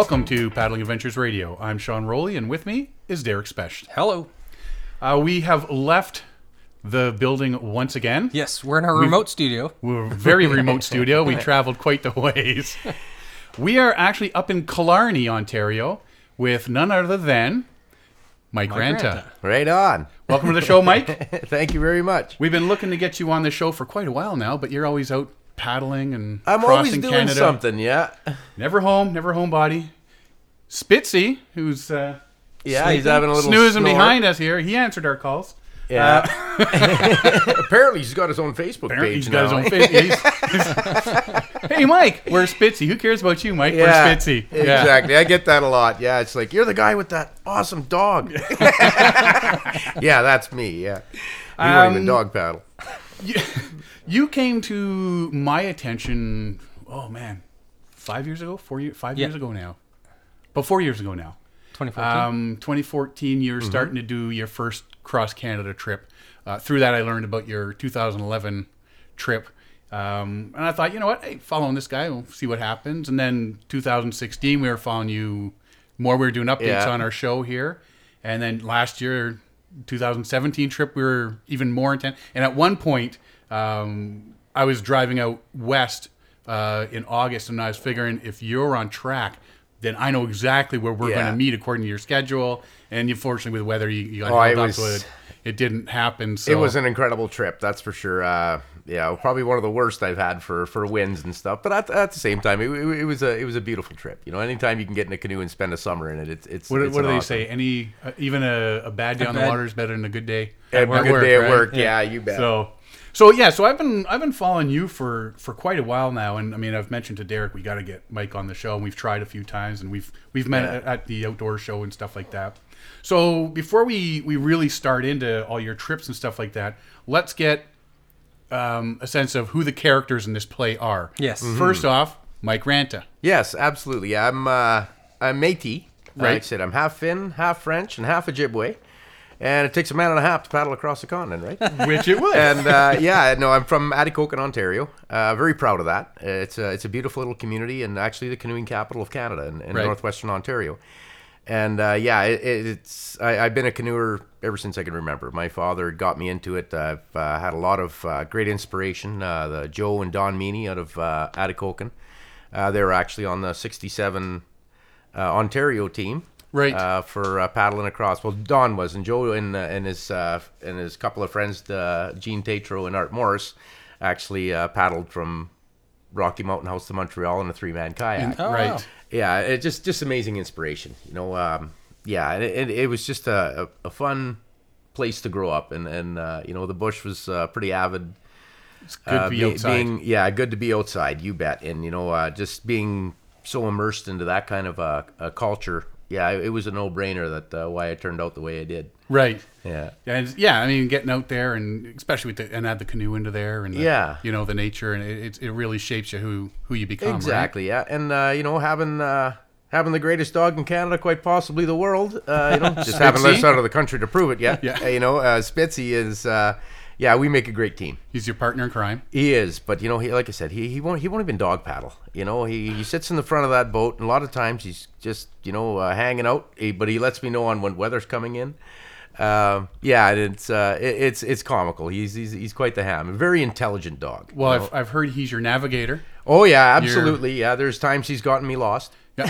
Welcome to Paddling Adventures Radio. I'm Sean Rowley, and with me is Derek Specht. Hello. Uh, we have left the building once again. Yes, we're in our remote studio. We're a very remote studio. We traveled quite the ways. We are actually up in Killarney, Ontario, with none other than Mike, Ranta. Ranta. Right on. Welcome to the show, Mike. Thank you very much. We've been looking to get you on the show for quite a while now, but you're always out paddling and I'm crossing always doing Canada. something, yeah. Never home, never homebody. Spitzy, who's uh, Yeah, he's having a little snoozing snore. behind us here, he answered our calls. Yeah. Apparently, he's got his own Facebook Apparently page he's got now. his own face. hey, Mike, where's Spitzy? Who cares about you, Mike? Yeah, Where's Spitzy? Yeah. exactly. I get that a lot. Yeah, it's like you're the guy with that awesome dog. yeah, that's me. Yeah, we won't even Um, dog paddle. You, you came to my attention. Oh man, five years ago, four years, five Yeah. years ago now. But four years ago now. 2014. Um, 2014, you were starting to do your first cross Canada trip. Uh, through that, I learned about your 2011 trip. Um, and I thought, you know what? Hey, following this guy, we'll see what happens. And then 2016, we were following you more. We were doing updates Yeah. on our show here. And then last year, 2017 trip, we were even more intense. And at one point, um, I was driving out west uh, in August, and I was figuring if you're on track, then I know exactly where we're going to meet according to your schedule. And unfortunately, with weather, you, you got Oh, held it up, was- so it, it didn't happen. So It was an incredible trip, that's for sure. Uh, yeah, probably one of the worst I've had for, for winds and stuff. But at, at the same time, it, it, it was a it was a beautiful trip. You know, anytime you can get in a canoe and spend a summer in it, it's it's. What, it's what do an they awesome- say? Any uh, even a, a bad day on the water is better than a good day A at good work, day at right? work, yeah, you bet. So, so yeah, so I've been I've been following you for for quite a while now, and I mean I've mentioned to Derek we got to get Mike on the show, and we've tried a few times, and we've we've met Yeah. at, at the outdoor show and stuff like that. So before we we really start into all your trips and stuff like that, let's get um, a sense of who the characters in this play are. Yes. Mhm. First off, Mike Ranta. Yes, absolutely. I'm uh, I'm Métis. Like I Right. said, I'm half Finn, half French, and half Ojibwe. And it takes a man and a half to paddle across the continent, right? Which it would. and uh, yeah, no, I'm from Atikokan, Ontario. Uh, very proud of that. It's a, it's a beautiful little community and actually the canoeing capital of Canada in, in Right. northwestern Ontario. And uh, yeah, it, it, it's I, I've been a canoeer ever since I can remember. My father got me into it. I've uh, had a lot of uh, great inspiration. Uh, the Joe and Don Meany out of uh. Uh, they were actually on the 67 uh, Ontario team. Right. Uh, for uh, paddling across. Well, Don was, and Joe and, uh, and his uh, and his couple of friends, uh, Gene Tatro and Art Morris, actually uh, paddled from Rocky Mountain House to Montreal in a three man kayak. Oh, right. wow. Yeah, it just just amazing inspiration. You know, um, yeah, and it, it, it was just a, a, a fun place to grow up, and and uh, you know the bush was uh, pretty avid. It's good to be be- outside. Being, yeah, good to be outside. You bet. And you know, uh, just being so immersed into that kind of a, a culture. Yeah, it, was a no brainer that uh, why it turned out the way it did. right. Yeah. Yeah, and yeah. I mean, getting out there and especially with the, and add the canoe into there and the, Yeah. you know, the nature and it, it, really shapes you who who you become. right? Exactly. Yeah, and uh, you know, having uh, having the greatest dog in Canada, quite possibly the world. Uh, you know, just haven't Spitzy? left out of the country to prove it yet. Yeah. Uh, you know, uh, Spitzy is. Uh, yeah, we make a great team. He's your partner in crime. He is, but you know, he like I said, he he won't he won't even dog paddle. You know, he, he sits in the front of that boat, and a lot of times he's just you know uh, hanging out. He, but he lets me know on when weather's coming in. Um, yeah, and it's uh, it, it's it's comical. He's, he's he's quite the ham. A very intelligent dog. Well. I've, I've heard he's your navigator. oh yeah, absolutely. Yeah, there's times he's gotten me lost.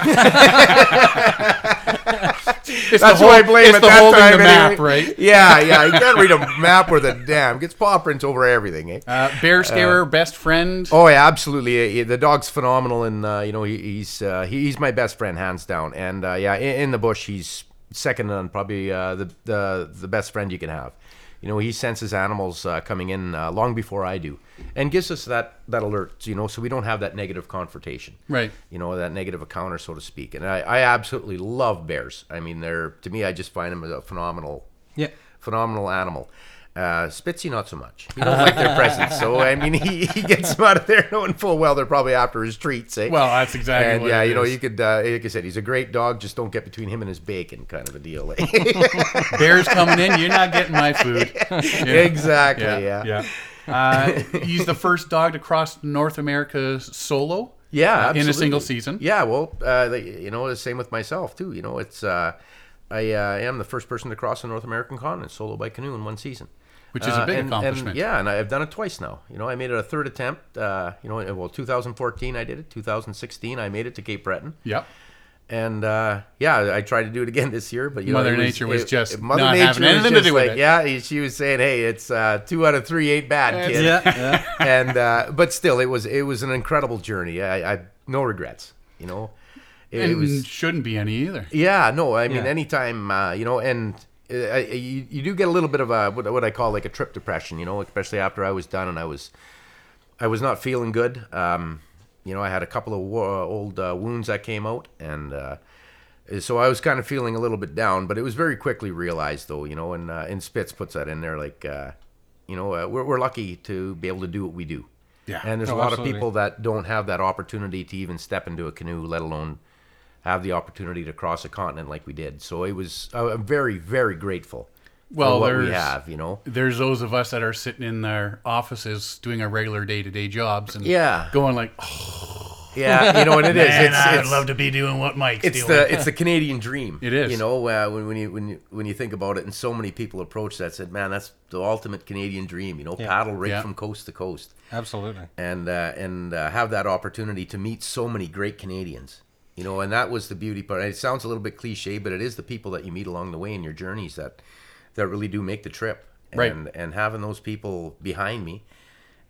It's That's the who I blame it's at the that time. the map, right? Yeah, yeah. You can't read a map with a damn. Gets paw prints over everything. Eh? Uh, bear scarer, best friend. Oh yeah, absolutely. Uh, The dog's phenomenal, and uh, you know he, he's uh, he's my best friend, hands down. And uh, yeah, in, in the bush, he's second to none, probably uh, the, the the best friend you can have. You know, he senses animals uh, coming in uh, long before I do, and gives us that that alert. You know, so we don't have that negative confrontation. Right. You know, that negative encounter, so to speak. And I, I absolutely love bears. I mean, they're to me, I just find them a phenomenal Yeah. phenomenal animal. Uh, Spitzy, not so much. He don't like their presence. So I mean, he, he gets them out of there knowing full well they're probably after his treats. Eh? Well, that's exactly and yeah, you know, you could, uh, like I said, he's a great dog. Just don't get between him and his bacon, kind of a deal. Eh? Bears coming in, you're not getting my food. Exactly. Yeah, Yeah. yeah. Uh, he's the first dog to cross North America solo. Yeah, in a single season. Yeah, well, uh, you know, the same with myself too. You know, it's uh, I uh, am the first person to cross the North American continent solo by canoe in one season, Which is a Uh, big and- and, accomplishment. yeah, and I've done it twice now. You know, I made it a third attempt. Uh, you know, well, 2014 I did it. 2016 I made it to Cape Breton. Yep. And uh, yeah, I tried to do it again this year, but you Mother know, it Nature was just Mother not Nature having anything to do with like, it. yeah, she was saying, hey, it's uh, two out of three ain't bad, kid. Yeah, yeah. and uh, but still, it was it was an incredible journey. I, I no regrets. You know, it, it was shouldn't be any either. yeah, no, I mean, Yeah. anytime, uh, you know, and uh, I- you, you do get a little bit of a what, what I call like a trip depression, you know, especially after I was done and I was, I was not feeling good. Um, you know, I had a couple of wo- old uh, wounds that came out, and uh, so I was kind of feeling a little bit down. But it was very quickly realized, though, you know, and uh, and Spitz puts that in there, like, uh, you know, uh, we're we're lucky to be able to do what we do. Yeah. And there's Oh, a lot absolutely. of people that don't have that opportunity to even step into a canoe, let alone have the opportunity to cross a continent like we did. So it was uh, I'm very very grateful Well, for what we have, you know. There's those of us that are sitting in their offices doing our regular day to day jobs and Yeah. going like, oh, Yeah, you know what it is. man, it's, I'd it's, love to be doing what Mike's it's doing. the it's the Canadian dream. It is. You know, uh, when, when you when you when you think about it, and so many people approach that said, "Man, that's the ultimate Canadian dream." You know, Yeah. paddle right Yeah. from coast to coast, Absolutely. and uh, and uh, have that opportunity to meet so many great Canadians. You know, and that was the beauty part. It sounds a little bit cliche, but it is the people that you meet along the way in your journeys that that really do make the trip. Right. And and having those people behind me,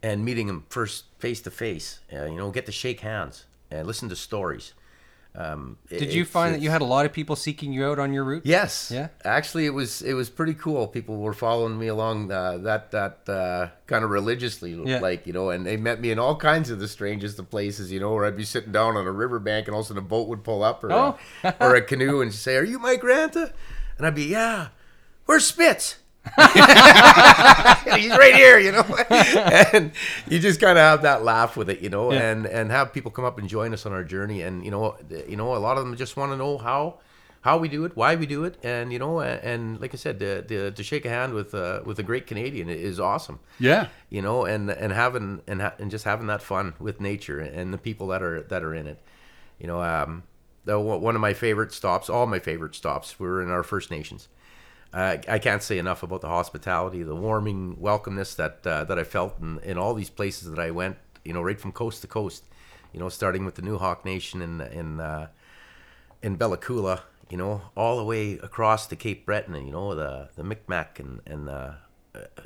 and meeting them first face to face. uh, You know, get to shake hands and listen to stories. Um, Did you find that you had a lot of people seeking you out on your route? Yes. Yeah? Actually, it was it was pretty cool. People were following me along uh, that that uh, kind of religiously, Yeah. like you know, and they met me in all kinds of the strangest of places. You know, where I'd be sitting down on a riverbank, and all of a sudden a boat would pull up, or Oh. a, or a canoe, and say, "Are you Mike Ranta?" And I'd be, "Yeah." Where's Spitz? He's right here, you know. and you just kind of have that laugh with it, you know, Yeah. and and have people come up and join us on our journey, and you know, you know, a lot of them just want to know how how we do it, why we do it, and you know, and, and like I said, the, the, to shake a hand with uh, with a great Canadian is awesome, yeah. you know, and and having and ha- and just having that fun with nature and the people that are that are in it, you know. Um, the, one of my favorite stops, all my favorite stops, were in our First Nations. Uh, I can't say enough about the hospitality, the warming welcomeness that uh, that I felt in, in all these places that I went. You know, right from coast to coast. You know, starting with the Nuxalk Nation in in uh, in Bella Coola. You know, all the way across to Cape Breton. You know, the the Micmac and and uh,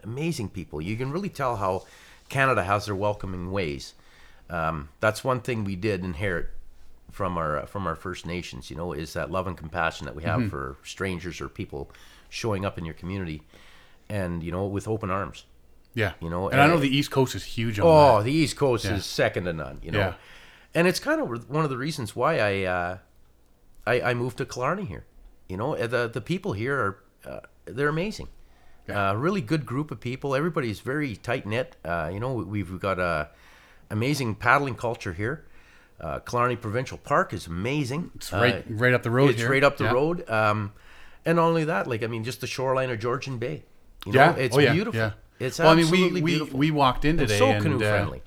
amazing people. You can really tell how Canada has their welcoming ways. Um, that's one thing we did inherit from our from our First Nations, you know, is that love and compassion that we have for strangers or people showing up in your community, and you know, with open arms. Yeah. You know, and I know the East Coast is huge on Oh, that. the East Coast Yeah. is second to none. You know, Yeah. and it's kind of one of the reasons why I uh, I, I moved to Killarney here. You know, the the people here are uh, they're amazing. Yeah. Uh, really good group of people. Everybody's very tight knit. Uh, you know, we've got a amazing paddling culture here. Uh, Killarney Provincial Park is amazing. It's right Uh, right up the road it's here. right up the Yeah. road. Um, and not only that, like I mean, just the shoreline of Georgian Bay. You Yeah. it's oh, yeah. beautiful. Yeah. It's well, I mean, we, we, beautiful. we walked in today so and, canoe uh, friendly.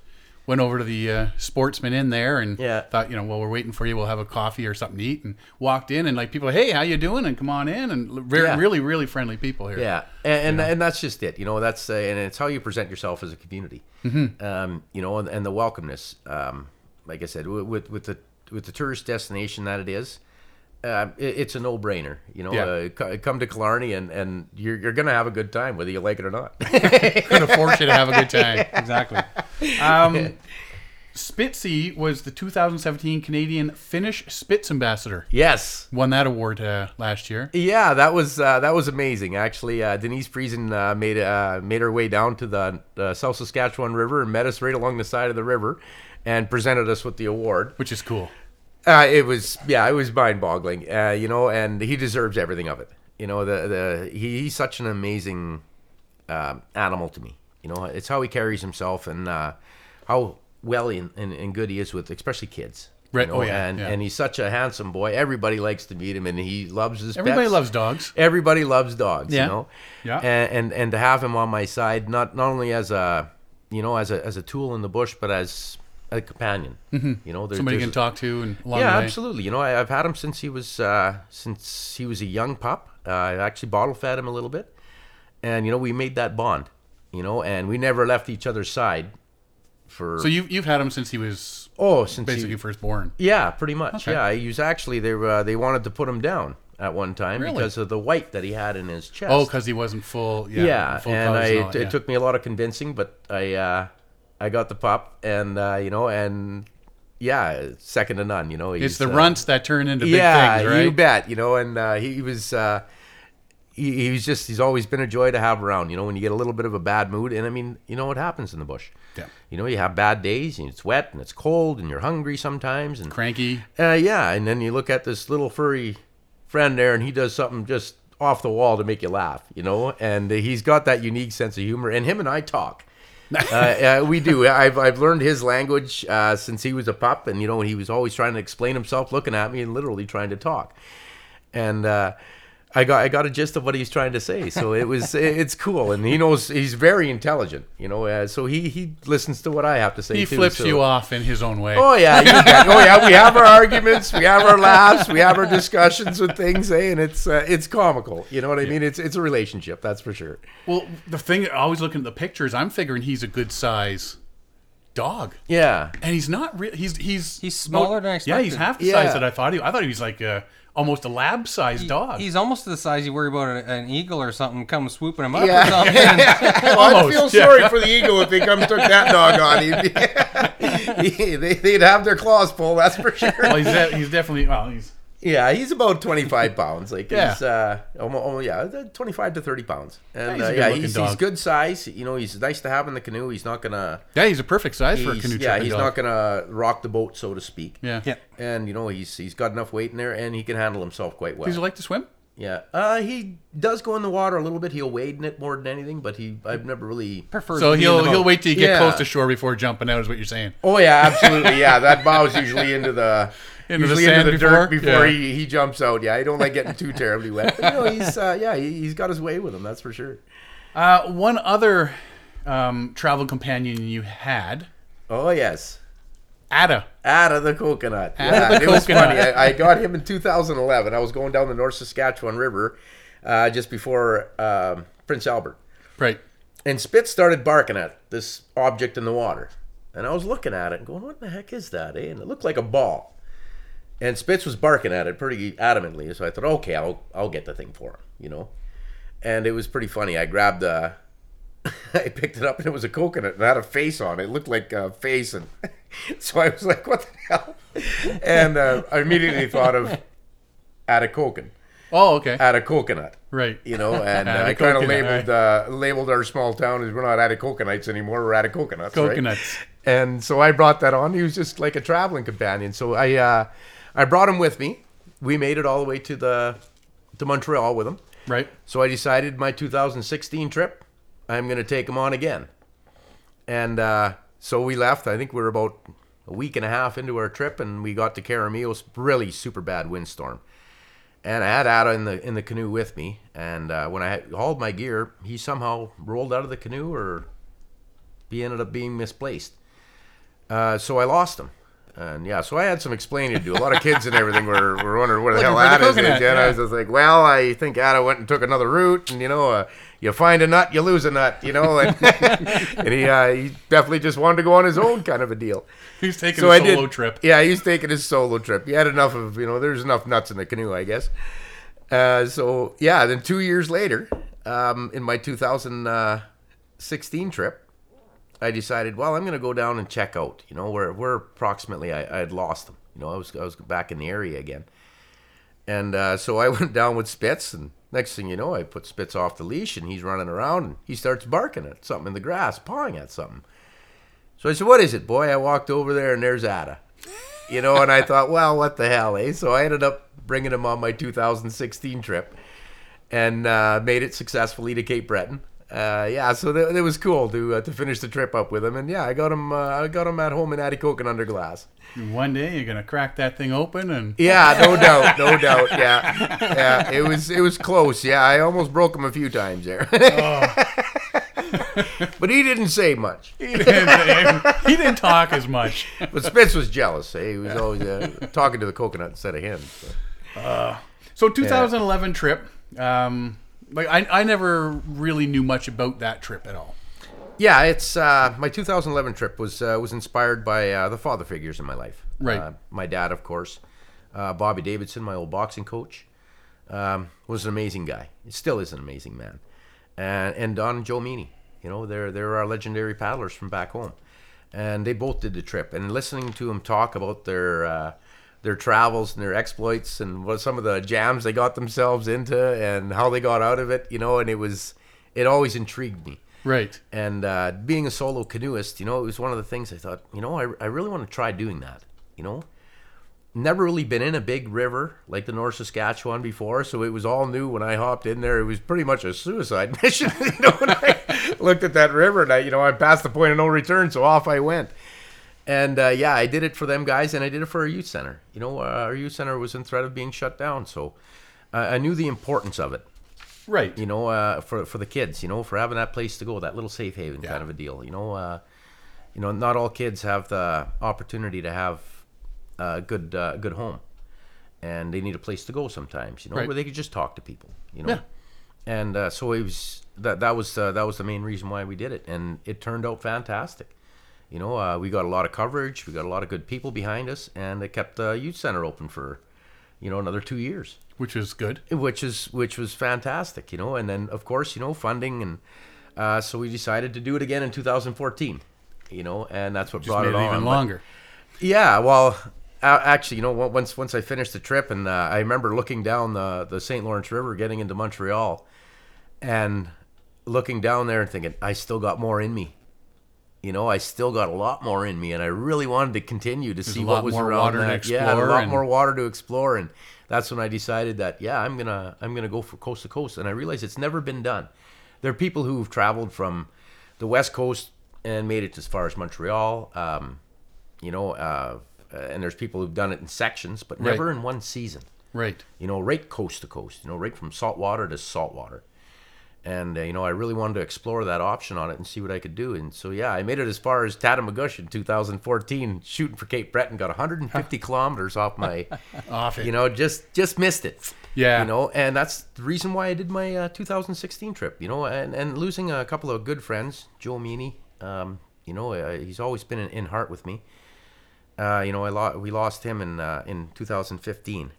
went over to the uh, sportsman in there and Yeah. thought, you know, well, we're waiting for you. We'll have a coffee or something to eat. And walked in and like people, hey, how you doing? And come on in. And very, Yeah. really, really friendly people here. Yeah, and and, and that's just it. You know, that's uh, and it's how you present yourself as a community. Mm-hmm. Um, you know, and, and the welcomeness. Um, like I said, wi- with with the with the tourist destination that it is, uh, it, it's a no brainer. You know, Yeah. uh, come to Killarney and and you're you're gonna have a good time whether you like it or not. going to force you to have a good time. Exactly. Um, Spitzy was the 2017 Canadian Finnish Spitz Ambassador. yes. Won that award uh, last year. Yeah, that was uh, that was amazing. Actually, uh, Denise Friesen uh, made uh, made her way down to the uh, South Saskatchewan River and met us right along the side of the river, and presented us with the award. Which is cool. Uh, it was yeah, it was mind boggling. Uh, you know, and he deserves everything of it. You know, the the he, he's such an amazing um, animal to me. You know, it's how he carries himself and uh, how well and, and, good he is with, especially kids. you Right. know, Oh, yeah, and yeah. and he's such a handsome boy. Everybody likes to meet him, and he loves his. Everybody pets. loves dogs. Everybody loves dogs. Yeah. You know. Yeah. And, and and to have him on my side, not not only as a you know as a as a tool in the bush, but as a companion. Mm-hmm. You know, there- Somebody you can talk to and yeah, absolutely. You know, I, I've had him since he was uh, since he was a young pup. Uh, I actually bottle fed him a little bit, and you know, we made that bond. You know, and we never left each other's side for So you've you've had him since he was oh since basically he, first born. yeah, pretty much. Okay. Yeah, he was actually they uh, they wanted to put him down at one time Really? because of the white that he had in his chest. Oh, because he wasn't full. Yeah, yeah, full and I, it, yeah. took me a lot of convincing, but I uh, I got the pup, and uh, you know, and yeah, second to none. You know, It's he's, the uh, runts that turn into big yeah, things, right? you bet. You know, and uh, he, he was uh, he, he was just he's always been a joy to have around. You know, when you get a little bit of a bad mood, and I mean, you know what happens in the bush. Yeah. You know, you have bad days, and it's wet, and it's cold, and you're hungry sometimes, and Cranky. uh, yeah, and then you look at this little furry friend there, and he does something just off the wall to make you laugh, you know. And he's got that unique sense of humor, and him and I talk. Uh, uh, we do. I've I've learned his language uh, since he was a pup, and you know, he was always trying to explain himself, looking at me, and literally trying to talk. And uh, I got I got a gist of what he's trying to say, so it was it's cool, and he knows he's very intelligent, you know. Uh, so he he listens to what I have to say. He too, flips so- you off in his own way. Oh yeah, you oh yeah. We have our arguments, we have our laughs, we have our discussions with things, eh? And it's uh, it's comical. You know what I mean? It's it's a relationship, that's for sure. Well, the thing, always looking at the pictures, I'm figuring he's a good size dog, Yeah, and he's not. Re- he's he's He's smaller than I expected. Yeah, he's half the Yeah. size that I thought he. I thought he was like a, almost a lab-sized dog. He's almost the size you worry about an eagle or something come swooping him up Yeah. or something. well, I'd feel Almost, yeah. sorry for the eagle if they come took that dog on. He'd be, they, they'd have their claws pulled, that's for sure. well, he's de- he's definitely well. He's Yeah, he's about twenty five pounds. Like Yeah. he's uh, almost, almost yeah, twenty five to thirty pounds. And he's a uh, good yeah, he's, he's good size. You know, he's nice to have in the canoe. He's not gonna. yeah, he's a perfect size for a canoe yeah, he's dog. not gonna rock the boat, so to speak. Yeah. yeah. and you know he's he's got enough weight in there, and he can handle himself quite well. Does he like to swim? yeah, uh, he does go in the water a little bit. He'll wade in it more than anything, but he I've never really. Prefer So to be in he'll boat. he'll wait till you get Yeah. close to shore before jumping out. Is what you're saying? Oh yeah, absolutely. Yeah, that bow's usually into the Into the usually sand into the before? dirt before Yeah. he, he jumps out. Yeah, I don't like getting too terribly wet. But, you know, he's uh, yeah, he, he's got his way with him. That's for sure. Uh, one other um, travel companion you had, Oh yes. Ada. Of the coconut. Out yeah, the it was coconut. funny. I, I got him in 2011. I was going down the North Saskatchewan River uh, just before um, Prince Albert. Right. And Spitz started barking at this object in the water. And I was looking at it and going, what the heck is that, eh? And it looked like a ball. And Spitz was barking at it pretty adamantly. So I thought, okay, I'll, I'll get the thing for him, you know? And it was pretty funny. I grabbed uh I picked it up and it was a coconut and it had a face on it. It looked like a face. And so I was like, what the hell? And uh, I immediately thought of add a coconut. Oh, okay. At a coconut right. you know, and uh, I kind of labeled uh, labeled our small town as we're not out of coconuts anymore, we're out of coconuts. right? Coconuts. And so I brought that on. He was just like a traveling companion. So I uh, I brought him with me. We made it all the way to the to Montreal with him. Right. So I decided my 2016 trip, I'm going to take him on again. And uh, so we left. I think we were about a week and a half into our trip, and we got to Caramillos. Really super bad windstorm. And I had Ada in the in the canoe with me. And uh, when I had hauled my gear, he somehow rolled out of the canoe, or he ended up being misplaced. Uh, so I lost him. And yeah, so I had some explaining to do. A lot of kids and everything were, were wondering where the hell Ada is. And I was just like, well, I think Ada went and took another route, and you know, uh, you find a nut, you lose a nut, you know, and, and he uh, he definitely just wanted to go on his own kind of a deal. He's taking So a solo did. trip. Yeah, he's taking his solo trip. He had enough of you know. There's enough nuts in the canoe, I guess. Uh, so yeah, then two years later, um, in my 2016 trip, I decided, well, I'm gonna go down and check out. You know, where where approximately I, I had lost them. You know, I was I was back in the area again, and uh, so I went down with Spitz, and next thing you know, I put Spitz off the leash, and he's running around, and he starts barking at something in the grass, pawing at something. So I said, "What is it, boy?" I walked over there, and there's Ada. You know, and I thought, well, what the hell, eh? So I ended up bringing him on my 2016 trip, and uh, made it successfully to Cape Breton. Uh, yeah, so that, it was cool to uh, to finish the trip up with him, and yeah, I got him. Uh, I got him at home in Atikokan under glass. One day you're gonna crack that thing open and Yeah, no doubt, no doubt. Yeah, yeah, it was it was close. Yeah, I almost broke him a few times there. but he didn't say much. he, didn't, he didn't talk as much. But Spitz was jealous. eh? He was always uh, talking to the coconut instead of him. so. So 2011 trip. Um, like I, I never really knew much about that trip at all. Yeah, it's uh, my 2011 trip was uh, was inspired by uh, the father figures in my life. Right. Uh, my dad, of course. Uh, Bobby Davidson, my old boxing coach, um, was an amazing guy. He still is an amazing man. And and Don and Joe Meany, you know, they're they're our legendary paddlers from back home, and they both did the trip. And listening to them talk about their uh, their travels and their exploits and what some of the jams they got themselves into and how they got out of it, you know, and it was it always intrigued me. Right. And uh, being a solo canoeist, you know, it was one of the things I thought, you know, I, I really want to try doing that. You know, never really been in a big river like the North Saskatchewan before, so it was all new when I hopped in there. It was pretty much a suicide mission. you know, when I looked at that river and I, you know, I passed the point of no return, so off I went. And uh, yeah, I did it for them guys, and I did it for our youth center. You know, uh, our youth center was in threat of being shut down, so uh, I knew the importance of it Right. you know, uh, for for the kids, you know, for having that place to go, that little safe haven Yeah. kind of a deal. You know, uh, you know, not all kids have the opportunity to have a good uh, good home, and they need a place to go sometimes. You know, Right. where they could just talk to people. You know, Yeah. and uh, so it was that that was uh, that was the main reason why we did it, and it turned out fantastic. You know, uh, we got a lot of coverage, we got a lot of good people behind us, and it kept the youth center open for, you know, another two years Which is good. which is which was fantastic, you know. And then of course, you know, funding, and uh, so we decided to do it again in 2014, you know, and that's what Just brought it it on. even But- longer. yeah, well, actually, you know, once once I finished the trip, and uh, I remember looking down the the St. Lawrence River, getting into Montreal, and looking down there and thinking, I still got more in me. You know, I still got a lot more in me, and I really wanted to continue to see what was more around water to that. yeah, a lot and- more water to explore, and that's when I decided that yeah, I'm gonna I'm gonna go for coast to coast, and I realized it's never been done. There are people who've traveled from the west coast and made it as far as Montreal. Um, you know, uh, and there's people who've done it in sections, but never Right. in one season. Right. You know, right coast to coast. You know, right from saltwater to saltwater. And uh, you know, I really wanted to explore that option on it and see what I could do. And so, yeah, I made it as far as Tatamagouche in 2014, shooting for Cape Breton. Got 150 kilometers off my, Off it. you know, just just missed it. Yeah. You know, and that's the reason why I did my uh, 2016 trip. You know, and and losing a couple of good friends, Joe Meany. Um, you know, uh, he's always been in, in heart with me. Uh, you know, I lo- we lost him in uh, in 2015,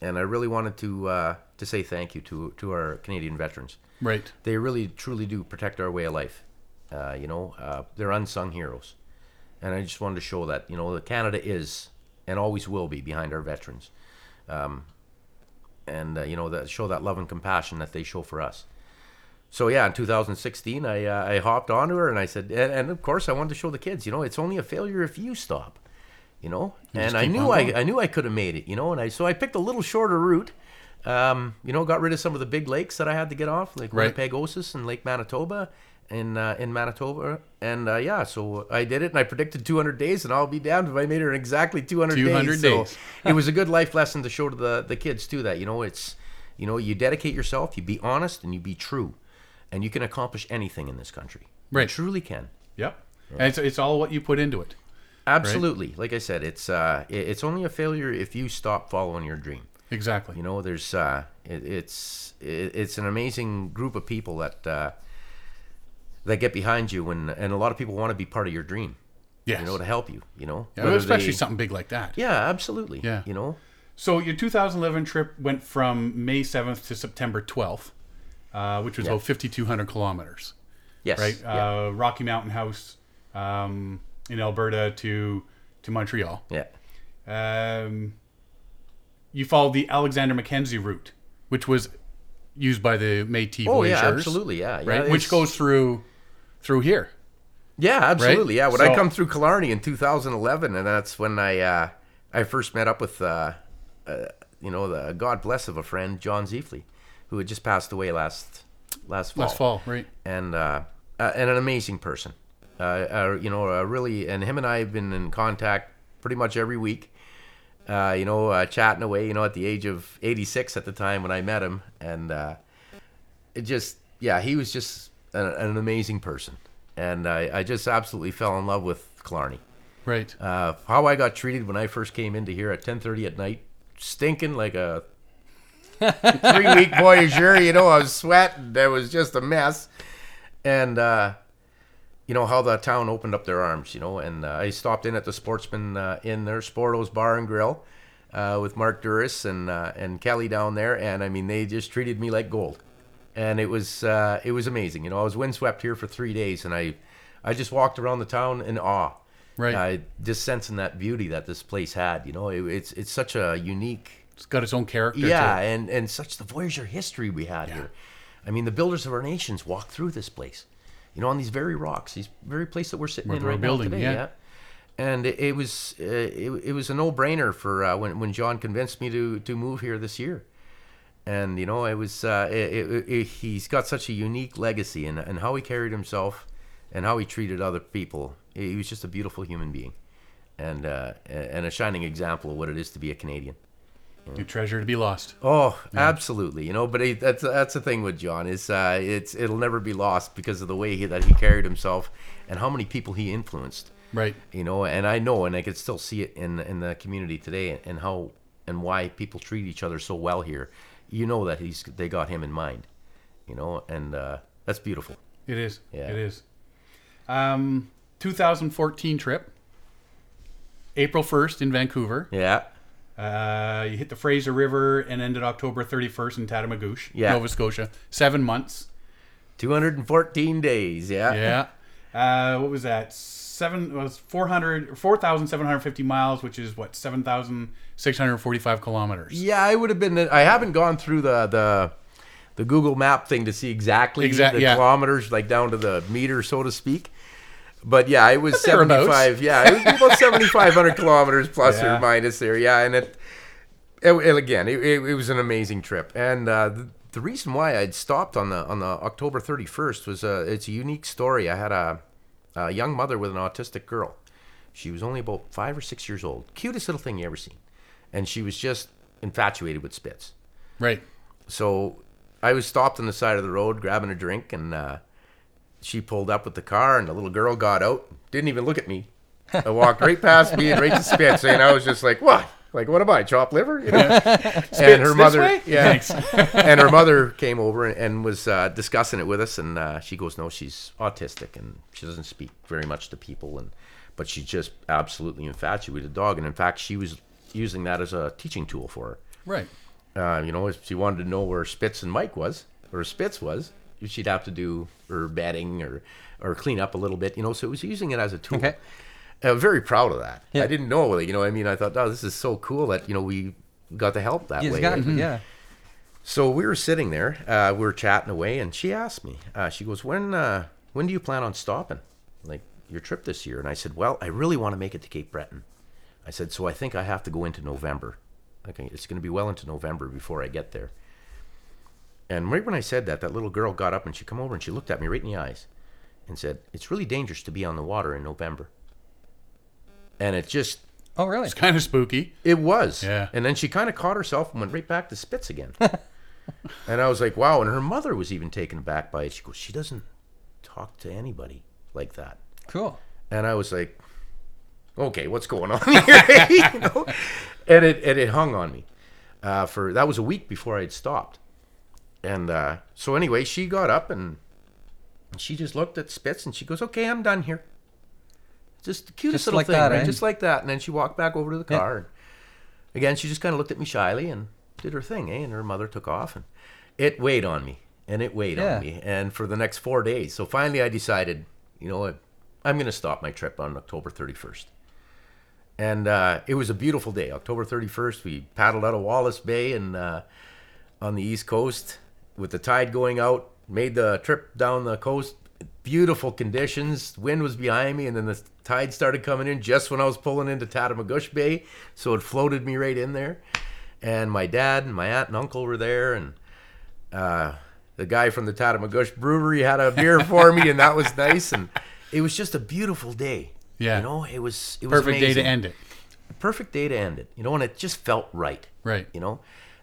and I really wanted to uh, to say thank you to to our Canadian veterans. Right. They really truly do protect our way of life. Uh, you know, uh, they're unsung heroes, and I just wanted to show that you know that Canada is and always will be behind our veterans, um, and uh, you know that show that love and compassion that they show for us. So yeah, in 2016, I uh, I hopped onto her and I said, and, and of course I wanted to show the kids, you know, it's only a failure if you stop, you know. just and I knew I. I knew I could have made it, you know. And I so I picked a little shorter route, um, you know, got rid of some of the big lakes that I had to get off, like Right. Winnipegosis and Lake Manitoba, in uh, in Manitoba, and uh, yeah, so I did it, and I predicted 200 days, and I'll be damned if I made it in exactly 200, 200 days. So it was a good life lesson to show to the the kids too that you know it's you know you dedicate yourself, you be honest, and you be true, and you can accomplish anything in this country. You Right. truly can. Yep. And it's, it's all what you put into it. Absolutely. Like I said, it's uh, it- it's only a failure if you stop following your dream. Exactly. You know, there's uh, it, it's it, it's an amazing group of people that uh, that get behind you, and and a lot of people want to be part of your dream. yes. You know, to help you. You know, Yeah, especially they- something big like that. Yeah, absolutely. Yeah. You know. So your 2011 trip went from May 7th to September 12th, uh, which was Yeah. about 5,200 kilometers, Yes. right? Yeah. Uh, Rocky Mountain House um, in Alberta to to Montreal. yeah. Um, you followed the Alexander Mackenzie route, which was used by the Métis Oh voyageurs, yeah, absolutely. Yeah. yeah right? Which goes through through here. Yeah, absolutely. Yeah, when So- I come through Killarney in 2011, and that's when I uh, I first met up with uh, uh, you know the God bless of a friend John Ziefley, who had just passed away last last fall. Last fall, right? and uh, uh, and an amazing person. Uh, uh, you know, uh, really, and him and I have been in contact pretty much every week. Uh, you know, uh, chatting away. You know, at the age of 86 at the time when I met him, and uh, it just, yeah, he was just an, an amazing person. and I, I just absolutely fell in love with Killarney. Right. Uh, how I got treated when I first came into here at 10:30 at night, stinking like a three week voyageur. You know, I was sweating. It was just a mess. And uh, you know how the town opened up their arms. You know, and uh, I stopped in at the Sportsman uh, in there, Sporto's Bar and Grill, uh, with Mark Duris and uh, and Kelly down there, and I mean they just treated me like gold. And it was uh, it was amazing. You know, I was windswept here for three days, and I I just walked around the town in awe Right. just sensing that beauty that this place had. You know, it, it's it's such a unique, it's got its own character. yeah, and and such the Voyageur history we had here. I mean, the builders of our nations walked through this place, you know, on these very rocks, these very place that we're sitting Where in right building, now today. yeah. Yeah. And it, it was uh, it, it was a no brainer for uh, when when John convinced me to to move here this year. And you know, it was uh, it, he's got such a unique legacy and and how he carried himself, and how he treated other people. He was just a beautiful human being and uh, and a shining example of what it is to be a Canadian. A treasure to be lost. Oh, absolutely. You know, but he, that's that's the thing with John is uh, it's it'll never be lost because of the way he, that he carried himself and how many people he influenced. Right. You know, and I know, and I can still see it in in the community today, and how and why people treat each other so well here. You know that he's they got him in mind. You know, and uh, that's beautiful. It is. Yeah. It is. Um, 2014 trip. April 1st in Vancouver. Yeah, Uh, you hit the Fraser River and ended October 31st in Tatamagouche, Yeah. Nova Scotia. Seven months. 214 days. Yeah. Yeah. Uh, what was that? Seven was 400 4,750 miles, which is what 7,645 kilometers. Yeah, I would have been. I haven't gone through the the the Google Map thing to see exactly Exact- the yeah. kilometers, like down to the meter, so to speak. But yeah, it was seventy five. Yeah, it was about seventy five hundred kilometers plus Yeah. or minus there. Yeah, and it. it, it- again, it, it, it was an amazing trip, and uh, the, the reason why I'd stopped on the on the October thirty first was uh, it's a unique story. I had a, a young mother with an autistic girl. She was only about five or six years old. Cutest little thing you ever seen, and she was just infatuated with Spitz. Right. So I was stopped on the side of the road grabbing a drink, and uh, she pulled up with the car, and the little girl got out, didn't even look at me. I walked right past me and right to Spitz, and I was just like, "What? Like, what am I? Chopped liver?" You know? and her mother, yeah, Thanks. and her mother came over and, and was uh, discussing it with us, and uh, she goes, "No, she's autistic, and she doesn't speak very much to people, and but she's just absolutely infatuated with the dog, and in fact, she was using that as a teaching tool for her." Right. uh, you know, if she wanted to know where Spitz and Mike was, or Spitz was, she'd have to do her bedding or or clean up a little bit, you know. So it was using it as a tool. Okay. I'm very proud of that. Yeah. I didn't know, you know, I mean, I thought, oh, this is so cool that you know we got the help that way. exactly. Yeah. So we were sitting there, uh, we were chatting away, and she asked me, uh, she goes, when uh, when do you plan on stopping, like your trip this year? And I said, well, I really want to make it to Cape Breton. I said, so I think I have to go into November. Okay, it's going to be well into November before I get there. And right when I said that, that little girl got up and she come over and she looked at me right in the eyes and said, "It's really dangerous to be on the water in November." And it just Oh, really? It's kind of spooky. it was. Yeah. And then she kind of caught herself and went right back to Spitz again. and I was like, wow. And her mother was even taken aback by it. She goes, she doesn't talk to anybody like that. Cool. And I was like, okay, what's going on here? you know? And it and it hung on me. Uh, for that was a week before I'd stopped. And uh, so anyway, she got up and she just looked at Spitz and she goes, "Okay, I'm done here." Just the cutest Just little like thing, that, right? eh? Just like that. And then she walked back over to the Yeah. car. And again, she just kind of looked at me shyly and did her thing, eh? And her mother took off, and it weighed on me, and it weighed Yeah. on me, and for the next four days. So finally, I decided, you know what, I'm going to stop my trip on October 31st. And uh, it was a beautiful day, October 31st. We paddled out of Wallace Bay and uh, on the east coast with the tide going out. Made the trip down the coast. Beautiful conditions. Wind was behind me, and then the tide started coming in just when I was pulling into Tatamagouche Bay, so it floated me right in there. And my dad and my aunt and uncle were there, and uh, the guy from the Tatamagouche Brewery had a beer for me, and that was nice. And it was just a beautiful day. Yeah. you know, it was it was Perfect day to end it. perfect day to end it. You know, and it just felt right. Right. You know,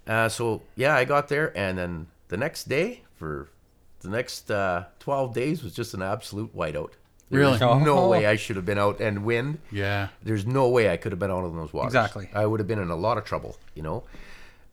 uh, so yeah, I got there, and then the next day for the next uh, twelve days was just an absolute whiteout. Really? No Oh. way I should have been out and wind. Yeah. There's no way I could have been out in those waters. Exactly. I would have been in a lot of trouble, you know.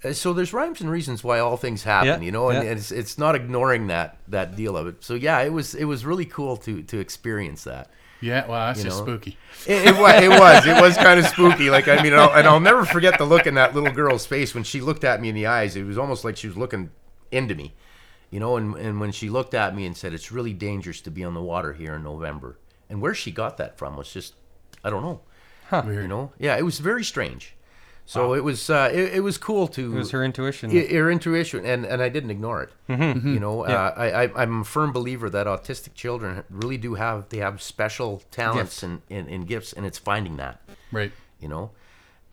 Uh, So there's rhymes and reasons why all things happen, Yeah, you know, and, yeah. and it's it's not ignoring that that deal of it. So yeah, it was it was really cool to to experience that. Yeah. well, that's You just know? spooky. It, it, wa- it was. It was kind of spooky. Like I mean, I'll, and I'll never forget the look in that little girl's face when she looked at me in the eyes. It was almost like she was looking into me, you know. And and when she looked at me and said, "It's really dangerous to be on the water here in November," and where she got that from was just, I don't know. Weird. You know, yeah, it was very strange. So it was uh, it, it was cool to It was her intuition. I- her intuition, and, and I didn't ignore it. Mm-hmm. You know, uh, I, I I'm a firm believer that autistic children really do have they have special talents Gifts. and, and, and gifts, and it's finding that. Right. You know,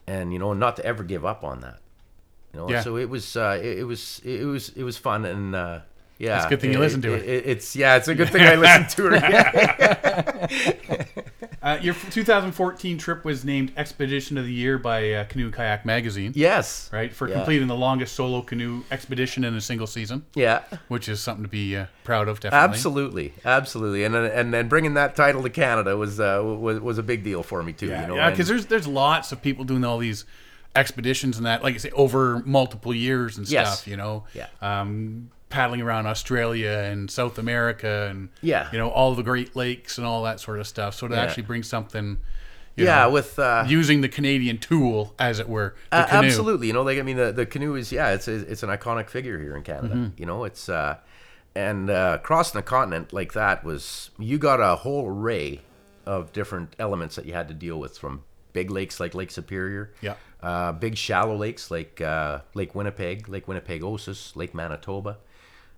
and you know not to ever give up on that. You know, Yeah. so it was uh, it, it was it was it was fun and. Uh, yeah, It's a good thing you it- listened to it- it- It's yeah, it's a good thing I listened to it. Uh, your 2014 trip was named Expedition of the Year by uh, Canoe and Kayak Magazine. Yes. Right for Yeah. completing the longest solo canoe expedition in a single season, Yeah. which is something to be uh, proud of. Definitely. Absolutely, absolutely, and and and bringing that title to Canada was uh, was was a big deal for me too. Yeah, you know, yeah, because there's there's lots of people doing all these expeditions and that, like I say, over multiple years and Yes. stuff. You know, Yeah. um, paddling around Australia and South America and Yeah. you know all the Great Lakes and all that sort of stuff. So to Yeah. actually bring something, you yeah, know, with uh, using the Canadian tool, as it were, the Uh, canoe. absolutely. You know, like I mean, the, the canoe is yeah, it's it's an iconic figure here in Canada. Mm-hmm. You know, it's uh, and uh, crossing the continent like that was you got a whole array of different elements that you had to deal with from big lakes like Lake Superior, Yeah. Uh, big shallow lakes like uh, Lake Winnipeg, Lake Winnipegosis, Lake Manitoba,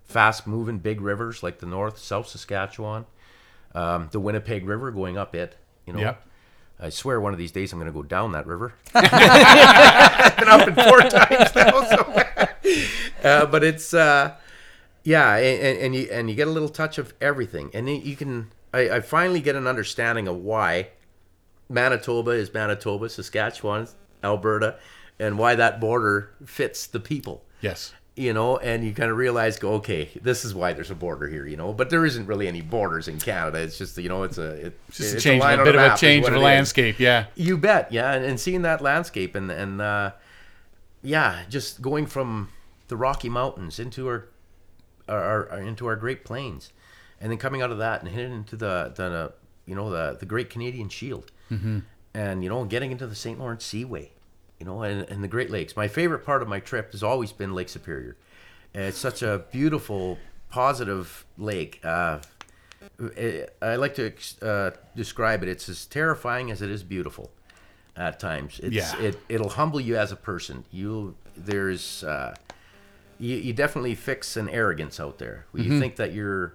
fast moving big rivers like the North South Saskatchewan, um, the Winnipeg River going up it. You know. Yep. I swear one of these days I'm going to go down that river. I've been up it four times now. So. uh, but it's, uh, yeah, and, and you and you get a little touch of everything, and you can. I, I finally get an understanding of why Manitoba is Manitoba, Saskatchewan, Alberta, and why that border fits the people Yes. you know, and you kind of realize, go, okay, this is why there's a border here, you know. But there isn't really any borders in Canada. It's just, you know, it's a, it, Just a change, line a bit of a change of a it is. landscape. Yeah. You bet, yeah, and, and seeing that landscape and and uh, yeah, just going from the Rocky Mountains into our, our, our into our Great Plains, and then coming out of that and heading into the the you know the the Great Canadian Shield, mm-hmm. And you know getting into the St. Lawrence Seaway, you know, and, and the Great Lakes. My favorite part of my trip has always been Lake Superior. It's such a beautiful, positive lake. Uh, it, I like to uh, describe it. It's as terrifying as it is beautiful at times. It's, Yeah. It it'll humble you as a person. You there's uh, you, you definitely fix an arrogance out there. Where Mm-hmm. You think that you're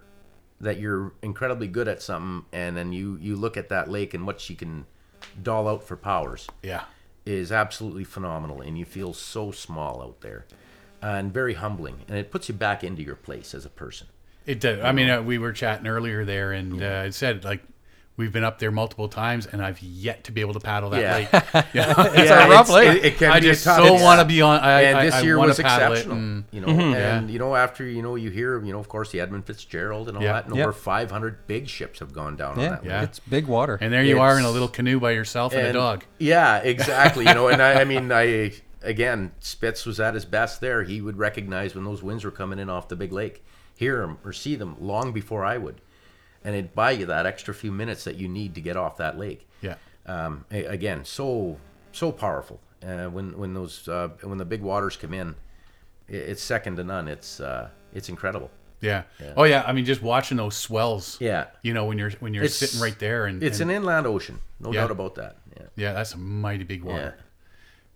that you're incredibly good at something, and then you you look at that lake and what she can doll out for powers Yeah. is absolutely phenomenal, and you feel so small out there, and very humbling, and it puts you back into your place as a person. It does. I mean, uh, we were chatting earlier there, and uh, it said like we've been up there multiple times, and I've yet to be able to paddle that Yeah. lake. Yeah. It's a rough lake. It, it can I be just tough- so want to be on. I, and I- this I year wanna was exceptional. and- you know, mm-hmm. and you know after you know you hear you know of course the Edmund Fitzgerald and all Yeah. that, and Yep. over 500 big ships have gone down on Yeah, that. Yeah. lake. it's big water. And there you are in a little canoe by yourself and, a dog. Yeah, exactly. You know, and I, I mean, I again, Spitz was at his best there. He would recognize when those winds were coming in off the big lake, hear them or see them long before I would, and it'd buy you that extra few minutes that you need to get off that lake. Yeah. Um, again, so so powerful. Uh, when when those uh, when the big waters come in, it's second to none. It's uh, it's incredible. Yeah. Oh yeah. I mean, just watching those swells. Yeah. You know, when you're when you're It's- sitting right there, and It's and, an inland ocean, no Yeah. doubt about that. Yeah. yeah, that's a mighty big Yeah.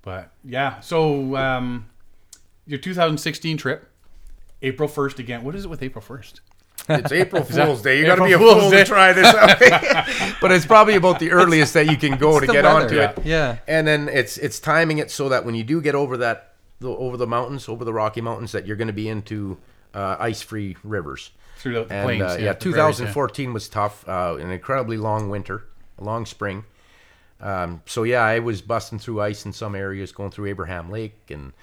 But yeah, so um, your 2016 trip, April 1st again. What is it with April 1st? It's April Fool's Day. You got to April be a Fool's fool Day. to try this out. but it's probably about the earliest that you can go to the get weather, onto yeah. it. Yeah. And then it's it's timing it so that when you do get over that the, over the mountains, over the Rocky Mountains, that you're going to be into uh, ice-free rivers. Through the And plains. uh, yeah, yeah, the prairies, yeah. 2014 was tough. Uh, an incredibly long winter, a long spring. Um, so yeah, I was busting through ice in some areas, going through Abraham Lake, and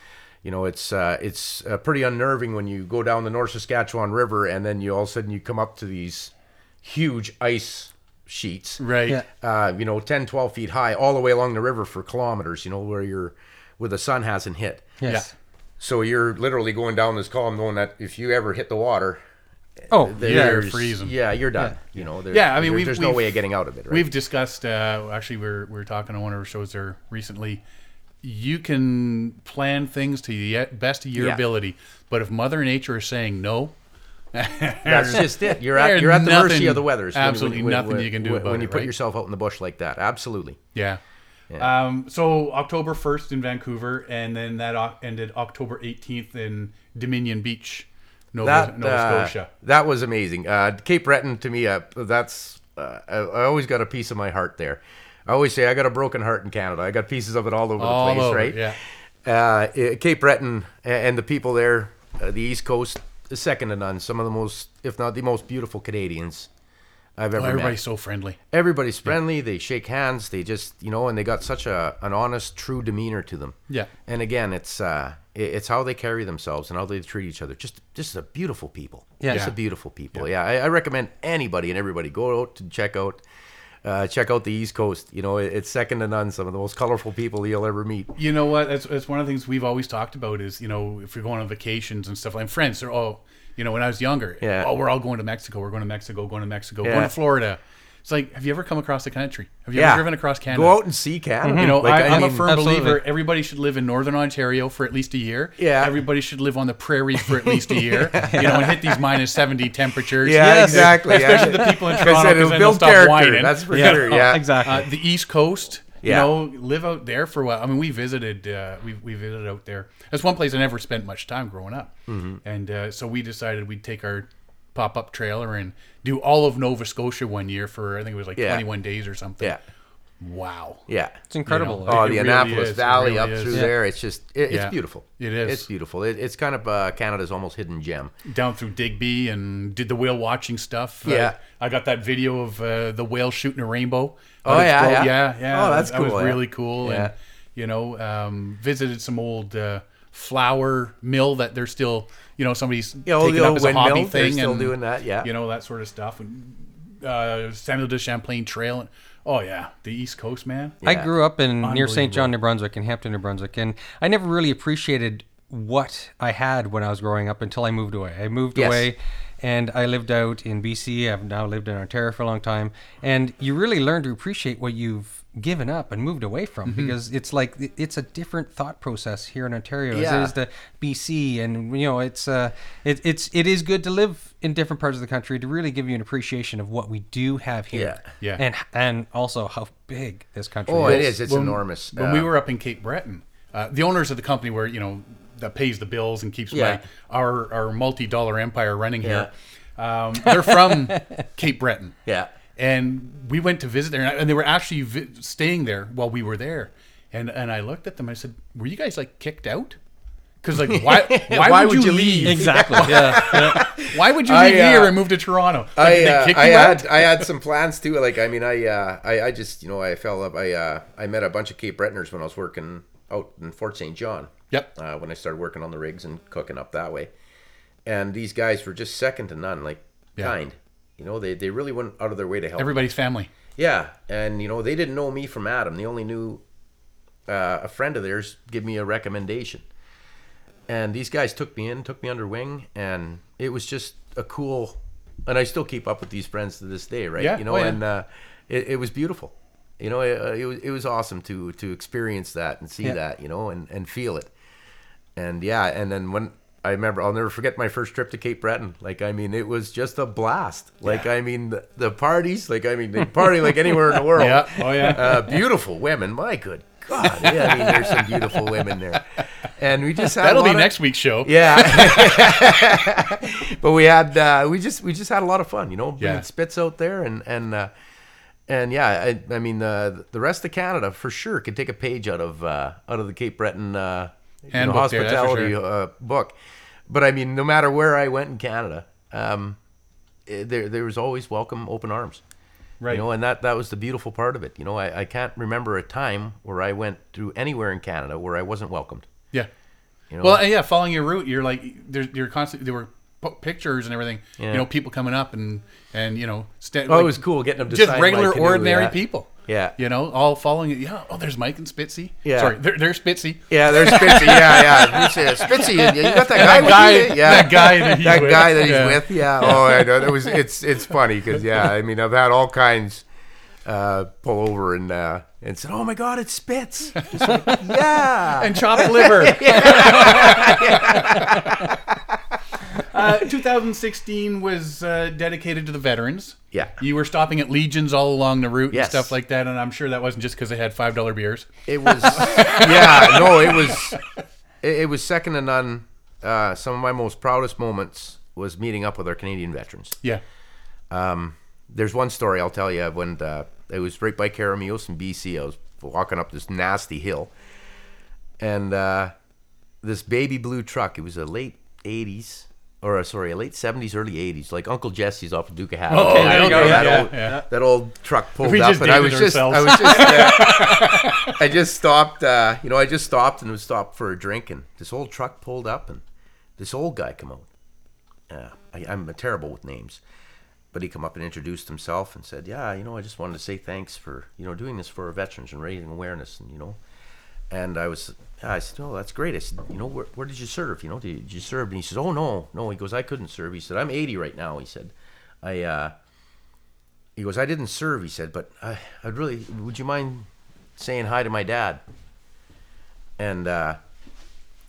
you know it's uh, it's uh, pretty unnerving when you go down the North Saskatchewan River and then you all of a sudden you come up to these huge ice sheets Right. Yeah. uh, you know 10 12 feet high all the way along the river for kilometers you know where you're where the sun hasn't hit Yes. so you're literally going down this column knowing that if you ever hit the water Oh, there- yeah. You're there's- freezing. yeah you're done you know there- Yeah, I mean, there- we've- there's no we've- way of getting out of it right We've discussed. Uh, actually, we we're we we're talking on one of our shows there recently. You can plan things to the best of your Yeah. ability, but if Mother Nature is saying no, That's just it. You're at you're at the mercy of the weather. absolutely when- nothing when- you can do when, when it, you put right? yourself out in the bush like that. Absolutely. yeah. Um, so October first in Vancouver, and then that ended October eighteenth in Dominion Beach, Nova, That Nova uh, Scotia. that was amazing. Uh, Cape Breton to me, uh, that's uh, I always got a piece of my heart there. I always say I got a broken heart in Canada. I got pieces of it all over All the place, over, right? yeah. Uh, eh, Cape Breton and the people there, uh, the East Coast, is second to none. Some of the most, if not the most beautiful Canadians I've Oh, ever met. everybody's so friendly. everybody's friendly they shake hands they just you know and they got such a an honest true demeanor to them Yeah. and again it's uh it- it's how they carry themselves and how they treat each other just just a beautiful people Yeah. just Yeah. a beautiful people yeah, I, I recommend anybody and everybody go out to check out uh, check out the East Coast. You know, it, it's second to none. Some of the most colorful people you'll ever meet. You know what? That's, that's one of the things we've always talked about is, you know, if we're going on vacations and stuff like friends, they're all, you know, when I was younger, Yeah. oh, we're all going to Mexico. We're going to Mexico, going to Mexico, Yeah. going to Florida. It's like, have you ever come across the country? Have you Yeah, ever driven across Canada? Go out and see Canada. You know, Like, I, I'm a mean, firm Absolutely. believer. Everybody should live in Northern Ontario for at least a year. Yeah. Everybody should live on the prairies for at least a year. You know, and hit these minus seventy temperatures. Yeah, Yes. exactly. Especially yeah. the people in Like I Toronto, said, 'cause it'll then they'll build stop character. whining. That's for Yeah. sure. Yeah, exactly. Uh, the East Coast, Yeah. you know, live out there for a while. I mean, we visited, uh, we, we visited out there. That's one place I never spent much time growing up, Mm-hmm. and uh, so we decided we'd take our pop-up trailer and do all of Nova Scotia one year for I think it was like Yeah. 21 days or something. yeah, Wow. yeah. It's incredible. You Oh, It the really Annapolis is. Valley really up is. through Yeah. there. It's just, it, Yeah. it's beautiful. It is. It's beautiful. It, it's kind of uh, Canada's almost hidden gem. Down through Digby and did the whale watching stuff. Uh, Yeah. I got that video of uh, the whale shooting a rainbow. Oh, yeah, yeah. yeah, yeah. Oh, that's that was cool, yeah. really cool. Yeah. And you know, um, visited some old uh, flour mill that they're still, you know, somebody's Yeah, oh, taking up old as a hobby windmill, they're thing. still and, doing that, yeah. You know that sort of stuff. And uh, Samuel de Champlain Trail. And, oh yeah, the East Coast, man. I grew up in near St. John, New Brunswick, in Hampton, New Brunswick, and I never really appreciated what I had when I was growing up until I moved away. I moved Yes. away, and I lived out in BC. I've now lived in Ontario for a long time, and you really learn to appreciate what you've given up and moved away from Mm-hmm. because it's like it's a different thought process here in Ontario as it is the BC, and you know it's uh it, it's it is good to live in different parts of the country to really give you an appreciation of what we do have here, Yeah. Yeah. and and also how big this country Oh, is. it is. It's When- enormous. When we were up in Cape Breton, uh, the owners of the company were, you know, that pays the bills and keeps Yeah. my our our multi-dollar empire running here. Um, they're from Cape Breton. Yeah. And we went to visit there, and, I- and they were actually vi- staying there while we were there. And and I looked at them. I said, "Were you guys like kicked out? Because like, why why, Why would, would you you leave? leave? Exactly. Yeah. yeah. Why would you I, leave here uh, and move to Toronto? Like, I, they uh, kick I you out? had I had some plans too. Like I mean, I uh, I, I just you know I fell up. I uh, I met a bunch of Cape Bretoners when I was working out in Fort St. John. Yep. Uh, when I started working on the rigs and cooking up that way, and these guys were just second to none. Like Yeah. kind. You know, they they really went out of their way to help. Everybody's family. Yeah, and you know they didn't know me from Adam. They only knew uh, a friend of theirs give me a recommendation, and these guys took me in, took me under wing, and it was just a cool. And I still keep up with these friends to this day, right? Yeah, You know, oh, yeah. and uh, it, it was beautiful. You know, it, it was it was awesome to to experience that and see Yeah. that, you know, and and feel it. And yeah, and then when I remember, I'll never forget my first trip to Cape Breton. Like, I mean, it was just a blast. Like, I mean, the, the parties, like, I mean, they party like anywhere in the world. Yeah. Oh yeah. Uh, beautiful women. My good God. Yeah, I mean, there's some beautiful women there. And we just had That'll be lot of- next week's show. Yeah. but we had uh, we just we just had a lot of fun, you know, Yeah. spits out there and and uh, and yeah, I, I mean uh, the rest of Canada for sure could take a page out of uh, out of the Cape Breton you know, Handbook there, hospitality sure. uh, book. But I mean, no matter where I went in Canada, um, eh, there there was always welcome, open arms. Right. You know, and that that was the beautiful part of it. You know, I, I can't remember a time where I went through anywhere in Canada where I wasn't welcomed. Yeah. You know? Well, yeah, following your route, you're like, there's, you're constantly, there were pictures and everything. Yeah. You know, people coming up and and you know, sta- Oh, like, it was cool getting them to just regular, ordinary people. Yeah. You know, all following it. Yeah. Oh, there's Mike and Spitzy. Yeah. Sorry, there, there's Spitzy. Yeah, there's Spitzy. Yeah, yeah. There? Spitzy. You you got that guy with guy, you? Yeah. that guy that he's that with. guy that he's Yeah. with. Yeah. Oh, I know. That was. It's it's funny because yeah. I mean, I've had all kinds uh, pull over and uh, and said, "Oh my God, it's Spitz." Like, yeah. and chopped liver. uh, 2016 was uh, dedicated to the veterans. Yeah. You were stopping at legions all along the route Yes. and stuff like that, and I'm sure that wasn't just because they had five dollar beers. It was. yeah. No, it was. It, it was second to none. Uh, some of my most proudest moments was meeting up with our Canadian veterans. Yeah. Um, there's one story I'll tell you when uh, it was right by Keremeos in BC. I was walking up this nasty hill, and uh, this baby blue truck. It was a late '80s, or sorry, late '70s, early '80s, like Uncle Jesse's off of Duke of Hazzard. Oh, there you go. That, Yeah, old, yeah. that old truck pulled up, and I was just, I was just, uh, I just stopped. Uh, you know, I just stopped and was stopped for a drink, and this old truck pulled up, and this old guy come out. Uh, I, I'm terrible with names, but he come up and introduced himself and said, "Yeah, you know, I just wanted to say thanks for you know doing this for our veterans and raising awareness, and you know." And I was, I said, "Oh, that's great." I said, "You know, where, where did you serve? You know, did, did you serve?" And he says, "Oh no, no." He goes, "I couldn't serve." He said, "I'm 80 right now." He said, "I." uh He goes, "I didn't serve." He said, "But I, I'd really. Would you mind saying hi to my dad?" And uh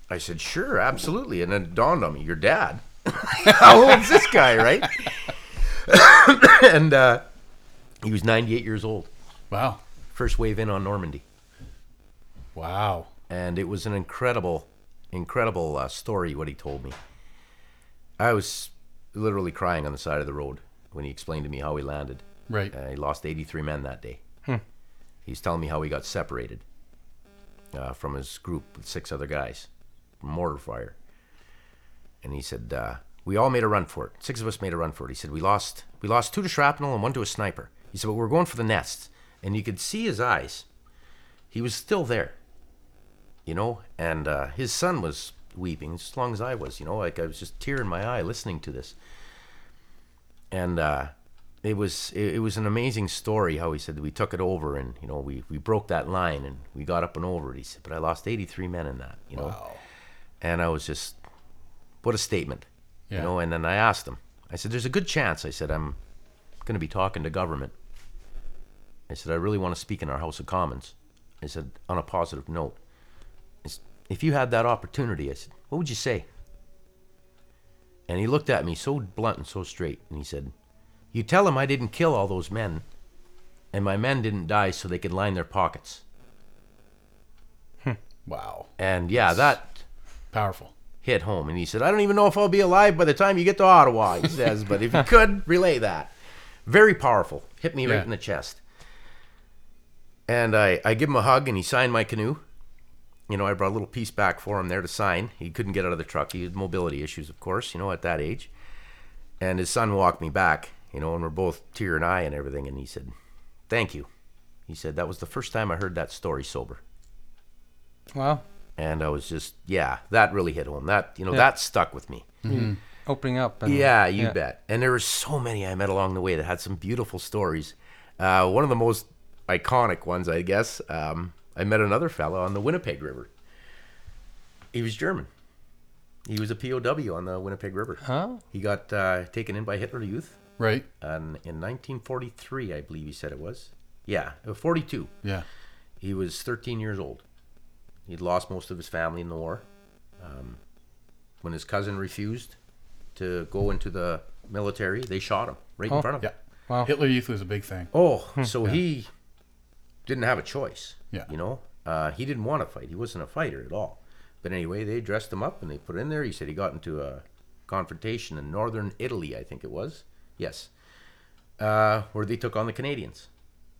I said, "Sure, absolutely." And then it dawned on me, "Your dad." How old's this guy, right? and uh, he was 98 years old. Wow. First wave in on Normandy, Wow. and it was an incredible, incredible uh, story. What he told me, I was literally crying on the side of the road when he explained to me how he landed. Right. Uh, he lost 83 men that day. He's telling me how he got separated uh, from his group with six other guys from mortar fire. And he said, uh, we all made a run for it. Six of us made a run for it. He said, we lost, we lost two to shrapnel and one to a sniper. He said, but we're going for the nests. And you could see his eyes. He was still there, you know, and uh, his son was weeping as long as I was, you know, like I was just tear in my eye listening to this and uh, it was it, it was an amazing story how he said that we took it over and you know we, we broke that line and we got up and over it. He said, but I lost 83 men in that, you know, Wow. and I was just what a statement, Yeah. you know. And then I asked him, I said, "There's a good chance," I said, "I'm going to be talking to government." I said, "I really want to speak in our House of Commons." I said, on a positive note, if you had that opportunity, I said, what would you say? And he looked at me so blunt and so straight, and he said, You tell him I didn't kill all those men, and my men didn't die so they could line their pockets. Hmm. Wow. And yeah, that Powerful. hit home. And he said, I don't even know if I'll be alive by the time you get to Ottawa, he says, but if you could, relay that. Very powerful. Hit me Yeah. right in the chest. And I, I give him a hug, and he signed my canoe. You know, I brought a little piece back for him there to sign. He couldn't get out of the truck. He had mobility issues, of course, you know, at that age. And his son walked me back, you know, and we're both tear and eye and everything. And he said, Thank you. He said, That was the first time I heard that story sober. Wow. And I was just, yeah, that really hit home. That, you know, Yeah. that stuck with me. Opening up. And, Yeah, you bet. And there were so many I met along the way that had some beautiful stories. Uh, one of the most iconic ones, I guess, um, I met another fellow on the Winnipeg River. He was German. He was a POW on the Winnipeg River. Huh? He got uh, taken in by Hitler Youth Right. and in 1943, I believe he said it was. Yeah, uh, 42. Yeah. He was 13 years old. He'd lost most of his family in the war. Um, when his cousin refused to go into the military, they shot him right in Oh. front of him. Yeah. Wow. Hitler Youth was a big thing. Oh, so he didn't have a choice. Yeah. You know, uh, he didn't want to fight. He wasn't a fighter at all. But anyway, they dressed him up and they put it in there. He said he got into a confrontation in northern Italy, I think it was. Yes. Uh, where they took on the Canadians.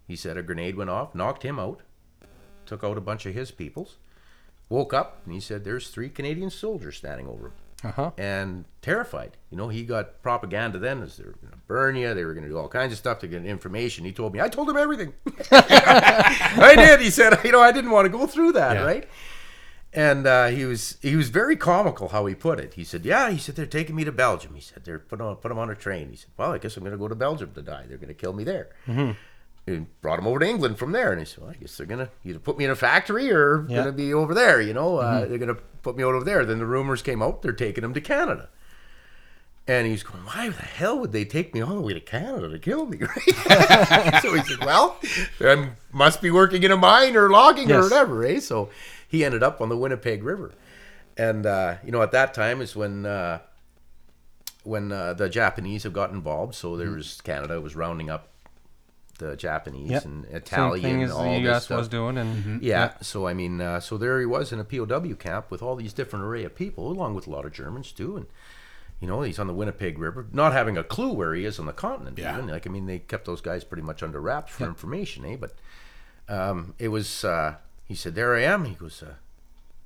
He said a grenade went off, knocked him out, took out a bunch of his peoples, woke up, and he said there's three Canadian soldiers standing over him Uh huh. and terrified. You know, he got propaganda then as they were going to burn you. They were going to do all kinds of stuff to get information. He told me, I told him everything. I did. He said, you know, I didn't want to go through that, Yeah. right? And uh, he was he was very comical how he put it. He said, "Yeah," he said, "They're taking me to Belgium." He said, "They're put on put him on a train." He said, "Well, I guess I'm going to go to Belgium to die. They're going to kill me there." Mm-hmm. He brought him over to England from there, and he said, "Well, I guess they're going to either put me in a factory or Yeah. Mm-hmm. going to be over there. You know, uh, they're going to put me over there." Then the rumors came out they're taking him to Canada. And he's going, why the hell would they take me all the way to Canada to kill me? Right? so he said, well, I must be working in a mine or logging or whatever, eh? So he ended up on the Winnipeg River. And, uh, you know, at that time is when uh, when uh, the Japanese have got involved. So there was Canada was rounding up the Japanese Mm-hmm. Yep. and Same Italian thing and as all the this U.S. stuff. was doing, and Yeah. So I mean, uh, so there he was in a POW camp with all these different array of people, along with a lot of Germans too, and you know he's on the Winnipeg River, not having a clue where he is on the continent. Yeah. Even like I mean, they kept those guys pretty much under wraps for information, eh? But um, it was. Uh, he said, "There I am." He goes, uh,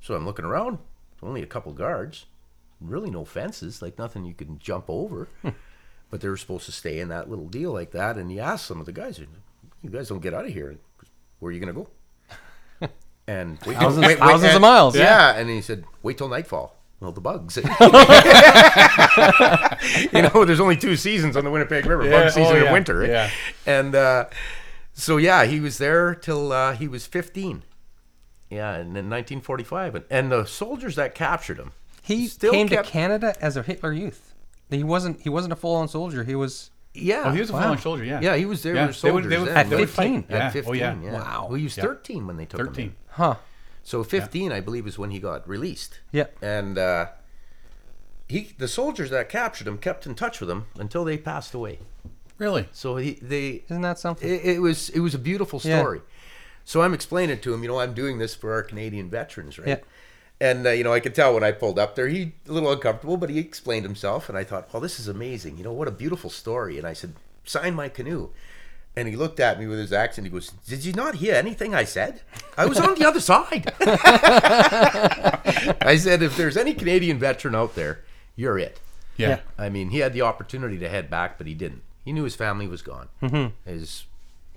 "So I'm looking around. Only a couple guards, really no fences, like nothing you can jump over." but they were supposed to stay in that little deal like that. And he asked some of the guys, "You guys don't get out of here. Where are you gonna go?" And wait, Thousands- thousands of miles. Yeah. and he said, "Wait till nightfall." Well, the bugs. you know, there's only two seasons on the Winnipeg River: Yeah, bug season oh, and winter. right? yeah. And uh, so yeah, he was there till uh, he was 15. Yeah, and in 1945, and, and the soldiers that captured him, he Still came kept- to Canada as a Hitler Youth. He wasn't. He wasn't a full-on soldier. He was. yeah, Oh, he was a Wow. fallen soldier. Yeah. yeah, he was there. Yeah, with they would- soldiers they would- then. At they 15? Yeah. At 15, Oh yeah. yeah. Wow. Well, he was Yeah. 13 when they took him. in. Thirteen. Huh. So 15, I believe, is when he got released. Yeah. And uh, he, the soldiers that captured him, kept in touch with him until they passed away. Really? So he, they, Isn't that something? it, it was, it was a beautiful Yeah. story. So I'm explaining to him, you know, I'm doing this for our Canadian veterans, right? Yeah. And uh, you know, I could tell when I pulled up there, he a little uncomfortable, but he explained himself, and I thought, well, this is amazing. You know, what a beautiful story. And I said, sign my canoe. And he looked at me with his accent. He goes, "Did you not hear anything I said? I was on the other side." I said, "If there's any Canadian veteran out there, you're it." Yeah. Yeah. I mean, he had the opportunity to head back, but he didn't. He knew his family was gone. Mm-hmm. His,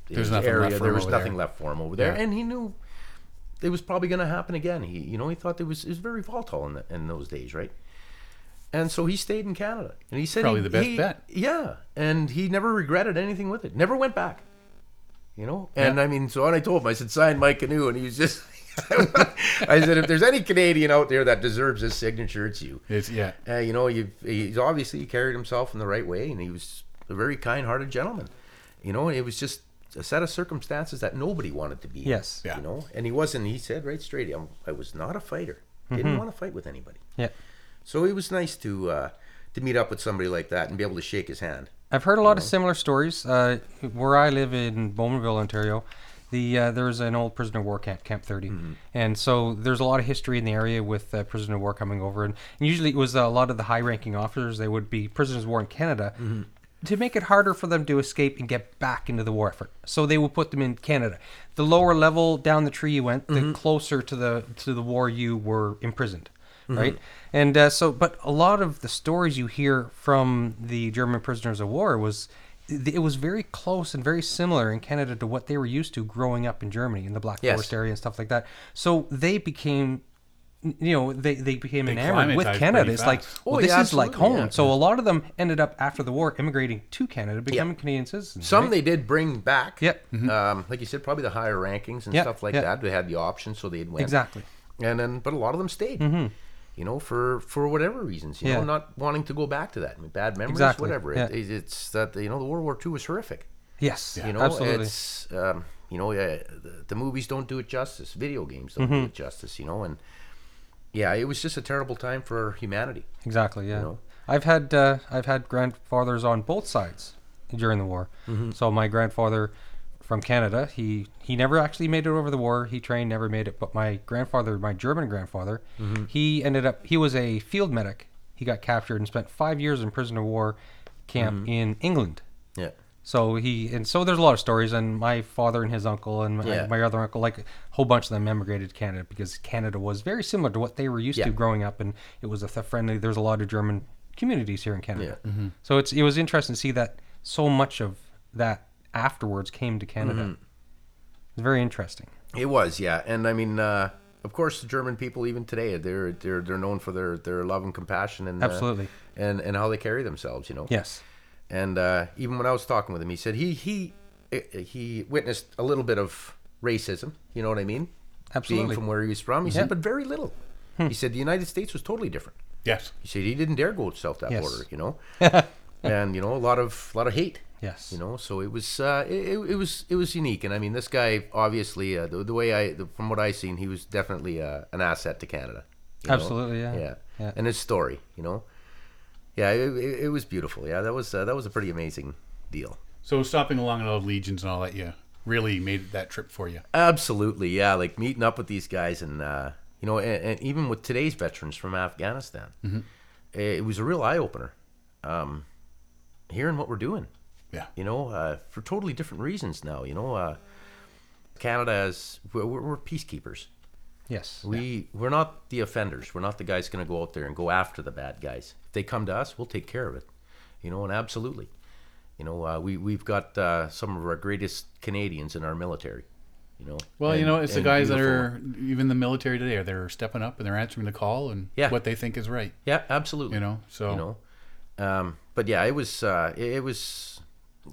There's his nothing area, left for there was nothing there. left for him over there, Yeah. and he knew it was probably going to happen again. He, you know, he thought it was it was very volatile in, the, in those days, right? And so he stayed in Canada, and he said Probably he- the best he- bet. Yeah, and he never regretted anything with it. Never went back. You know, and Yeah. I mean, so when I told him, I said, sign my canoe, and he was just. I said, if there's any Canadian out there that deserves this signature, it's you. It's yeah. Uh, you know, he's obviously carried himself in the right way, and he was a very kind-hearted gentleman. You know, it was just a set of circumstances that nobody wanted to be. in, Yes. Yeah. You know, and he wasn't. He said right straight, I'm, I was not a fighter. Didn't want to fight with anybody. Yeah. So it was nice to uh, to meet up with somebody like that and be able to shake his hand. I've heard a lot of similar stories. Uh, where I live in Bowmanville, Ontario, the uh, there's an old prisoner of war camp, Camp 30, and so there's a lot of history in the area with uh, prisoner of war coming over, and, usually it was a lot of the high-ranking officers. They would be prisoners of war in Canada. To make it harder for them to escape and get back into the war effort, so they would put them in Canada. The lower level down the tree you went, the closer to the to the war you were imprisoned right? And uh, so, but a lot of the stories you hear from the German prisoners of war was it was very close and very similar in Canada to what they were used to growing up in Germany in the Black Yes. Forest area and stuff like that. So they became. You know, they, they became They enamored with Canada. It's like, well, Oh, this yeah, is like home. yeah. So a lot of them ended up after the war immigrating to Canada, becoming Canadian citizens. Some right? they did bring back. Yep. Um, like you said, probably the higher rankings and Yeah, stuff like yeah. that. They had the option, so they'd win. exactly. and then but a lot of them stayed you know for for whatever reasons you Yeah. know not wanting to go back to that I mean, bad memories Exactly, whatever yeah. it, it's that you know the world war ii was horrific Yes, you know absolutely. it's um, you know uh, the, the movies don't do it justice video games don't Mm-hmm. do it justice you know and yeah it was just a terrible time for humanity Exactly. Yeah. know? I've had uh, I've had grandfathers on both sides during the war. Mm-hmm. So my grandfather from Canada, he he never actually made it over the war. He trained, never made it. But my grandfather, my German grandfather, Mm-hmm. he ended up he was a field medic. He got captured and spent five years in prisoner of war camp Mm-hmm. in England. yeah So he and so there's a lot of stories, and my father and his uncle and my, Yeah. my other uncle, like whole bunch of them, emigrated to Canada because Canada was very similar to what they were used Yeah. to growing up, and it was a th- friendly. There's a lot of German communities here in Canada, Yeah. Mm-hmm. so it's it was interesting to see that so much of that afterwards came to Canada. Mm-hmm. It's very interesting. It was, yeah, and I mean, uh, of course, the German people even today they're they're they're known for their their love and compassion and uh, Absolutely. and and how they carry themselves. You know. Yes. And uh, even when I was talking with him, he said he he he witnessed a little bit of racism. You know what I mean? Absolutely. Being from where he was from, he Yeah. said, but very little. He said the United States was totally different. Yes. He said he didn't dare go south that Yes. border. You know, and you know a lot of a lot of hate. Yes. You know, so it was uh, it, it- it was it was unique, and I mean, this guy obviously uh, the, the way I the, from what I seen, he was definitely uh, an asset to Canada. you know? Absolutely, yeah. yeah, Yeah. and his story, you know, yeah, it, it, it was beautiful. Yeah, that was uh, that was a pretty amazing deal. So stopping along at all legions and all that, yeah, really made that trip for you. Absolutely, yeah. Like meeting up with these guys, and uh, you know, and, and even with today's veterans from Afghanistan, it was a real eye opener. Um, hearing what we're doing, Yeah. you know, uh, for totally different reasons now. You know, uh, Canada is we're, we're we're peacekeepers. Yes. We we're not the offenders. We're not the guys going to go out there and go after the bad guys. If they come to us, we'll take care of it. You know, and absolutely, you know, uh, we we've got uh, some of our greatest Canadians in our military. You know, Well, you know, it's the and guys that are even the military today. Are they're stepping up and they're answering the call and Yeah. what they think is right. Yeah, absolutely. You know, so you know, um, but yeah, it was uh, it, it was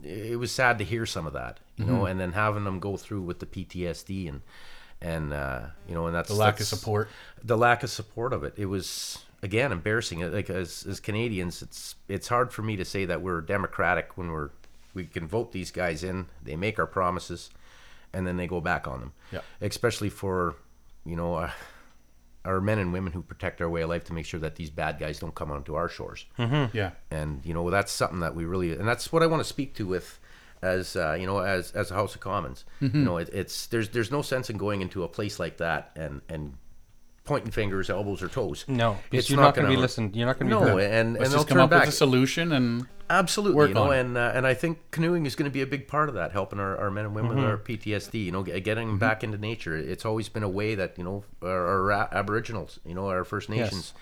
it was sad to hear some of that. You Mm-hmm. know, and then having them go through with the PTSD and and uh, you know, and that's the lack of support. the lack of support of it. It was again embarrassing. Like as as Canadians, it's it's hard for me to say that we're democratic when we're we can vote these guys in. They make our promises, and then they go back on them. Yeah. Especially for you know. Uh, our men and women who protect our way of life to make sure that these bad guys don't come onto our shores Yeah. and you know that's something that we really and that's what I want to speak to with as uh, you know as as a House of Commons. Mm-hmm. You know, it, it's there's there's no sense in going into a place like that and and pointing fingers, elbows, or toes. No, because it's you're not going to be listened. You're not going to No, be heard. and Let's and they'll just come turn up back. with a solution and Absolutely, work you know, on and uh, and I think canoeing is going to be a big part of that, helping our, our men and women with our Mm-hmm. PTSD. You know, getting them back into nature. It's always been a way that you know our, our Aboriginals, you know, our First Nations, Yes. Nations.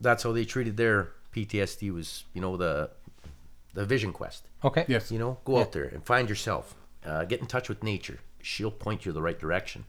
That's how they treated their PTSD. Was you know the the vision quest. Okay. yes. You know, go out there and find yourself. Uh, get in touch with nature. She'll point you the right direction.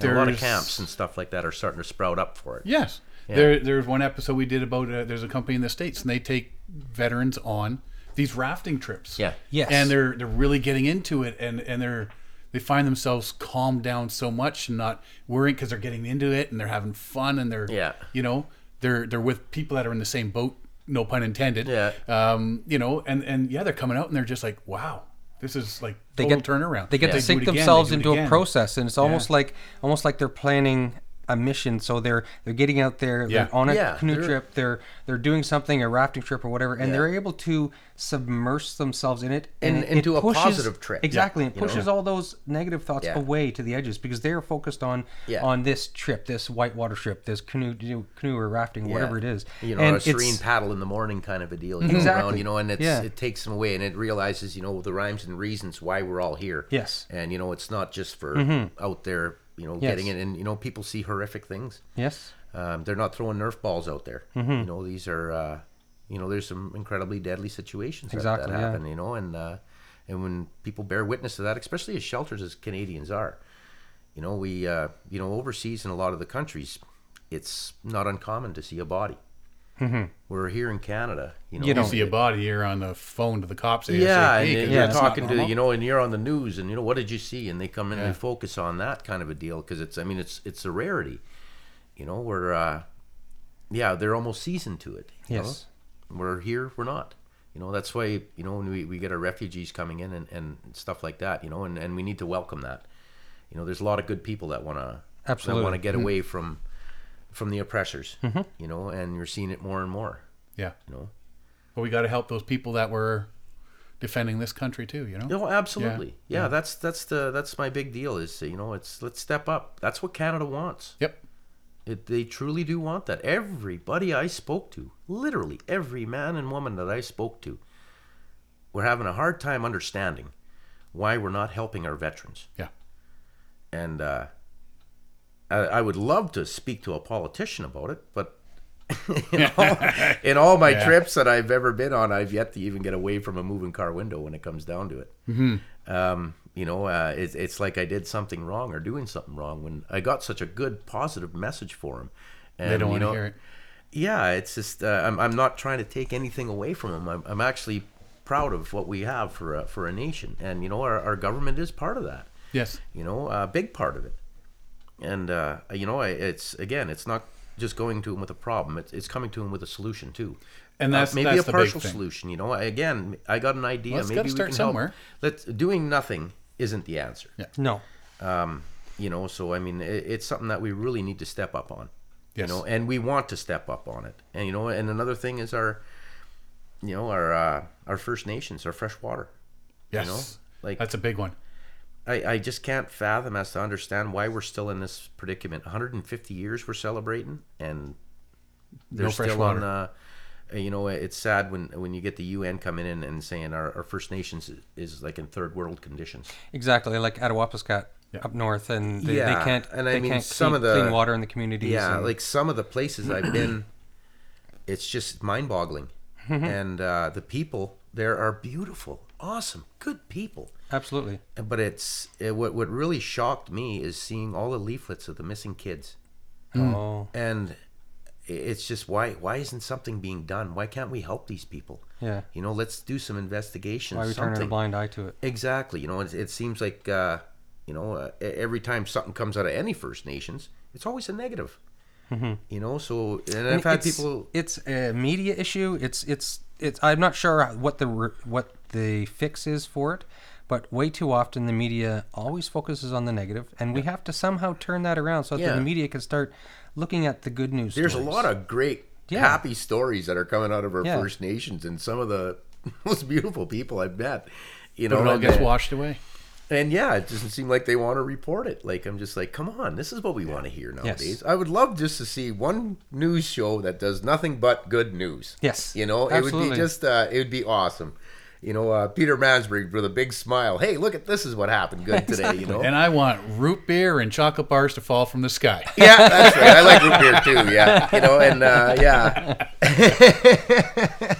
A lot of camps and stuff like that are starting to sprout up for it. Yes. There, there's one episode we did about uh, there's a company in the states and they take veterans on these rafting trips. Yeah. Yes. And they're they're really getting into it and and they're they find themselves calmed down so much and not worrying because they're getting into it and they're having fun and they're Yeah. you know they're they're with people that are in the same boat no pun intended Yeah. um you know and and yeah they're coming out and they're just like wow this is like they get turnaround. They get do to sink themselves into a process, and it's almost like almost like they're planning a mission. So they're they're getting out there, Yeah. they're on a Yeah, canoe they're- trip, they're they're doing something, a rafting trip or whatever, and Yeah. they're able to submerge themselves in it And- it- and it do a positive trip. Exactly, Yeah. it You know? pushes all those negative thoughts Yeah. away to the edges because they're focused on Yeah. on this trip, this whitewater trip, this canoe you know, canoe or rafting, whatever it is. You know, and a serene paddle in the morning kind of a deal. You know, Exactly. around, you know, and it's, Yeah. it takes them away and it realizes, you know, the rhymes and reasons why we're all here. Yes. And, you know, it's not just for mm-hmm. out there, you know, Yes. getting it. And, you know, people see horrific things. yes, Um, they're not throwing Nerf balls out there. Mm-hmm. You know, these are, uh, you know, there's some incredibly deadly situations that, Exactly, that yeah. happen. You know, and uh, and when people bear witness to that, especially as shelters as Canadians are, you know, we, uh, you know, overseas in a lot of the countries, it's not uncommon to see a body. We're here in Canada, you know. Mm-hmm. You you know, see a body here on the phone to the cops ASAP, yeah, 'cause and then yeah, you're that's talking to you know, and you're on the news, and you know, what did you see? And they come in and they focus on that kind of a deal because it's, I mean, it's it's a rarity. You know, we're, uh, yeah, they're almost seasoned to it. you know? yes, we're here, we're not. You know, that's why you know when we, we get our refugees coming in and, and stuff like that. You know, and, and we need to welcome that. You know, there's a lot of good people that want to Absolutely. want to get away from from the oppressors. Mm-hmm. You know, and you're seeing it more and more. yeah You know. but we got to help those people that were defending this country too you know No, absolutely. Yeah, Yeah. that's that's the that's my big deal. Is you know, it's let's step up. That's what Canada wants. yep It, they truly do want that. Everybody I spoke to, literally every man and woman that I spoke to, were having a hard time understanding why we're not helping our veterans. yeah And uh, I, I would love to speak to a politician about it, but in all, in all my Yeah. trips that I've ever been on, I've yet to even get away from a moving car window when it comes down to it. Mm-hmm. um, you know, uh, it's, it's like I did something wrong or doing something wrong when I got such a good positive message for him. And, They don't want to hear it. yeah, it's just uh, I'm, I'm not trying to take anything away from them. I'm, I'm actually proud of what we have for a, for a nation, and you know our, our government is part of that. Yes. You know, a big part of it. And uh, you know, I, it's again, it's not just going to him with a problem. It's, it's coming to him with a solution too. And Uh, that's maybe that's a the partial big thing. solution. You know, I- again, I got an idea. Well, maybe we start can somewhere. help. Let's doing nothing isn't the answer. Yeah. No. Um, you know, so I mean, it, it's something that we really need to step up on. Yes. You know, and we want to step up on it. And you know, and another thing is our, you know, our uh, our First Nations, our fresh water. Yes. know, like- that's a big one. I, I just can't fathom as to understand why we're still in this predicament. 150 years we're celebrating, and they're No fresh still water. on. Uh, you know, it's sad when when you get the UN coming in and saying our, our First Nations is, is like in third world conditions. Exactly, like Attawapiskat Yeah. up north, and they, Yeah, they can't and I they mean, can't some clean, of the- clean water in the communities. Yeah, and- like some of the places I've been, it's just mind-boggling, and uh, the people there are beautiful, awesome, good people. Absolutely. But it's it, what what really shocked me is seeing all the leaflets of the missing kids. Oh, and it's just why why isn't something being done why can't we help these people yeah. you know let's do some investigation Why are we turning a blind eye to it? exactly you know it, it seems like uh, you know uh, every time something comes out of any first nations it's always a negative you know so and And i've had it's, people It's a media issue. It's it's it's. I'm not sure what the what the fix is for it, but way too often the media always focuses on the negative, and we have to somehow turn that around so that Yeah. the media can start looking at the good news. there's a stories. lot of great Yeah. happy stories that are coming out of our Yeah. first nations and some of the most beautiful people i've met you But know it all and, gets washed away. And yeah, it doesn't seem like they want to report it. Like I'm just like, come on, this is what we want to hear nowadays. I would love just to see one news show that does nothing but good news. Yes, you know, it would absolutely. be just, uh, it would be awesome. You know, uh, Peter Mansbridge with a big smile. Hey, look at this is what happened good today. You know, And I want root beer and chocolate bars to fall from the sky. yeah, that's right. I like root beer too. Yeah, you know, and uh, yeah,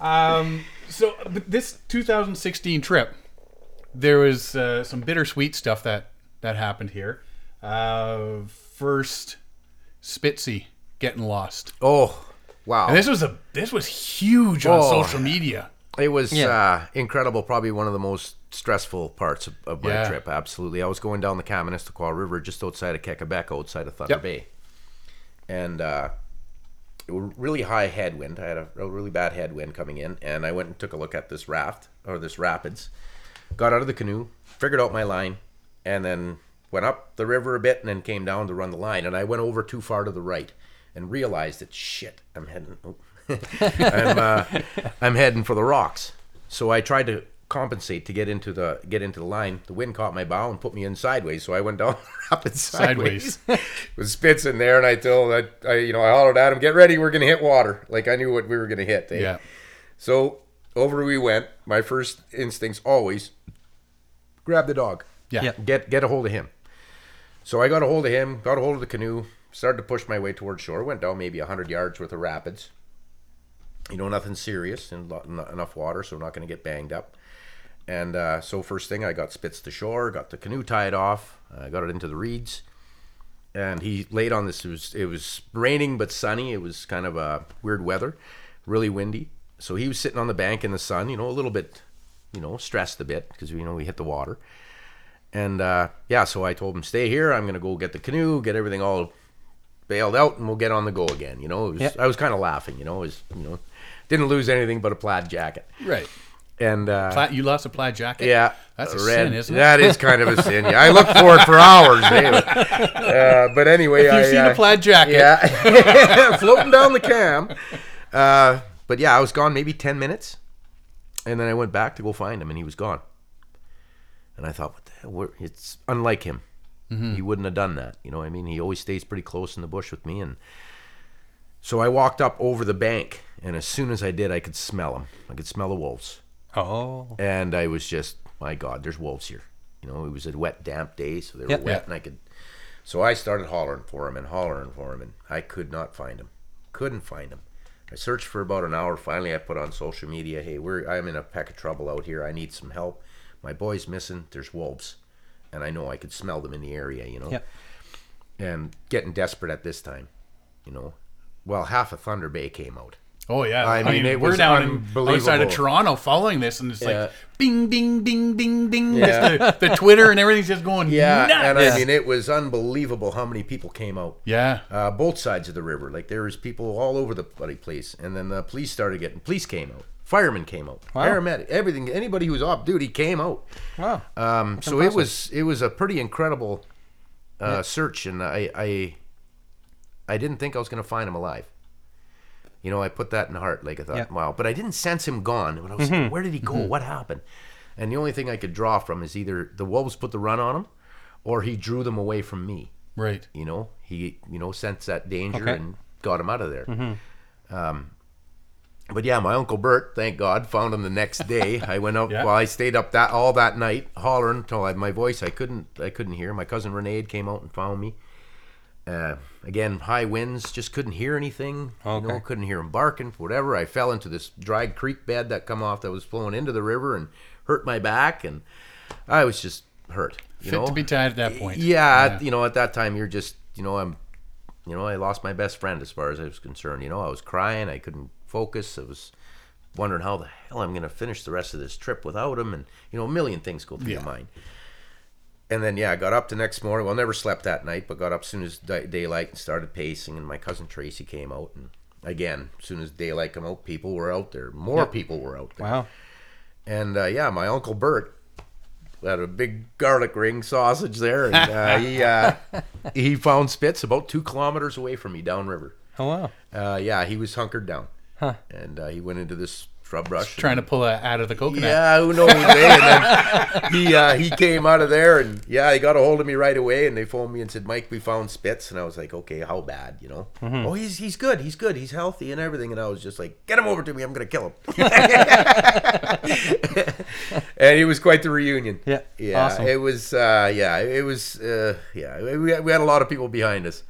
Um, so but this 2016 trip, there was uh, some bittersweet stuff that that happened here. Uh, first, Spitzy getting lost. oh wow, And this was a this was huge on Oh. social media. It was Yeah. uh, incredible. Probably one of the most stressful parts of, of my Yeah. trip. Absolutely. I was going down the Kaministiquia River just outside of Kakabeka, outside of Thunder Yep. Bay. And uh, it was really high headwind. I had a, a really bad headwind coming in. And I went and took a look at this raft, or this rapids. Got out of the canoe, figured out my line, and then went up the river a bit and then came down to run the line. And I went over too far to the right and realized that, shit, I'm heading... oh. I'm uh, I'm heading for the rocks. So I tried to compensate to get into the get into the line. The wind caught my bow and put me in sideways. So I went down rapid sideways. With Spitz in there, and I told I, I you know I hollered at him, "Get ready, we're gonna hit water." Like I knew what we were gonna hit. eh? Yeah. So over we went. My first instincts always grab the dog. Yeah. Yeah. Get get a hold of him. So I got a hold of him, got a hold of the canoe, started to push my way towards shore. Went down maybe hundred yards worth of rapids. You know, nothing serious and enough water, so we're not going to get banged up. And uh, so first thing, I got Spitz to shore, got the canoe tied off, I got it into the reeds, and he laid on this. It was it was raining but sunny. It was kind of a weird weather, really windy. So he was sitting on the bank in the sun, you know, a little bit, you know, stressed a bit because you know we hit the water. And uh, yeah, so I told him, stay here. I'm gonna go get the canoe, get everything all bailed out, and we'll get on the go again. You know, was. I was kind of laughing. You know, it was you know, didn't lose anything but a plaid jacket. Right. And uh, Pla- you lost a plaid jacket. yeah, That's a red- sin, isn't it? That is kind of a sin. Yeah, I looked for it for hours. but, uh, but anyway, If I you've seen uh, a plaid jacket, yeah, floating down the Kam. Uh, but yeah, I was gone maybe ten minutes, and then I went back to go find him, and he was gone. And I thought, what the hell? Where- It's unlike him. He wouldn't have done that. You know, what I mean, he always stays pretty close in the bush with me, and so I walked up over the bank, and as soon as I did, I could smell them. I could smell the wolves Oh, and I was just, my God, there's wolves here. You know, it was a wet, damp day, so they were Yep. wet, Yeah. and I could. So I started hollering for them and hollering for them, and I could not find them. Couldn't find them. I searched for about an hour. Finally, I put on social media, "Hey, we're I'm in a peck of trouble out here. I need some help. my boy's missing. There's wolves, and I know I could smell them in the area. You know, Yep. and getting desperate at this time. You know, well, half of Thunder Bay came out. Oh yeah, I mean, it we're down outside of Toronto following this, and it's Yeah. like bing, bing, bing, bing, bing. Yeah. Just the, the Twitter and everything's just going Yeah, nuts. and I mean, it was unbelievable how many people came out. yeah, uh, both sides of the river. Like there was people all over the bloody place, and then the police started getting. Police came out, firemen came out, Wow. paramedic, everything. Anybody who was off duty came out. Wow. Um, so it was it was a pretty incredible uh, search, and I, I I didn't think I was going to find him alive. You know, I put that in the heart. Like I thought, Yeah. wow, but I didn't sense him gone. When I was like, mm-hmm. where did he go? Mm-hmm. What happened? And the only thing I could draw from is either the wolves put the run on him, or he drew them away from me right. you know he you know sensed that danger Okay. and got him out of there mm-hmm. um, but yeah my uncle bert thank god found him the next day i went out Yeah. well i stayed up that all that night hollering until I, my voice i couldn't i couldn't hear my cousin renee came out and found me uh, again high winds just couldn't hear anything you know Okay. couldn't hear him barking whatever i fell into this dried creek bed that come off that was flowing into the river and hurt my back and i was just hurt you Fit know to be tied at that point. yeah, you know, at that time you're just, you know, I'm, you know, I lost my best friend as far as I was concerned. You know, I was crying, I couldn't focus, I was wondering how the hell I'm going to finish the rest of this trip without him, and you know, a million things go through Yeah. your mind. And then yeah, I got up the next morning. Well, never slept that night, but got up as soon as day- daylight and started pacing. And my cousin Tracy came out, and again, as soon as daylight come out, people were out there. More people were out there. Wow. And uh, yeah, my uncle Bert had a big garlic ring sausage there, and uh, he uh, he found Spitz about two kilometers away from me downriver. Oh wow. Uh, yeah, he was hunkered down, Huh. and uh, he went into this shrub brush. Trying to pull that out of the coconut. Yeah, who knows? And then he uh, he came out of there, and yeah, he got a hold of me right away, and they phoned me and said, "Mike, we found Spitz," and I was like, "Okay, how bad?" You know? Oh, he's he's good, he's good, he's healthy and everything, and I was just like, "Get him over to me, I'm gonna kill him." and it was quite the reunion. Yeah, yeah, awesome. it was. Uh, yeah, it was. Uh, yeah, we we had a lot of people behind us.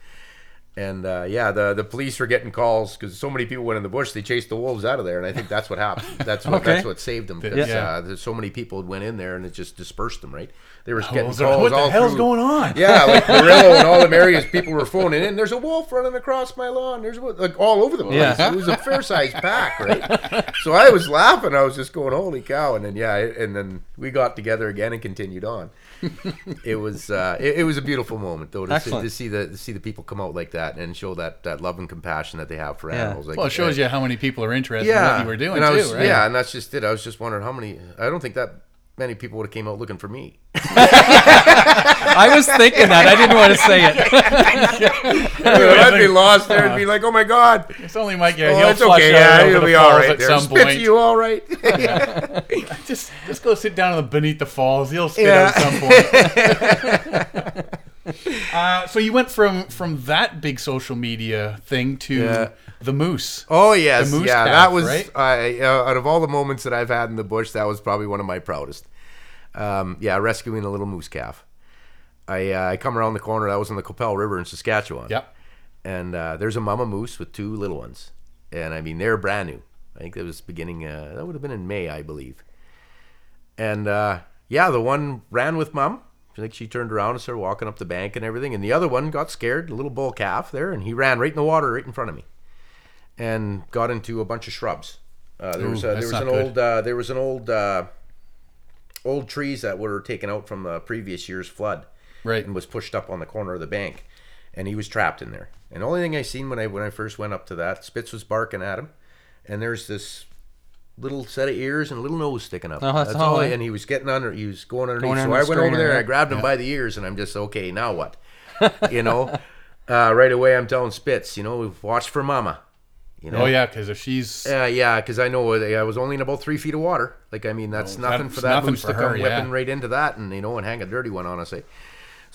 And uh, yeah, the the police were getting calls because so many people went in the bush. They chased the wolves out of there, and I think that's what happened. That's what Okay. that's what saved them. Because Yeah. uh, there's so many people went in there, and it just dispersed them. Right? They were getting calls what the hell's through- going on? Yeah, like Murillo and all them areas. People were phoning in. There's a wolf running across my lawn. There's a wolf, like all over the place. Yeah. It was a fair sized pack, right? So I was laughing. I was just going, "Holy cow!" And then yeah, and then we got together again and continued on. it was uh, it, it was a beautiful moment though to see, to see the to see the people come out like that and show that, that love and compassion that they have for Yeah. animals. Like, Well, it shows uh, you how many people are interested yeah, in what you were doing too, was, right? Yeah, and that's just it. I was just wondering how many. I don't think that many people would have came out looking for me. I was thinking that. I didn't want to say it. I'd be lost there and be like, "Oh my god." It's only Mike. Yeah, Oh, he'll it's flush okay. out Yeah, over you'll the be all falls right at there. some Spitz, point. you all right? Just just go sit down on the beneath the falls. He'll spit Yeah. out at some point. uh, so you went from from that big social media thing to Yeah. the moose. oh yes, moose yeah. calf, that was right? I uh, out of all the moments that I've had in the bush, that was probably one of my proudest. Um, yeah, rescuing a little moose calf. I uh, I come around the corner. That was in the Qu'Appelle River in Saskatchewan. Yep. and uh, there's a mama moose with two little ones, and I mean they're brand new. I think that was beginning. Uh, that would have been in May, I believe. And uh, yeah, the one ran with mom. I think she turned around and started walking up the bank and everything, and the other one got scared, a little bull calf there, and he ran right in the water, right in front of me, and got into a bunch of shrubs. Uh, there Ooh, was uh, there was an old uh, there was an old uh, old trees that were taken out from the previous year's flood Right. and was pushed up on the corner of the bank, and he was trapped in there. And the only thing I seen when I when I first went up to that, Spitz was barking at him, and there's this little set of ears and a little nose sticking up. Oh, that's all, all. eh? And he was getting under, he was going underneath. Going so under I went over there, and. I grabbed him by the ears, and I'm just okay. Now what? you know, uh, right away I'm telling Spitz, you know, watch for Mama. You know, Oh yeah, because if she's uh, yeah, because I know I was only in about three feet of water. Like I mean, that's Oh, nothing that's for that nothing moose for to come her, whipping yeah. right into that, and you know, and hang a dirty one on us. Eh?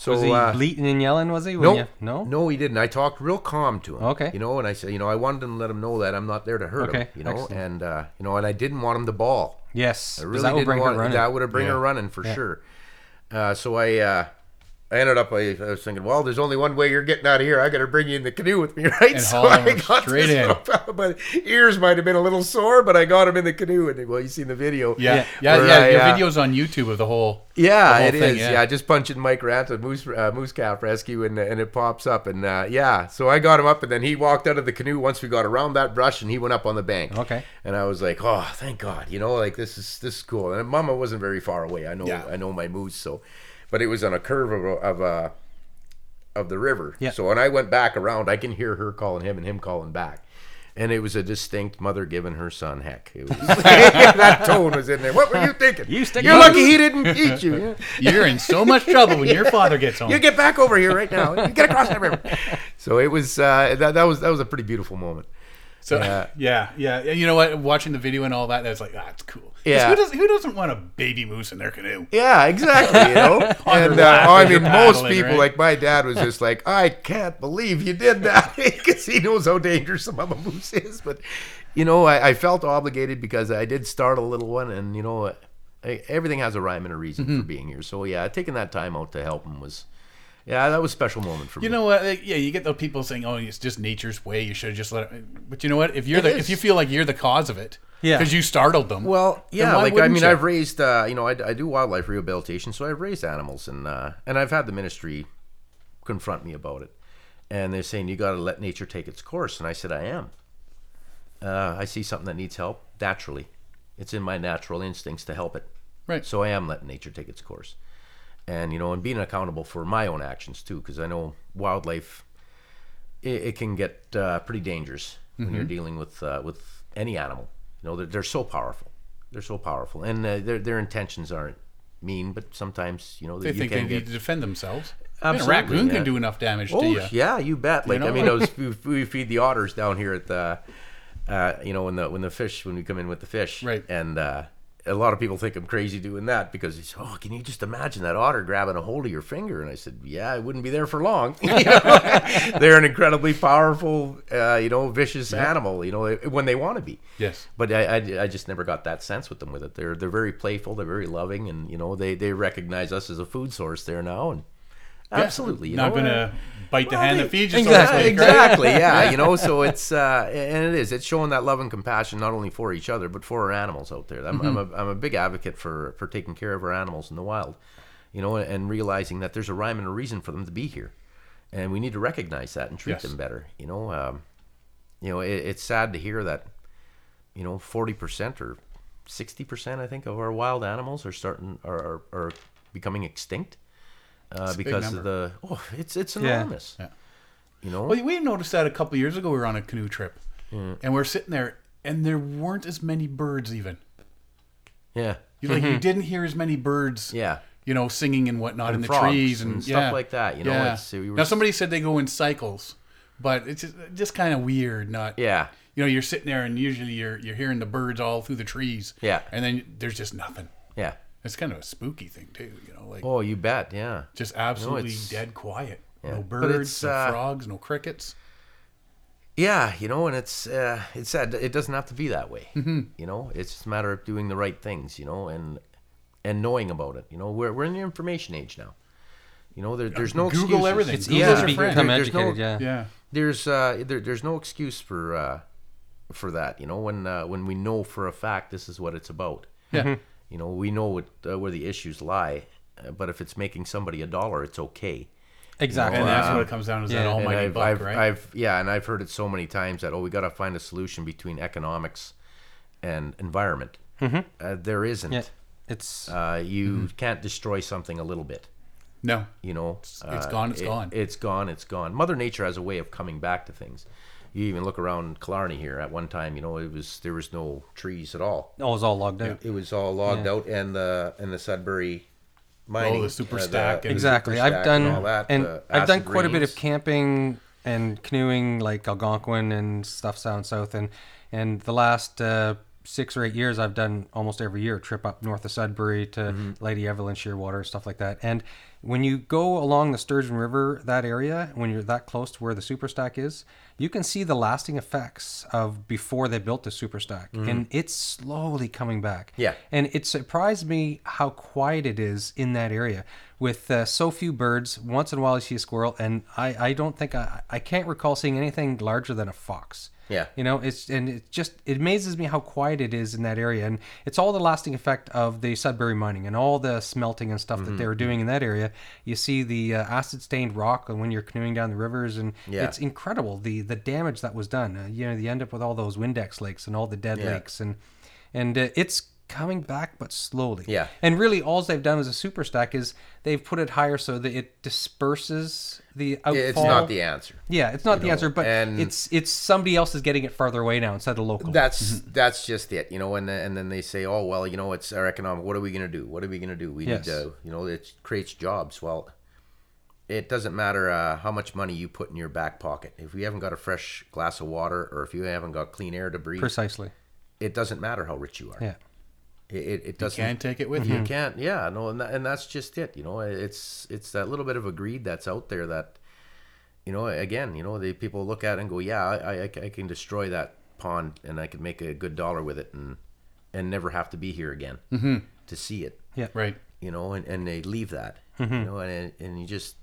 So Was he uh, bleating and yelling? Was he? No, you- no. no, he didn't. I talked real calm to him. Okay. you know, and I said, you know, I wanted to let him know that I'm not there to hurt him. Okay, You know, excellent. and uh, you know, and I didn't want him to ball. Yes. I really that didn't want that would have bring Yeah. her running for Yeah. sure. Uh, so I uh, I ended up. I, I was thinking, well, there's only one way you're getting out of here. I got to bring you in the canoe with me, right? And haul him straight this in. fella, But ears might have been a little sore, but I got him in the canoe. And well, you seen the video? Yeah, yeah, Where yeah. I, your uh, videos on YouTube of the whole. Yeah, the it whole is. yeah. Yeah. just punch in Mike Ranta, Moose uh, Moose Calf Rescue, and and it pops up, and uh, yeah. So I got him up, and then he walked out of the canoe once we got around that brush, and he went up on the bank. Okay. And I was like, oh, thank God, you know, like this is this is cool. And Mama wasn't very far away. I know, Yeah. I know my moose, so, but it was on a curve of a, of uh of the river. Yeah. So when I went back around, I can hear her calling him and him calling back. And it was a distinct mother giving her son heck. It was that tone was in there. What were you thinking? You stick You're lucky he didn't eat you. You're in so much trouble when your father gets home. You get back over here right now. You get across that river. So it was uh, that, that was that was a pretty beautiful moment. So Yeah. yeah. yeah. You know what? Watching the video and all that, that's like, ah, it's cool. Yeah. Who, does, who doesn't want a baby moose in their canoe? Yeah, exactly. You know, and uh, I mean, most people, right? like my dad, was just like, "I can't believe you did that," because he knows how dangerous a mama moose is. But you know, I, I felt obligated because I did start a little one, and you know, I, everything has a rhyme and a reason Mm-hmm. for being here. So yeah, taking that time out to help him was, yeah, that was a special moment for me. You know what? Like, yeah, you get those people saying, "Oh, it's just nature's way. You should have just let it." But you know what? If you're It the, is. if you feel like you're the cause of it, Yeah. because you startled them. Well, then yeah, why like I mean, you? I've raised, uh, you know, I, I do wildlife rehabilitation, so I've raised animals, and uh, and I've had the ministry confront me about it, and they're saying you got to let nature take its course, and I said I am. Uh, I see something that needs help naturally. It's in my natural instincts to help it. Right. So I am letting nature take its course, and you know, and being accountable for my own actions too, because I know wildlife, it, it can get uh, pretty dangerous when Mm-hmm. you're dealing with uh, with any animal. You know, they're, they're so powerful. They're so powerful, and uh, their their intentions aren't mean, but sometimes you know they you think they can need to defend themselves. Absolutely, a raccoon yeah. can do enough damage Oh to you. yeah, you bet. Like know? I mean, I was, we, we feed the otters down here at the, uh, you know, when the when the fish when we come in with the fish, Right. And uh, a lot of people think I'm crazy doing that because it's oh, can you just imagine that otter grabbing a hold of your finger? And I said, yeah, I wouldn't be there for long. You know? They're an incredibly powerful, uh, you know, vicious animal. You know, when they want to be. Yes. But I, I, I just never got that sense with them with it. They're they're very playful. They're very loving, and you know they they recognize us as a food source there now, and absolutely, Not know, uh, gonna bite the well, hand they- that feeds you. Exactly, So to speak, right? exactly yeah you know so it's uh and it is it's showing that love and compassion not only for each other but for our animals out there i'm, I'm, a, I'm a big advocate for for taking care of our animals in the wild you know and realizing that there's a rhyme and a reason for them to be here and we need to recognize that and treat Yes. them better you know um you know it, it's sad to hear that you know 40% or 60% i think of our wild animals are starting are are, are becoming extinct uh, because of the oh it's it's Yeah. enormous Yeah. you know Well, we noticed that a couple years ago. We were on a canoe trip, Mm. and we're sitting there, and there weren't as many birds even. yeah You, like you didn't hear as many birds. Mm-hmm. yeah You know, singing and whatnot And in the frogs trees and, and stuff yeah. like that, you know, Yeah. it's- we were now somebody said they go in cycles, but it's just, just kind of weird. Not Yeah. You know, you're sitting there and usually you're you're hearing the birds all through the trees. Yeah. And then there's just nothing. Yeah. It's kind of a spooky thing too. You know, like Oh, you bet. Yeah. just absolutely it's- dead quiet. Yeah. No birds, no uh, frogs, no crickets. Yeah, you know, and it's uh, it's sad. It doesn't have to be that way. Mm-hmm. You know, it's just a matter of doing the right things. You know, and and knowing about it. You know, we're we're in the information age now. You know, there, there's no Google excuses. everything. It's Google's easy your to friend. become There- there's no- yeah. Yeah. There's uh, there, there's no excuse for uh, for that. You know, when uh, when we know for a fact this is what it's about. Yeah. You know, we know what uh, where the issues lie. Uh, but if it's making somebody a dollar, it's okay. Exactly. And that's Wow. what it comes down to is Yeah. that almighty I've, buck, I've, right? I've, yeah, and I've heard it so many times that oh, we got to find a solution between economics and environment. Mm-hmm. Uh, there isn't. yeah. It's Uh, you can't destroy something a little bit. no. You know, it's Uh, gone, it's it- gone. It's gone. It's gone. Mother Nature has a way of coming back to things. You even look around Killarney here. At one time, you know, it was there was no trees at all. It was all logged out. It was all logged Yeah. out, and the and the Sudbury mining, Oh, the super uh, stack and- Exactly. super I've stack done and all that. and I've done acid quite a bit of camping and canoeing, like Algonquin and stuff down south, and and the last uh, six or eight years, I've done almost every year a trip up north of Sudbury to Mm-hmm. Lady Evelyn-Smoothwater, stuff like that. And when you go along the Sturgeon River, that area, when you're that close to where the super stack is, you can see the lasting effects of before they built the super stack, and it's slowly coming back. Mm-hmm. Yeah. And it surprised me how quiet it is in that area. with uh, so few birds. Once in a while, you see a squirrel, and I, I don't think I, I can't recall seeing anything larger than a fox. Yeah. You know, it's and it just it amazes me how quiet it is in that area, and it's all the lasting effect of the Sudbury mining and all the smelting and stuff that Mm-hmm. they were doing in that area. You see the uh, acid stained rock when you're canoeing down the rivers, and Yeah. it's incredible the the damage that was done. Uh, you know, you end up with all those Windex lakes and all the dead Yeah. lakes, and and uh, it's coming back, but slowly. Yeah. And really, all they've done as a super stack is they've put it higher so that it disperses the outfall. It's not the answer. Yeah, it's not the answer, but it's it's somebody else is getting it farther away now instead of local. That's that's just it, you know. And then, and then they say, oh well, you know, it's our economic. What are we going to do? What are we going to do? We Yes. need to, you know, it creates jobs. Well, it doesn't matter uh, how much money you put in your back pocket. If you haven't got a fresh glass of water, or if you haven't got clean air to breathe, Precisely. it doesn't matter how rich you are. Yeah. It, it, it doesn't. You Can't take it with You you. can't. Yeah. No. And, that, and that's just it. You know, it's it's that little bit of a greed that's out there that, you know, again, you know, the people look at it and go, yeah, I, I, I can destroy that pond and I can make a good dollar with it and and never have to be here again to see it. Yeah. Right. You know, and, and they leave that. You know, and and you just.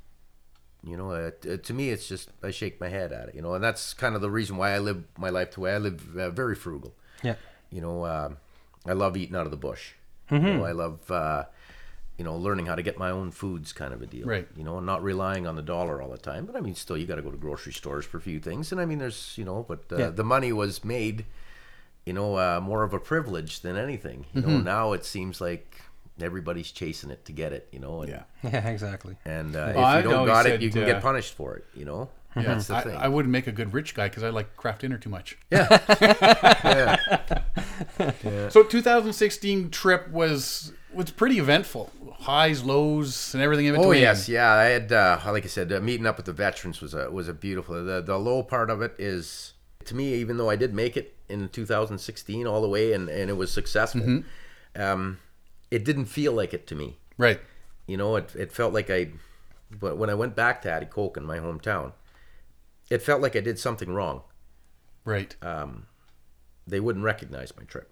You know, uh, t- to me, it's just I shake my head at it. You know, and that's kind of the reason why I live my life the way I live. Uh, very frugal Yeah. you know, uh, I love eating out of the bush. You know, I love, uh, you know, learning how to get my own foods, kind of a deal. Right. You know, and not relying on the dollar all the time. But I mean, still, you got to go to grocery stores for a few things. And I mean, there's, you know, but uh, Yeah. the money was made, you know, uh, more of a privilege than anything. You know, now it seems like everybody's chasing it to get it. You know, and Yeah. Yeah, exactly. and uh, Well, if you don't got it, said, you can uh, get punished for it. You know, that's the I, thing. I wouldn't make a good rich guy because I like craft dinner too much. yeah. So 2016 trip was was pretty eventful. Highs, lows, and everything in between. Oh yes, yeah. I had, uh, like I said, uh, meeting up with the veterans was a was a beautiful. The the low part of it is to me, even though I did make it in 2016 all the way, and and it was successful, um, it didn't feel like it to me. Right. You know, it it felt like I, but when I went back to Atikokan, my hometown, it felt like I did something wrong. Right. They wouldn't recognize my trip.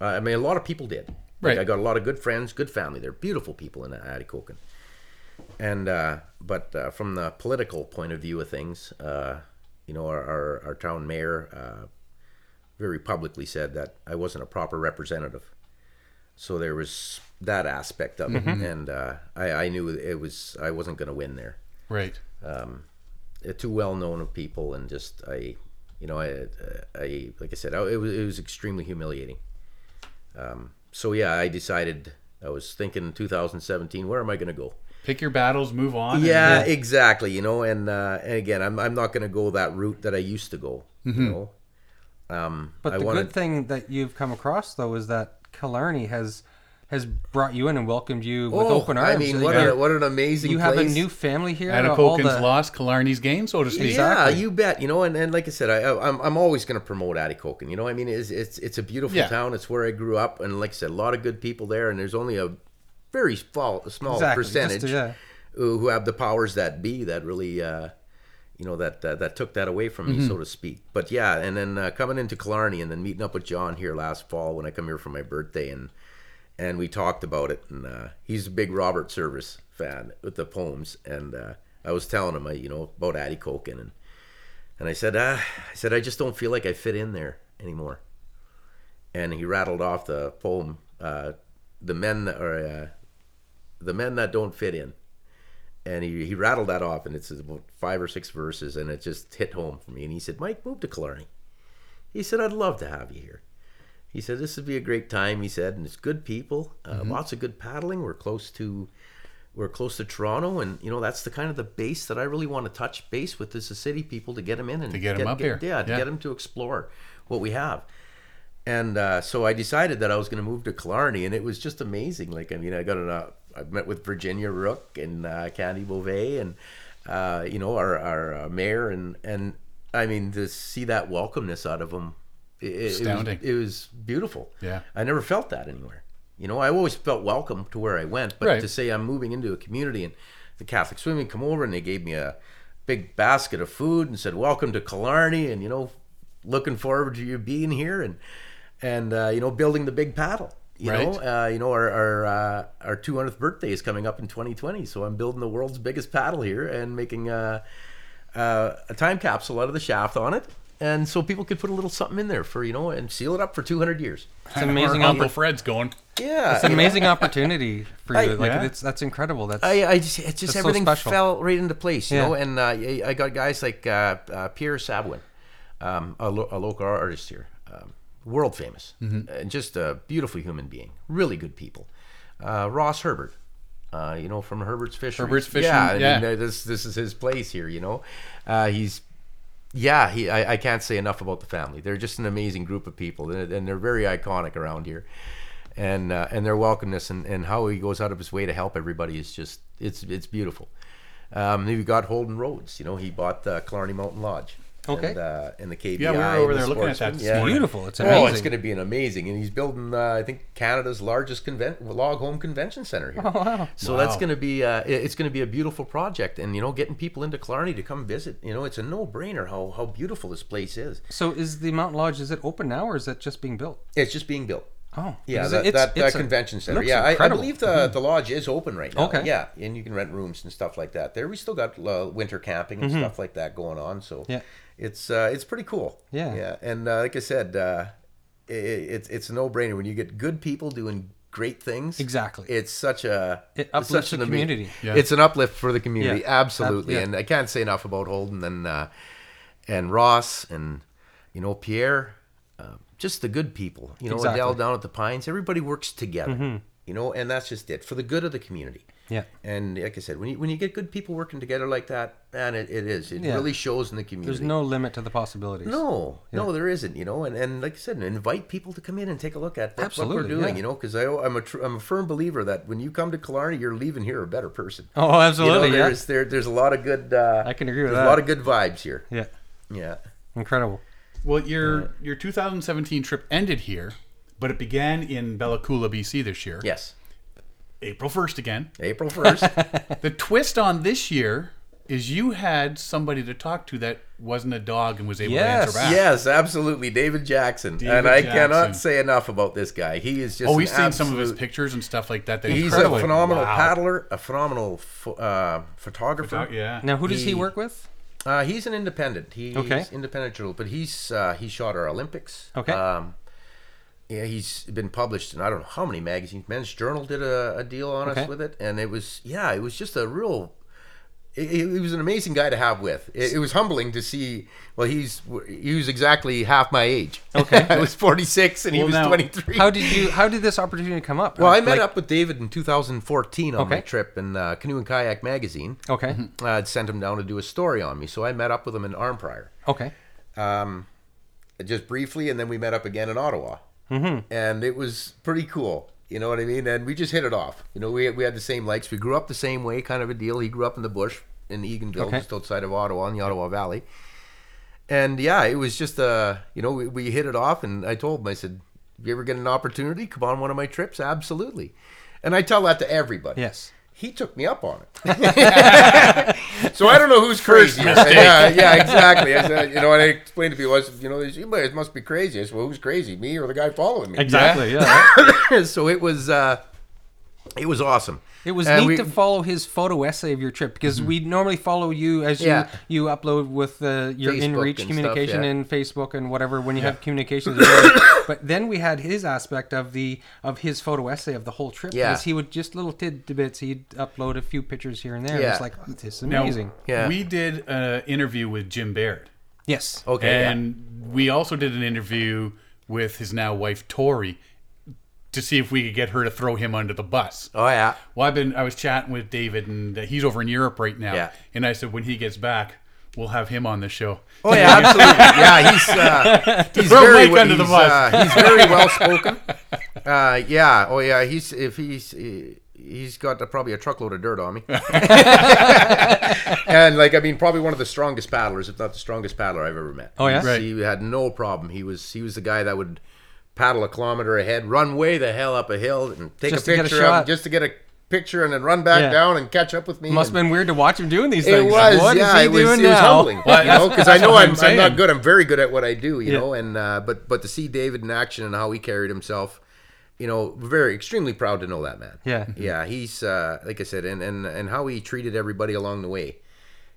Uh, I mean, a lot of people did. Like, Right. I got a lot of good friends, good family. They're beautiful people in Atikokan. And uh, but uh, from the political point of view of things, uh, you know, our our, our town mayor uh, very publicly said that I wasn't a proper representative. So there was that aspect of it, and uh, I, I knew it was I wasn't going to win there right. uh, too well known of people, and just I, you know, I, I like I said, I, it was it was extremely humiliating. Um, so yeah, I decided I was thinking in 2017, where am I going to go? Pick your battles, move on. and- Yeah, exactly. You know, and uh, and again, I'm I'm not going to go that route that I used to go. You know, um, But I the wanted, good thing that you've come across though is that Killarney has has brought you in and welcomed you with oh, open arms. I mean, what got- a, what an amazing you have a new family here. all the- lost, Killarney's gained, so to speak. Yeah, you bet. You know, and, and like I said, I, I- I'm I'm always going to promote Atikokan. You know, I mean, it's it's it's a beautiful Yeah. town. It's where I grew up, and like I said, a lot of good people there. And there's only a very small small Exactly, just, percentage yeah. who, who have the powers that be that really, uh, you know, that uh, that took that away from me, Mm-hmm. so to speak. But yeah, and then uh, coming into Killarney, and then meeting up with John here last fall when I come here for my birthday, and and we talked about it. And uh, he's a big Robert Service fan with the poems, and uh, I was telling him, uh, you know, about Atikokan, and and I said, ah, I said I just don't feel like I fit in there anymore. And he rattled off the poem, uh, the men that are uh, the men that don't fit in, and he, he rattled that off, and it's about five or six verses, and it just hit home for me. And he said, Mike, move to Killarney. He said, I'd love to have you here. He said, This would be a great time. He said, and it's good people, uh, lots of good paddling. We're close to. We're close to Toronto, and you know that's the kind of the base that I really want to touch base with is the city people to get them in and To get them up here. Yeah, to Yeah. get them to explore what we have. And uh, so I decided that I was going to move to Killarney, and it was just amazing. Like I mean, I got an, uh, I met with Virginia Rook and uh, Candy Beauvais, and uh, you know our our uh, mayor, and and I mean to see that welcomeness out of them, it, Astounding. It was, it was beautiful. Yeah. I never felt that anywhere. You know, I always felt welcome to where I went, but Right. to say I'm moving into a community and the Catholic swimming come over and they gave me a big basket of food and said, "Welcome to Killarney," and you know, looking forward to you being here and and uh, you know, building the big paddle. You Right. know, uh, you know, our our uh, our 200th birthday is coming up in 2020, so I'm building the world's biggest paddle here and making a, a, a time capsule out of the shaft on it, and so people could put a little something in there for you know and seal it up for 200 years. It's an amazing, Our Uncle oppor- Fred's going. Yeah, it's an amazing opportunity for you. I- like Yeah. it's that's incredible. That's I, I just, it's just That's so everything fell right into place, you Yeah. know. And uh, I I got guys like uh, uh, Pierre Sabouin, um, a, lo- a local artist here, um, world famous, Mm-hmm. and just a beautiful human being, really good people. Uh, Ross Herbert, uh, you know, from Herbert's Fishing. Herbert's Fishing, Yeah, I yeah. mean, this this is his place here, you know. Uh, he's yeah, he, I, I can't say enough about the family. They're just an amazing group of people, and, and they're very iconic around here. And uh, and their welcomeness and, and how he goes out of his way to help everybody is just it's it's beautiful. Um, we got Holden Rhodes. You know, he bought the Killarney Mountain Lodge. Okay. And, uh, and the KBI. Yeah, we were over the there looking at that this Yeah. beautiful. It's amazing. Oh, it's going to be an amazing, and he's building, uh, I think, Canada's largest convent log home convention center here. Oh, wow. So that's going to be, uh, it's going to be a beautiful project, and you know, getting people into Killarney to come visit, you know, it's a no-brainer how how beautiful this place is. So is the Mountain Lodge is it open now or is it just being built? It's just being built. Oh, Yeah, that, it's- that, that it's a- convention it center. Yeah, I, I believe the the lodge is open right now. Okay. Yeah, and you can rent rooms and stuff like that. There, we still got uh, winter camping and stuff like that going on. So Mm-hmm. Yeah. It's uh, it's pretty cool. Yeah. yeah, and uh, like I said, uh, it, it's it's a no brainer when you get good people doing great things. Exactly. It's such a It it's uplifts such the an ama- community. Yeah. It's an uplift for the community, Yeah. absolutely. Uh, yeah. And I can't say enough about Holden and uh, and Ross and you know Pierre, uh, just the good people. You know Exactly. Adele down at the Pines. Everybody works together. You know, and that's just it for the good of the community. Yeah. And like I said, when you when you get good people working together like that, man, it, it is. It Yeah. really shows in the community. There's no limit to the possibilities. No, no, there isn't. You know, and, and like I said, invite people to come in and take a look at what, what Absolutely, we're doing. yeah. You know, because I'm a tr- I'm a firm believer that when you come to Killarney, you're leaving here a better person. Oh, You know, absolutely. yeah. there's there there's a lot of good. Uh, I can agree with there's that. a lot of good vibes here. Yeah. Yeah. Incredible. Well, your your 2017 trip ended here, but it began in Bella Coola, BC this year. Yes. April 1st again. April first. The twist on this year is you had somebody to talk to that wasn't a dog and was able Yes. to answer back. yes, absolutely, David Jackson, David and I Jackson. cannot say enough about this guy. He is just. Oh, we've seen some of his pictures and stuff like that. that He's incredible. a phenomenal Wow. paddler, a phenomenal pho- uh, photographer. Yeah. Now, who does he, He- work with? Uh, he's an independent. He's Okay. independent journalist, but he's uh, he shot our Olympics. Okay. Um, yeah, he's been published in I don't know how many magazines. Men's Journal did a, a deal on Okay. us with it, and it was yeah, it was just a real. He was an amazing guy to have with. It, it was humbling to see. Well, he's he was exactly half my age. Okay, I was forty six and he was twenty three. How did you? How did this opportunity come up? Well, I Like- met up with David in 2014 on my trip in uh, Canoe and Kayak magazine. Okay. I'd sent him down to do a story on me, so I met up with him in Arnprior Okay. um, just briefly, and then we met up again in Ottawa, mm-hmm. and it was pretty cool. You know what I mean? And we just hit it off. You know, we we had the same likes. We grew up the same way, kind of a deal. He grew up in the bush in Eganville, Okay. just outside of Ottawa, in the Ottawa Valley. And yeah, it was just uh, you know, we, we hit it off, and I told him, I said, "If you ever get an opportunity, come on one of my trips, absolutely." And I tell that to everybody. Yes. He took me up on it. so I don't know who's crazy. Yeah, yeah, exactly. I said, you know, and I explained to people, I said, you know, you guys must be crazy. I said, well, who's crazy, me or the guy following me? Exactly. Yeah. so it was, uh, it was awesome. It was And neat we- to follow his photo essay of your trip because we normally follow you as you Yeah. you upload with uh, your Facebook in-reach and communication stuff, yeah. and Facebook and whatever when you have communications. but then we had his aspect of the of his photo essay of the whole trip. Yeah. because he would just little tidbits. He'd upload a few pictures here and there. Yeah. It's like oh, this is Now, amazing. Yeah. we did an interview with Jim Baird. yes. Okay. yeah. and we also did an interview with his now wife Tori to see if we could get her to throw him under the bus. Oh yeah. Well, I've been I was chatting with David, and uh, he's over in Europe right now. Yeah. And I said when he gets back, we'll have him on the show. Oh yeah, absolutely. Yeah, he's uh, he's Throw very Mike under the he's, bus. uh, he's very well spoken. Uh, yeah. Oh yeah. He's if he's he, he's got uh, probably a truckload of dirt on me. and like I mean, probably one of the strongest paddlers, if not the strongest paddler I've ever met. Oh, yeah? Right. He had no problem. He was he was the guy that would paddle a kilometer ahead, run way the hell up a hill, and take Just a get a picture of just to get a picture, and then run back Yeah. down and catch up with me. Must have been weird to watch him doing these it things. was, What is yeah. he it was, doing it was humbling, Well, you know, because I know I'm, I'm I'm not good. I'm very good at what I do, you Yeah. know, and uh, but but to see David in action and how he carried himself, you know, very extremely proud to know that man. Yeah. yeah. He's uh, like I said, and and and how he treated everybody along the way.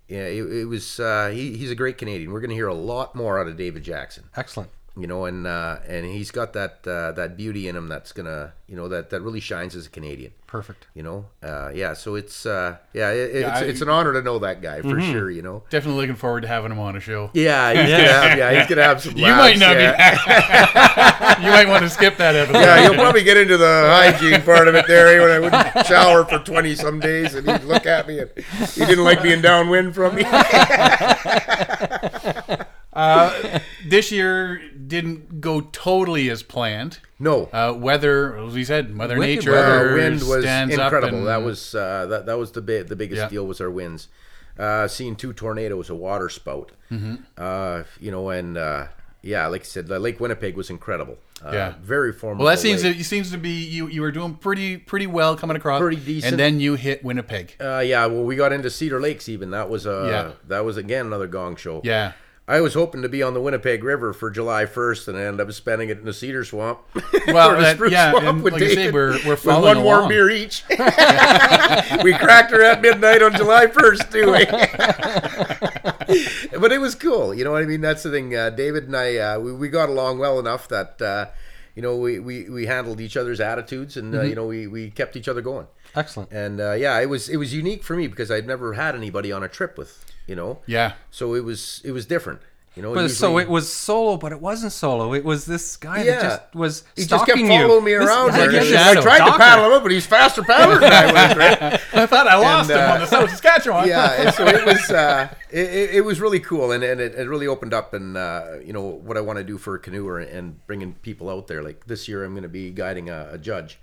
Yeah, it, it was. Uh, he, he's a great Canadian. We're going to hear a lot more out of David Jackson. Excellent. You know, and uh, and he's got that uh, that beauty in him that's gonna, you know, that that really shines as a Canadian. Perfect. You know, uh, yeah. So it's uh, yeah, it, Yeah, it's, I- it's an honor to know that guy for sure. You know. Definitely looking forward to having him on a show. Yeah, he's gonna have yeah, he's gonna have some. You might not yeah. be. you might want to skip that episode. Yeah, you'll probably get into the hygiene part of it there when I wouldn't shower for 20 some days and he'd look at me and he didn't like being downwind from me. Uh, this year didn't go totally as planned. No. Uh, weather, as we said, Mother Wicked Nature Our wind was stands up incredible. and- that was uh, that, that was the the biggest Yeah. deal was our winds. Uh, seeing two tornadoes, a water spout. Mm-hmm. Uh, you know, and uh, yeah, like I said, Lake Winnipeg was incredible. Uh, Yeah. very formidable. Well, that seems lake. to, it seems to be you. You were doing pretty pretty well coming across, Pretty decent. and then you hit Winnipeg. Uh, yeah, well, we got into Cedar Lakes even. That was uh, Yeah. that was again another gong show. Yeah, I was hoping to be on the Winnipeg River for July 1st, and I ended up spending it in the Cedar Swamp. Well, Or the that- Spruce yeah, Swamp with like I say, we're- we're with following one warm beer each. we cracked her at midnight on July 1st too. but it was cool. You know what I mean? That's the thing. Uh, David and I, uh, we, we got along well enough that. Uh, you know, we, we, we handled each other's attitudes, and Mm-hmm. uh, you know, we, we kept each other going. Excellent. And uh, yeah, it was it was unique for me because I'd never had anybody on a trip with, you know. yeah. So it was it was different, you know. But so it was solo, but it wasn't solo. It was this guy Yeah. that just was He just kept following you. me This around. guy there. gets And a I tried to paddle him up, but he's faster paddler than I was. Right? I thought I lost And, him uh, on the South Saskatchewan. yeah, so it was. Uh, it, it, it was really cool, and, and it, it really opened up, and uh, you know what I want to do for a canoer and bringing people out there. Like this year, I'm going to be guiding a, a judge.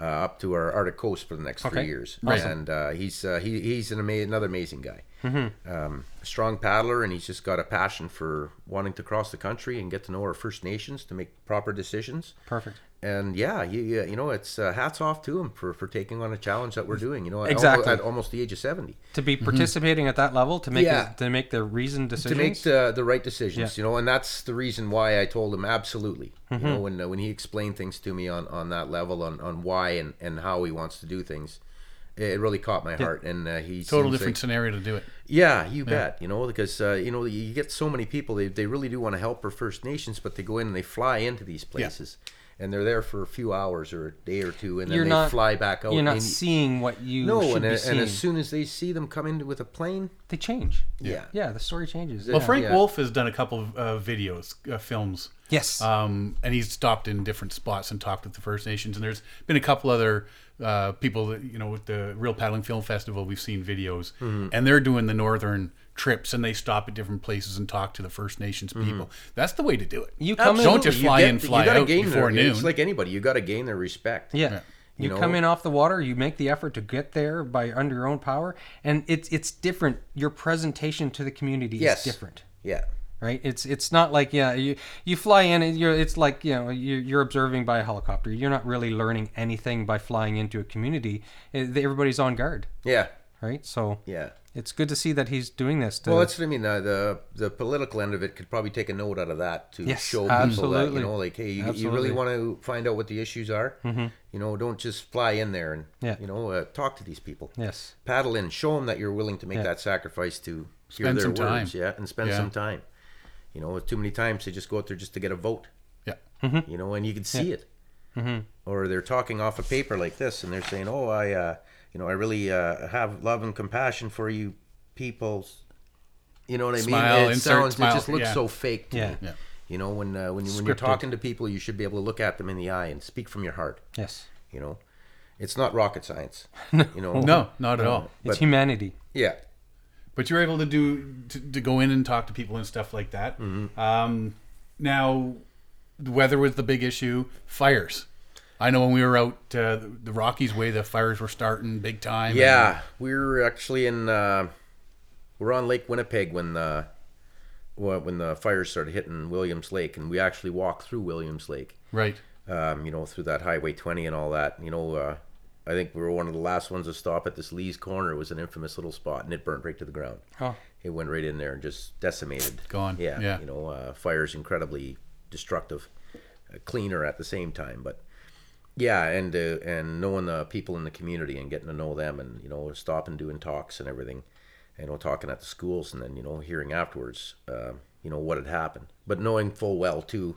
Uh, up to our Arctic coast for the next Okay. three years, Right. and uh, he's uh, he, he's an ama- another amazing guy, Mm-hmm. um, strong paddler, and he's just got a passion for wanting to cross the country and get to know our First Nations to make proper decisions Perfect. And yeah, you, you, you know, it's uh, hats off to him for, for taking on a challenge that we're doing. You know, at Exactly. almost, at almost the age of seventy, To be participating at that level to make Mm-hmm. Yeah. it, to make the reasoned to make the the right decisions. Yeah. You know, and that's the reason why I told him absolutely. Mm-hmm. You know, when uh, when he explained things to me on, on that level, on, on why and, and how he wants to do things, it really caught my heart. And uh, he Total different like- scenario to do it. Yeah, you bet. You know, because uh, you know you get so many people. They, they really do want to help our First Nations, but they go in and they fly into these places, and they're there for a few hours or a day or two, and then You're they not- fly back out. You're not and- seeing what you no, should and, be and as soon as they see them come in with a plane, they change. yeah, Yeah, the story changes. Well, Yeah. Frank yeah. Wolf has done a couple of uh, videos, uh, films. Yes. Um, and he's stopped in different spots and talked with the First Nations. And there's been a couple other uh, people that, you know, with the Real Paddling Film Festival, we've seen videos. Mm-hmm. And they're doing the northern trips and they stop at different places and talk to the First Nations people. That's the way to do it. You come in- Don't just Mm-hmm. Fly get- in, fly out gain before their, noon. It's like anybody, you got to gain their respect. Yeah. Yeah. You, You come in off the water, you make the effort to get there by under your own power, and it's it's different. Your presentation to the community Yes. is different, yeah, right? It's it's not like yeah, you you fly in and you're it's like you know you're, you're observing by a helicopter. You're not really learning anything by flying into a community. Eh, Everybody's on guard, yeah, right? So yeah. it's good to see that he's doing this. To, Well, that's what I mean. Uh, the the political end of it could probably take a note out of that to Yes, show people that absolutely. you know, like, hey, you, you really want to find out what the issues are. Mm-hmm. You know, don't just fly in there and Yeah. you know uh, talk to these people. yes, Paddle in, show them that you're willing to make Yeah. that sacrifice to hear Spend their some words, time. yeah, and spend Yeah. some time. You know, too many times they just go out there just to get a vote. yeah. You know, and you can see it. Mm-hmm. Or they're talking off a paper like this, and they're saying, "Oh, I, uh, you know, I really uh, have love and compassion for you people." You know what I Smile, mean? It insert sounds, smile, it just looks yeah. so fake to Yeah. me. Yeah. You know, when uh, when, you, when you're talking to people, you should be able to look at them in the eye and speak from your heart. yes, You know, it's not rocket science. You know, No, not at all. it's But- humanity. yeah, But you're able to do to, to go in and talk to people and stuff like that. Um, now, the weather was the big issue. Fires. I know when we were out uh, the, the Rockies way, the fires were starting big time. yeah. We were actually in. Uh, we're on Lake Winnipeg when the when when the fires started hitting Williams Lake, and we actually walked through Williams Lake. right. um, you know, through that Highway 20 and all that. You know, uh, I think we were one of the last ones to stop at this Lee's Corner. It was an infamous little spot, and it burnt right to the ground. Oh, It went right in there and just decimated. Gone. Yeah. Yeah. You know, uh, fire's incredibly destructive, uh, cleaner at the same time. But yeah, and uh, and knowing the people in the community and getting to know them, and you know, stopping doing talks and everything, you know, talking at the schools, and then you know, hearing afterwards, uh, you know, what had happened, but knowing full well too.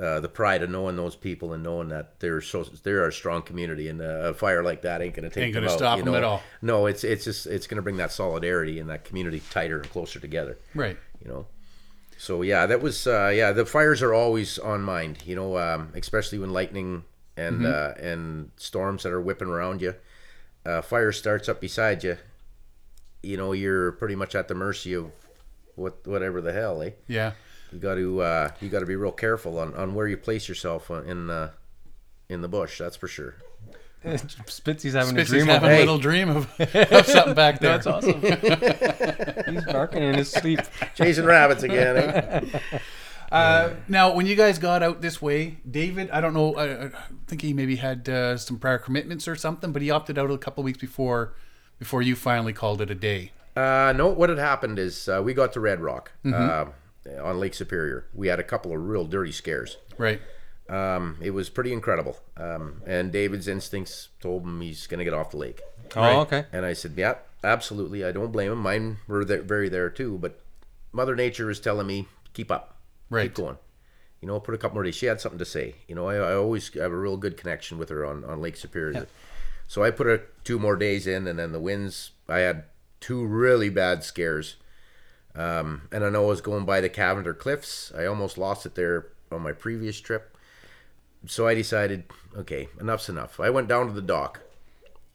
Uh, the pride of knowing those people and knowing that they're so they're a strong community and uh, a fire like that ain't gonna take Ain't gonna out, stop you them at all. No, it's it's just it's gonna bring that solidarity and that community tighter and closer together. Right. you know? So yeah that was uh, yeah the fires are always on mind you know um, especially when lightning and uh, and storms that are whipping around you. Uh, fire starts up beside you. You know you're pretty much at the mercy of what whatever the hell eh? Yeah. You got to uh, you got to be real careful on, on where you place yourself in the in the bush that's for sure Spitzy's having a dream having of a Hey. little dream of, of something back there. That's awesome. He's barking in his sleep. chasing rabbits again eh? Uh, now, when you guys got out this way, David, I don't know, I, I think he maybe had uh, some prior commitments or something, but he opted out a couple weeks before before you finally called it a day. Uh, no, what had happened is uh, we got to Red Rock uh, on Lake Superior. We had a couple of real dirty scares. Right. Um, it was pretty incredible. Um, and David's instincts told him he's going to get off the lake. Oh, okay. And I said, yeah, absolutely. I don't blame him. Mine were there, very there too. But Mother Nature is telling me, keep up. Right. Keep going. You know, put a couple more days. She had something to say. You know, I, I always have a real good connection with her on, on Lake Superior. Yeah. So I put a, two more days in, and then the winds, I had two really bad scares. Um, and I know I was going by the Cavender Cliffs. I almost lost it there on my previous trip. So I decided, okay, enough's enough. I went down to the dock,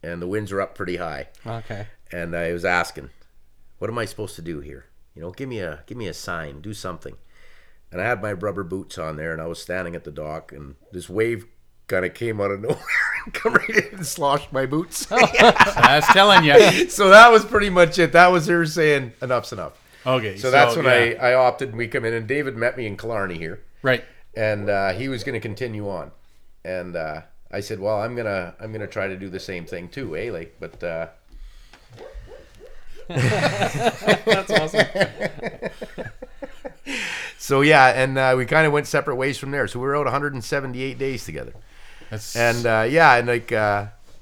and the winds were up pretty high Okay. and I was asking, "What am I supposed to do here? You know, give me a give me a sign, do something." And I had my rubber boots on there, and I was standing at the dock, and this wave kind of came out of nowhere and come right in and sloshed my boots. That's telling you. so that was pretty much it. That was her saying, "Enough's enough." Okay. So, that's when yeah. I I opted, and we come in, and David met me in Killarney here Right. and uh, he was going to continue on and uh, i said well i'm gonna i'm gonna try to do the same thing too eh like but uh, That's awesome. so yeah and uh, we kind of went separate ways from there so we were out 178 days together That's and uh, yeah and like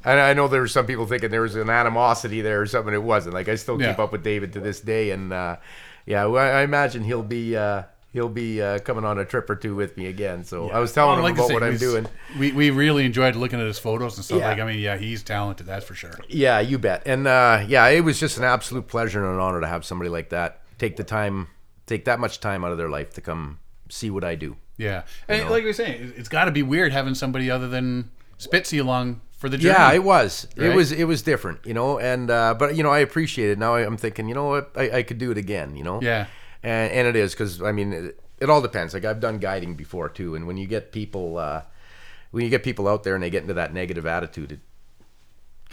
uh, I, know there were some people thinking there was an animosity there or something it wasn't like i still keep Yeah. up with david to this day and uh, yeah I, imagine he'll be uh, he'll be uh, coming on a trip or two with me again so i was telling Well, him like about say, what i'm doing We, we really enjoyed looking at his photos and stuff. Yeah. Like, I mean, yeah, he's talented, that's for sure. Yeah, you bet. And uh, yeah, it was just an absolute pleasure and an honor to have somebody like that take the time, take that much time out of their life to come see what I do. Yeah. And know? like we were saying, it- it's got to be weird having somebody other than Spitzy along for the journey. Yeah, it was. It was. It was different, you know. And uh, but you know, I appreciate it. Now I'm thinking, you know what, I, I could do it again, you know. Yeah. And and it is because I mean, it, it all depends. Like I've done guiding before too, and when you get people, uh, when you get people out there and they get into that negative attitude, it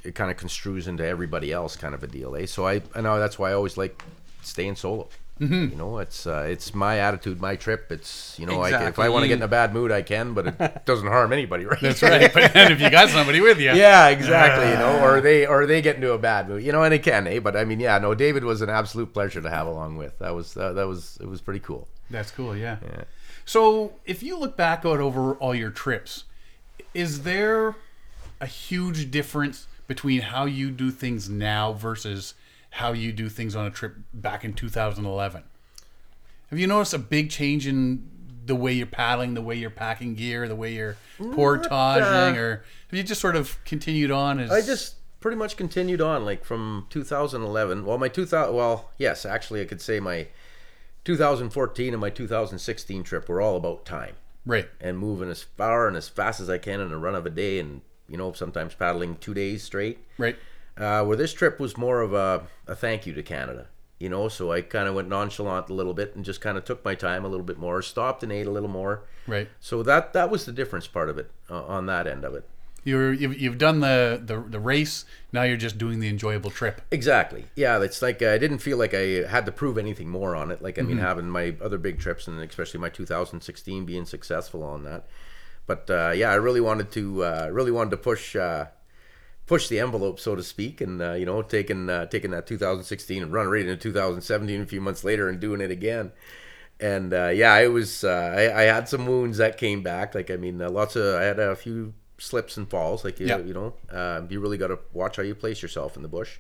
it kind of construes into everybody else kind of a deal, eh? So I I know that's why I always like staying solo. Mm-hmm. You know, it's uh, it's my attitude, my trip. It's you know, I, if I want to get in a bad mood, I can, but it doesn't harm anybody, right? That's right. But then if you got somebody with you, Yeah, exactly. You know, or they or they get into a bad mood. You know, and it can, eh? But I mean, yeah, no, David was an absolute pleasure to have along with. That was uh, that was it was pretty cool. That's cool, yeah. So, if you look back out over all your trips, is there a huge difference between how you do things now versus how you do things on a trip back in 2011? Have you noticed a big change in the way you're paddling, the way you're packing gear, the way you're portaging, or have you just sort of continued on as I just pretty much continued on like from 2011. Well, my 2000 well, yes, actually I could say my 2014 and my 2016 trip were all about time. right? and moving as far and as fast as I can in a run of a day, and you know sometimes paddling two days straight. Right. Uh, where this trip was more of a, a thank you to Canada, you know. So I kind of went nonchalant a little bit and just kind of took my time a little bit more, stopped and ate a little more. Right. So that that was the difference part of it uh, on that end of it. You're you've, you've done the, the the race. Now you're just doing the enjoyable trip. Exactly. Yeah, it's like uh, I didn't feel like I had to prove anything more on it. Like I mean, having my other big trips and especially my 2016 being successful on that. But uh, yeah, I really wanted to uh, really wanted to push uh, push the envelope, so to speak, and uh, you know, taking uh, taking that 2016 and running right into 2017 a few months later and doing it again. And uh, yeah, I was uh, I, I had some wounds that came back. Like I mean, uh, lots of I had a few slips and falls. Like you, Yeah. you know, uh, you really got to watch how you place yourself in the bush.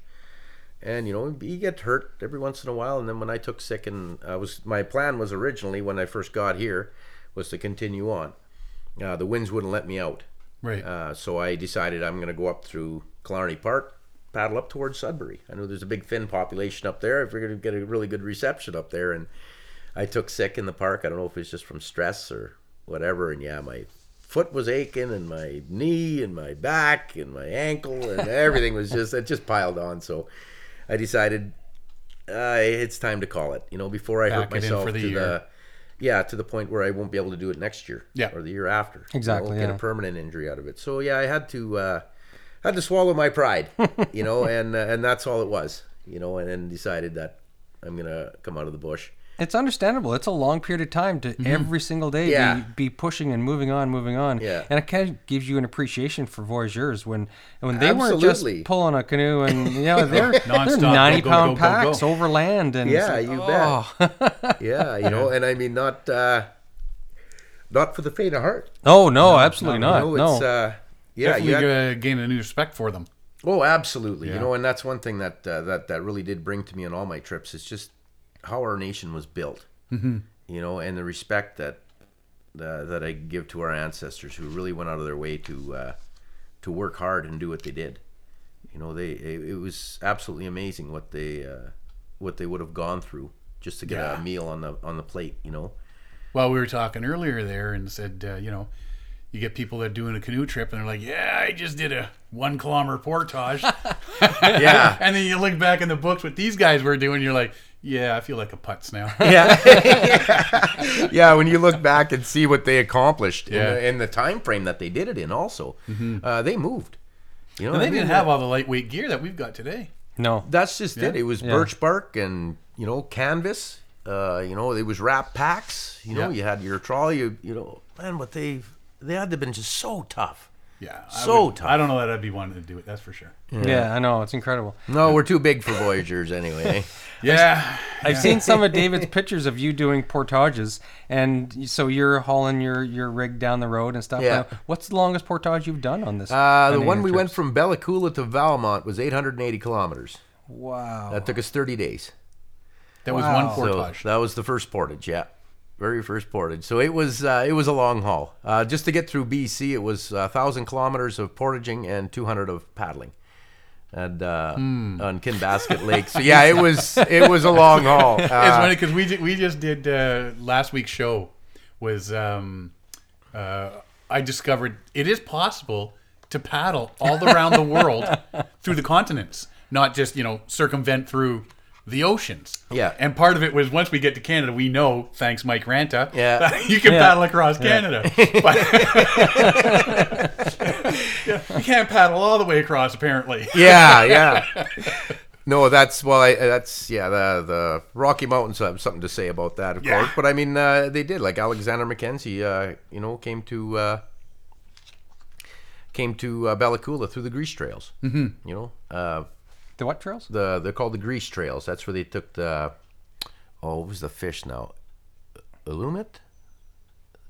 And you know, you get hurt every once in a while. And then when I took sick, and I was my plan was originally when I first got here was to continue on. Uh, the winds wouldn't let me out. Right. Uh, so I decided I'm going to go up through Killarney Park, paddle up towards Sudbury. I know there's a big Finn population up there. If we're going to get a really good reception up there, and I took sick in the park. I don't know if it's just from stress or whatever. And yeah, my foot was aching, and my knee, and my back, and my ankle, and everything was just it just piled on. So I decided uh, it's time to call it. You know, before I hurt Pack in myself for the to year. the yeah to the point where I won't be able to do it next year Yeah. or the year after. You know, Exactly, get yeah. a permanent injury out of it. So yeah, I had to uh, had to swallow my pride, you know, and uh, and that's all it was, you know, and then decided that I'm gonna come out of the bush. It's understandable. It's a long period of time to every single day Yeah. be, be pushing and moving on, moving on. Yeah. And it kind of gives you an appreciation for voyageurs when when they weren't just pulling a canoe and you know they're, they're Nonstop, go, ninety go, pound go, go, go. packs overland and Yeah, like, you oh. Yeah, you know, and I mean not uh, not for the faint of heart. oh no, absolutely You not. no. it's uh, yeah, Definitely you had- gonna gain a new respect for them. Oh, absolutely. You know, and that's one thing that uh, that that really did bring to me on all my trips is just how our nation was built. Mm-hmm. You know, and the respect that uh, that I give to our ancestors who really went out of their way to uh, to work hard and do what they did. You know, they it, it was absolutely amazing what they uh, what they would have gone through just to get Yeah. a meal on the on the plate. You know. Well, we were talking earlier there and said, uh, you know, you get people that are doing a canoe trip and they're like, yeah, I just did a one kilometer portage. Yeah. and then you look back in the books what these guys were doing, you're like, yeah, I feel like a putz now. yeah yeah when you look back and see what they accomplished Yeah. in, the, in the time frame that they did it in also uh, they moved you know and I they mean, didn't have all the lightweight gear that we've got today. no. that's just it Yeah. it was Yeah. birch bark and you know canvas uh, you know it was wrap packs you know Yeah. you had your trolley you, you know man what they they had to have been just so tough Yeah. I So would- tough. I don't know that I'd be wanting to do it, that's for sure. Yeah. I know. It's incredible. no we're too big for voyagers anyway? Yeah. I've seen some of David's pictures of you doing portages, and so you're hauling your, your rig down the road and stuff. Yeah. What's the longest portage you've done on this? uh, the one we your went from Bella Coola to Valemount was 880 kilometers Wow. that took us 30 days That was Wow. one So portage. that was the first portage, yeah, very first portage. So it was uh, it was a long haul. Uh, just to get through BC, it was a thousand kilometers of portaging and two hundred of paddling, and uh, Hmm. on Kinbasket Lake. So yeah, it was it was a long haul. it's Uh, funny because we ju- we just did uh, last week's show was um, uh, I discovered it is possible to paddle all around the world through the continents, not just you know circumvent through the oceans. Yeah. and part of it was once we get to Canada, we know thanks Mike Ranta, Yeah. you can Yeah. paddle across Canada. But you can't paddle all the way across apparently. yeah, yeah. No, that's well. I, that's yeah. The the Rocky Mountains have something to say about that, of Yeah. course. But I mean, uh, they did. Like Alexander Mackenzie, uh, you know, came to uh, came to uh, Bella Coola through the grease trails. Mm-hmm. You know, uh, the what trails? the they're called the grease trails. That's where they took the oh, what was the fish now? Illumit.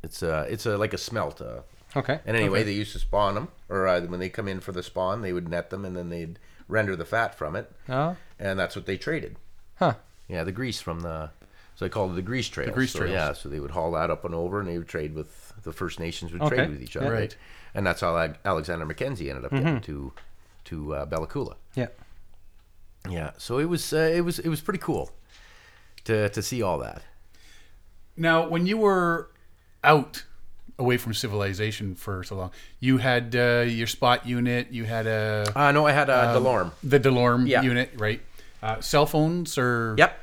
It's a it's a like a smelt. Uh, Okay. and anyway, they used to spawn them, or uh, when they come in for the spawn, they would net them, and then they'd render the fat from it, Oh. and that's what they traded. Huh. Yeah, the grease from the so they called it the grease trails. The grease so, trails. Yeah, so they would haul that up and over, and they would trade with the First Nations would Okay. trade with each other. Right. And that's how Alexander Mackenzie ended up getting to to uh, Bella Coola. Yeah. Yeah, so it was uh, it was it was pretty cool to to see all that. Now, when you were out away from civilization for so long, you had uh, your spot unit, you had a Uh, no, I had a Um, Delorme. the Delorme Yeah. unit, right? Uh, cell phones or Yep.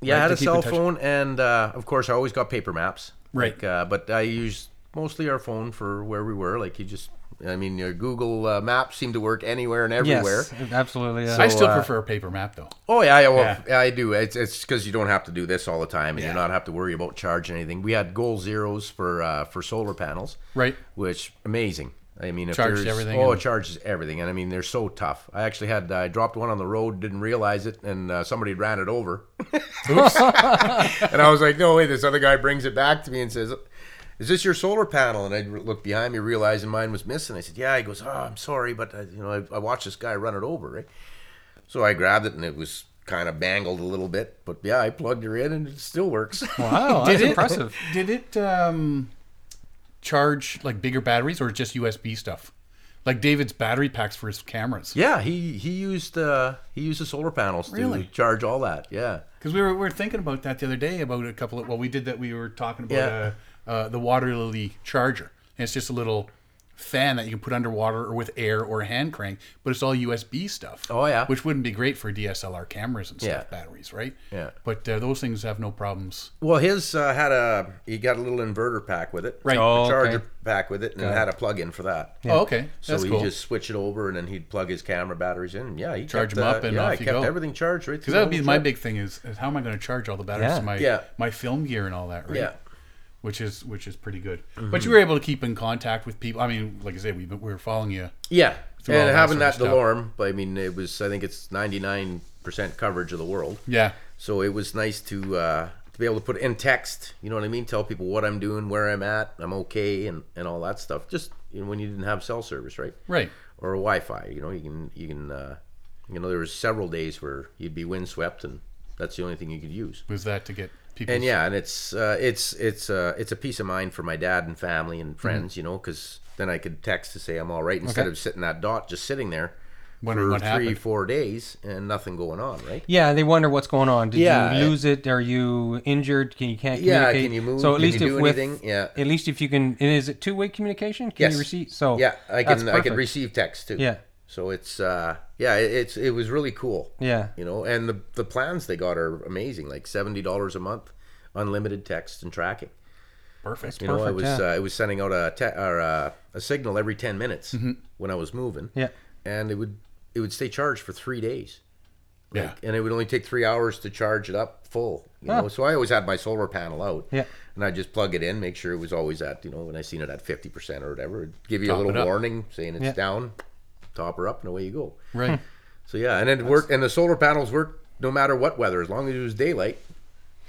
Yeah, Right, I had a cell phone, and uh, of course, I always got paper maps. Right. Like, uh, but I used mostly our phone for where we were. Like you just, I mean, your Google uh, Maps seemed to work anywhere and everywhere. Yes. Absolutely. Yeah. I still uh, prefer a paper map though. Oh yeah, yeah, well, Yeah. yeah. I do. It's it's because you don't have to do this all the time, and Yeah. you not have to worry about charging anything. We had goal zeros for uh, for solar panels, Right. which amazing. I mean, if Charged there's, everything Oh, and- it charges everything, and I mean they're so tough. I actually had I dropped one on the road, didn't realize it, and uh, somebody ran it over. Oops! and I was like, no way. This other guy brings it back to me and says, is this your solar panel? And I looked behind me, realizing mine was missing. I said, yeah. He goes, oh, I'm sorry, but I, you know, I, I watched this guy run it over, right? So I grabbed it, and it was kind of bangled a little bit, but yeah, I plugged her in, and it still works. Wow, that's it- impressive. Did it um, charge like bigger batteries or just USB stuff? Like David's battery packs for his cameras. yeah, he he used uh, he used the solar panels to Really? charge all that. Yeah, Because we were, we were thinking about that the other day about a couple of well we did that we were talking about Yeah. uh, uh, the water lily charger and it's just a little fan that you can put underwater or with air or a hand crank but it's all USB stuff Oh, yeah. which wouldn't be great for DSLR cameras and stuff Yeah. batteries right Yeah. but uh, those things have no problems Well, his uh, had a he got a little inverter pack with it, Right. Oh, A charger okay. pack with it, and it had a plug-in for that. oh okay So that's he cool just switch it over, and then he'd plug his camera batteries in. Yeah, he Charge kept, 'em uh, up and yeah, off I you kept go. everything charged right. because that would be my big thing is, is how am I going to charge all the batteries Yeah. to my Yeah. my film gear and all that right Yeah. Which is which is pretty good Mm-hmm. but you were able to keep in contact with people I mean like I said we, we were following you Yeah, and having that stuff. DeLorme, I mean, it was I think it's ninety nine percent coverage of the world. yeah So it was nice to uh, to be able to put in text. You know what I mean? Tell people what I'm doing, where I'm at, I'm okay, and, and all that stuff. Just you know, when you didn't have cell service, right? right Or a Wi-Fi. You know, you can you can uh, you know there was several days where you'd be windswept, and that's the only thing you could use. was that to get And yeah, and it's uh, it's it's uh, it's a peace of mind for my dad and family and friends. You know, because then I could text to say I'm all right instead Okay. of sitting that dot just sitting there. Wondering for what three, happened. four days and nothing going on, right? Yeah, they wonder what's going on. Did Yeah. you lose it? Are you injured? Can you can't Yeah, communicate? can you move? So at Can least you if do with anything? Yeah. at least if you can, is it two way communication? Can Yes. you receive? So Yeah, I can I can receive text too. Yeah. So it's uh yeah, it, it's it was really cool. Yeah. You know, and the the plans they got are amazing, like seventy dollars a month, unlimited text and tracking. perfect You know, I was yeah. uh, I was sending out a te- or uh, a signal every ten minutes when I was moving. Yeah. and it would it would stay charged for three days. yeah and it would only take three hours to charge it up full. You Huh. know, so I always had my solar panel out. Yeah. and I just plug it in, make sure it was always at you know when I seen it at fifty percent or whatever, it'd give you Top a little warning saying it's Yeah. down, top her up, and away you go. right So yeah, and it worked, and the solar panels worked no matter what weather, as long as it was daylight.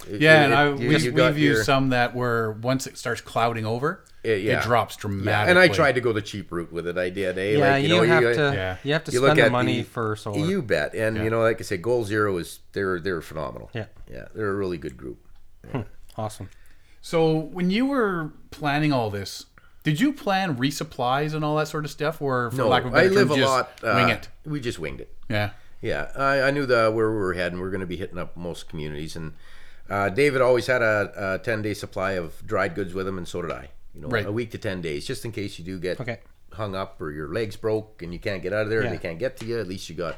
It- Yeah, it- and I it- you- we, you we've got used your- some that were once it starts clouding over, It- yeah. it drops Yeah, dramatically. and I tried to go the cheap route with it. I did. Eh? Yeah, like, you, know, have you, to. Yeah. You have to you look spend the at money the- for solar. You bet, and Yeah. you know, like I say, Goal Zero is they're they're phenomenal. Yeah. yeah, they're a really good group. awesome. So when you were planning all this, did you plan resupplies and all that sort of stuff, or for No, lack of a I better live term, a just lot. Uh, wing it? We just winged it. Yeah, Yeah, I, I knew the where we were heading. We are going to be hitting up most communities, and uh, David always had a, a ten day supply of dried goods with him, and so did I. You know, Right. a week to ten days, just in case you do get Okay. hung up or your legs broke and you can't get out of there Yeah. and they can't get to you. At least you got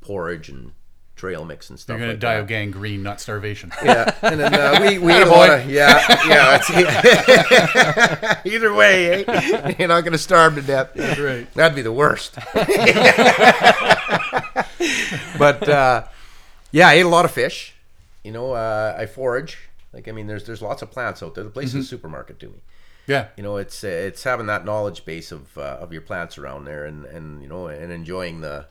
porridge and trail mix and stuff. you're gonna like die that. of gangrene, not starvation. Yeah, and then uh, we we ate a lot of yeah yeah. It's, either way, eh? you're not gonna starve to death. That's right. That'd be the worst. but uh, yeah, I ate a lot of fish. You know, uh, I forage. Like I mean, there's there's lots of plants out there. The place is a supermarket to me. Yeah, You know, it's it's having that knowledge base of uh, of your plants around there, and and you know, and enjoying the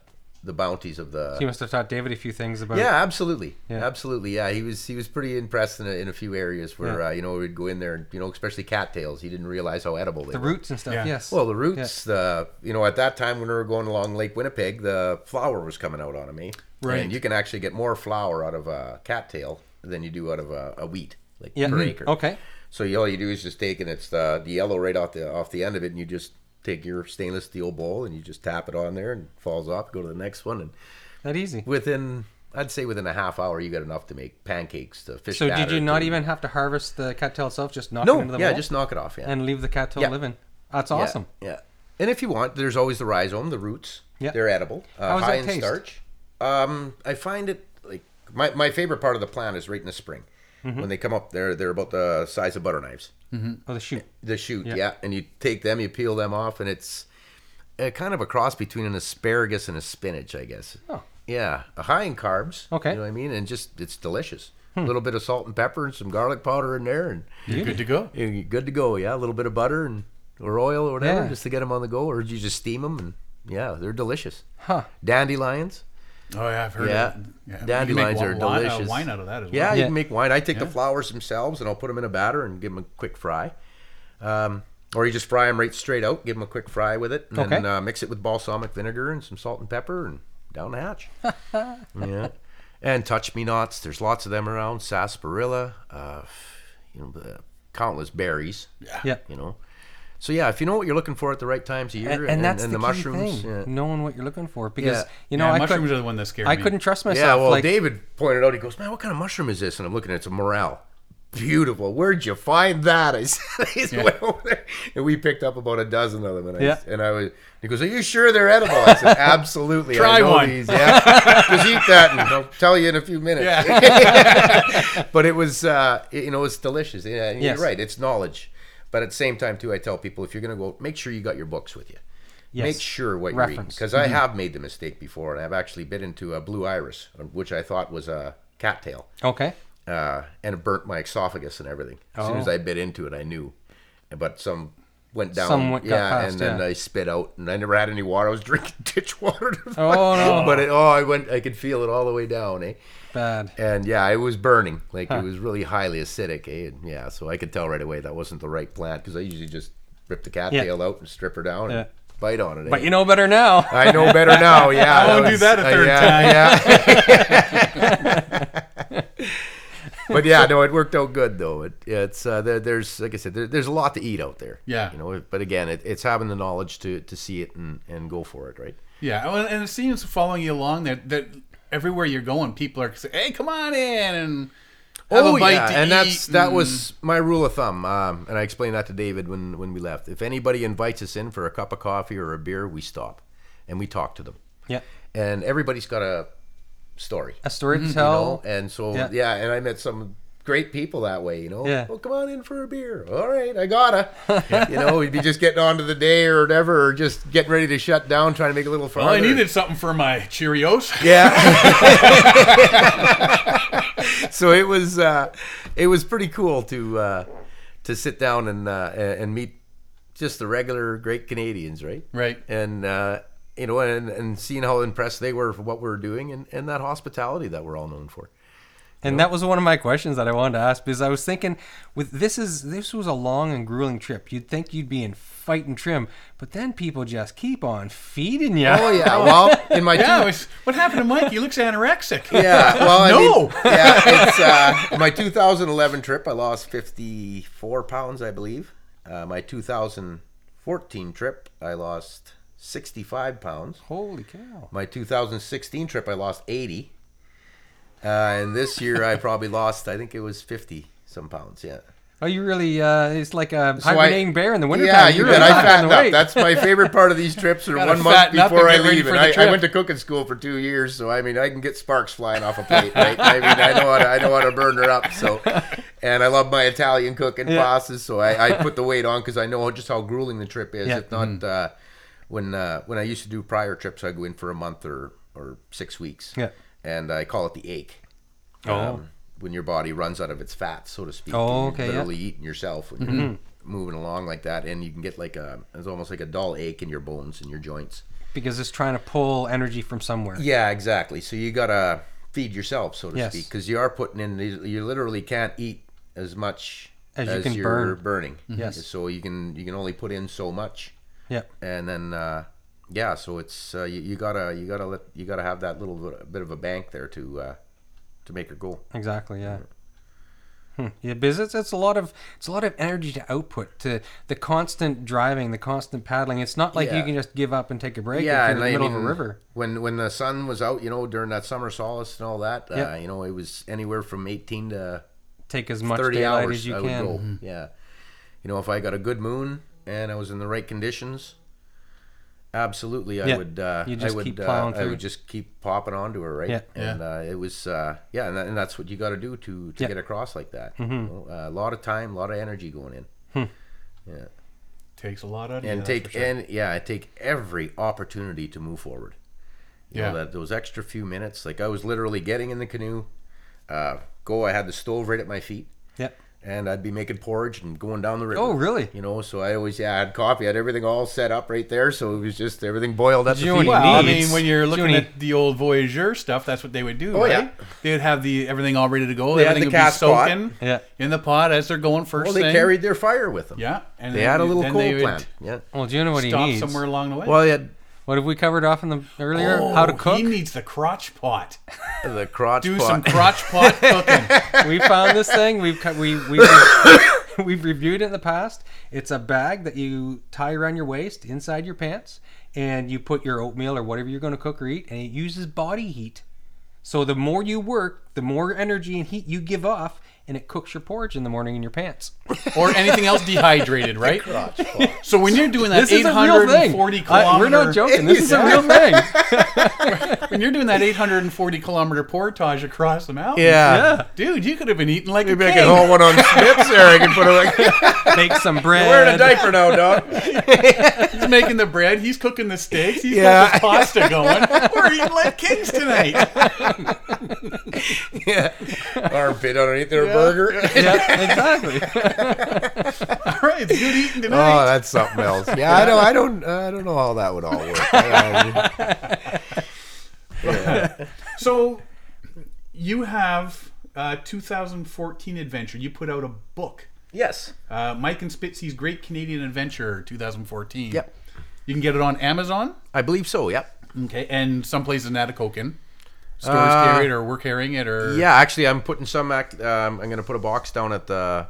the bounties of the. You must have taught David a few things about. Yeah, absolutely, Yeah. absolutely. Yeah, he was he was pretty impressed in a, in a few areas where Yeah. uh, you know we'd go in there, and you know, especially cattails. He didn't realize how edible they The were. roots and stuff. Yeah. Yes. Well, the roots, the you know, at that time when we were going along Lake Winnipeg, the flour was coming out on me. Right. And you can actually get more flour out of a cattail than you do out of a, a wheat, like yeah. per Mhm. acre. Okay. So you- all you do is just take and it's the, the yellow right off the off the end of it, and you just take your stainless steel bowl and you just tap it on there, and it falls off. Go to the next one, and That easy. within I'd say within a half hour, you got enough to make pancakes to fish. So did you not even have to harvest the cattail itself? Just knock it No, into the yeah, just knock it off. Yeah, and leave the cattail Yeah. living. That's awesome. Yeah, and if you want, there's always the rhizome, the roots. Yeah. they're edible. Uh, high in taste? starch. Um, I find it like my, my favorite part of the plant is right in the spring Mm-hmm. when they come up. They're they're about the size of butter knives. Mm-hmm. Oh, the shoot. The shoot, Yeah. yeah. and you take them, you peel them off, and it's a kind of a cross between an asparagus and a spinach, I guess. Oh. Yeah, high in carbs. Okay. you know what I mean, and just it's delicious. A little bit of salt and pepper and some garlic powder in there, and you're good to go. you're good to go. Yeah, a little bit of butter and or oil or whatever, Yeah. just to get them on the go, or you just steam them, and yeah, they're delicious. Huh. Dandelions. Oh yeah, I've heard. Yeah. Of it. yeah. You can Dandelions make are wi- wine- uh, delicious. wine out of that as well. Yeah, you Yeah. can make wine. I take the flowers themselves and I'll put them in a batter and give them a quick fry. Um, or you just fry them right straight out. Give them a quick fry with it, and then uh, mix it with balsamic vinegar and some salt and pepper, and down the hatch. yeah, and touch me nots. There's lots of them around. Sarsaparilla, uh, you know, uh, countless berries. Yeah. You know, so yeah, if you know what you're looking for at the right times of year, And, and that's the, the, key mushrooms, thing, yeah. knowing what you're looking for. Because Yeah. you know, yeah, I mushrooms could, are the one that scare I me. couldn't trust myself. Yeah, well, like, David pointed out. He goes, "Man, what kind of mushroom is this?" And I'm looking at it, it's a morel. Beautiful. Where'd you find that? I said, I just went over there, and we picked up about a dozen of them. And I, Yeah. and I was, he goes, "Are you sure they're edible?" I said, "Absolutely. Try I know one." These. Yeah, just eat that, and I'll tell you in a few minutes." Yeah. but it was, uh, it- you know, it's delicious. Yeah, Yes. you're right. It's knowledge. But at the same time, too, I tell people if you're going to go, make sure you got your books with you. Yes. Make sure what you're eating Reference. because I have made the mistake before, and I've actually bit into a blue iris, which I thought was a cattail, okay, uh, and it burnt my esophagus and everything. As soon as Oh. I bit into it, I knew, but some went down, Some went- yeah, past, and then yeah. I spit out, and I never had any water. I was drinking ditch water. Oh, no. But it, oh, I went, I could feel it all the way down, eh? Bad. And yeah, it was burning. Like it was really highly acidic. Eh? And yeah, so I could tell right away that wasn't the right plant because I usually just rip the cattail out and strip her down and bite on it. eh? But you know better now. I know better now. Yeah, I won't do that a uh, third yeah, Yeah. but yeah, no, it worked out good though. It, it's uh, there, there's like I said, there, there's a lot to eat out there. Yeah. you know. But again, it, it's having the knowledge to to see it and and go for it, right? Yeah, and it seems following you along that that everywhere you're going, people are saying, "Hey, come on in and have a bite to Oh, and that's eat," that and- was my rule of thumb. Um, and I explained that to David when when we left. If anybody invites us in for a cup of coffee or a beer, we stop and we talk to them. Yeah, And everybody's got a story. a story to you tell. know and so Yeah. yeah. and i met some great people that way you know? Yeah. well come on in for a beer. All right i gotta. You know we'd be just getting on to the day or whatever or just getting ready to shut down trying to make a little farther Well, I needed something for my Cheerios. yeah. So it was uh it was pretty cool to uh to sit down and uh and meet just the regular great canadians right? Right. and uh you know and, and seeing how impressed they were for what we were doing and, and that hospitality that we're all known for And that was one of my questions that I wanted to ask because I was thinking, with this is this was a long and grueling trip. You'd think you'd be in fighting trim, but then people just keep on feeding you. Oh yeah. Well, in my Yeah, two, it's- what happened to Mike? He looks anorexic. yeah. Well, I No. mean, yeah. It's uh, my 2011 trip. I lost 54 pounds, I believe. Uh, my 2014 trip, I lost 65 pounds. Holy cow! My 2016 trip, I lost 80. Uh, and this year, I probably lost. I think it was 50 some pounds. Yeah. Oh, you really? Uh, it's like a So I- hibernating bear in the wintertime. Yeah, you You're really I knocking fattened up. That's my favorite part of these trips. Are one month before I leave, and I, I went to cooking school for two years, so I mean, I can get sparks flying off a plate. Right? I mean, I know how to, I know how to burn her up. So, and I love my Italian cooking Yeah. process, so I, I put the weight on because I know just how grueling the trip is. Yeah. If not, uh, when uh, when I used to do prior trips, I would go in for a month or or six weeks. Yeah. And I call it the ache. Oh. when your body runs out of its fat, so to speak. Oh, and you're okay, yeah. Literally eating yourself when you're moving along like that, and you can get like a it's almost like a dull ache in your bones and your joints. because it's trying to pull energy from somewhere. Yeah, exactly. So you gotta feed yourself, so to Yes. speak, because you are putting in. You literally can't eat as much As you can you're burn. Mm-hmm. burning. Yes. So you can you can only put in so much, Yeah. and then uh, yeah. So it's uh, you, you gotta you gotta let you gotta have that little bit, of a bank there to uh, to make it go. Exactly. Yeah. Hmm. Yeah, because it's, it's a lot of it's a lot of energy to output to the constant driving, the constant paddling. It's not like you can just give up and take a break yeah, in the I middle mean, of a river. when when the sun was out, you know, during that summer solace and all that, uh, you know, it was anywhere from eighteen to Take as much thirty hours. as you I can. go. Yeah, you know, if I got a good moon and I was in the right conditions, absolutely, I Yeah, would. Uh, you just I would, keep uh, plowing I would just keep popping onto her, right? Yeah. and Uh, it was, uh, yeah, and, that, and that's what you got to do to to Yeah. Mm-hmm. get across like that. You know, uh, a lot of time, a lot of energy going in. Yeah. Takes a lot out of and that's take sure. and yeah, I take every opportunity to move forward. You Yeah. know, that those extra few minutes, like I was literally getting in the canoe, uh, go. I had the stove right at my feet. Yep. And I'd be making porridge and going down the river. Oh, really? You know, so I always yeah, I had coffee, I had everything all set up right there, so it was just everything boiled up. Did the you know feet. what he Well, I mean, when you're looking know at the old Voyageur stuff, that's what they would do. Oh, right? yeah. They would have the everything all ready to go. They had everything the would cast be pot. soaking Yeah. in the pot as they're going first Well, they thing. carried their fire with them. Yeah, and They then- had a little coal plant. Yeah. Well, do you know what he Stop needs? somewhere along the way. Well, they had What have we covered off in the earlier? Oh, How to oh, cook? He needs the crotch pot. the crotch Do pot. some crotch pot cooking. we found this thing. We've cut- we we we've reviewed it in the past. It's a bag that you tie around your waist inside your pants, and you put your oatmeal or whatever you're going to cook or eat, and it uses body heat. So the more you work, the more energy and heat you give off, and it cooks your porridge in the morning in your pants. or anything else dehydrated, right? So when you're doing that This is a real thing. 840 I- kilometer, we're not joking. This is a real thing. when you're doing that 840 kilometer portage across the mountain, yeah. dude, you could have been eating like Maybe a I king. can hold one on Smith's there. I can put it like Make some bread. wearing a diaper now, dog. He's making the bread. He's cooking the steaks. He's Yeah. got his pasta going. We're eating like kings tonight. yeah. Armpit underneath their burger. yeah, exactly. All right, it's good eating tonight. Oh, that's something else. Yeah, I don't, I don't, I don't know how that would all work. Uh, so you have uh, 2014 adventure. You put out a book. yes. Uh, Mike and Spitzy's Great Canadian Adventure 2014. Yep. You can get it on Amazon. I believe so. Yep. Okay. And some places in Atikokan. Stores Uh, carry it or we're carrying it or. Yeah, actually, I'm putting some. Act, um, I'm going to put a box down at the.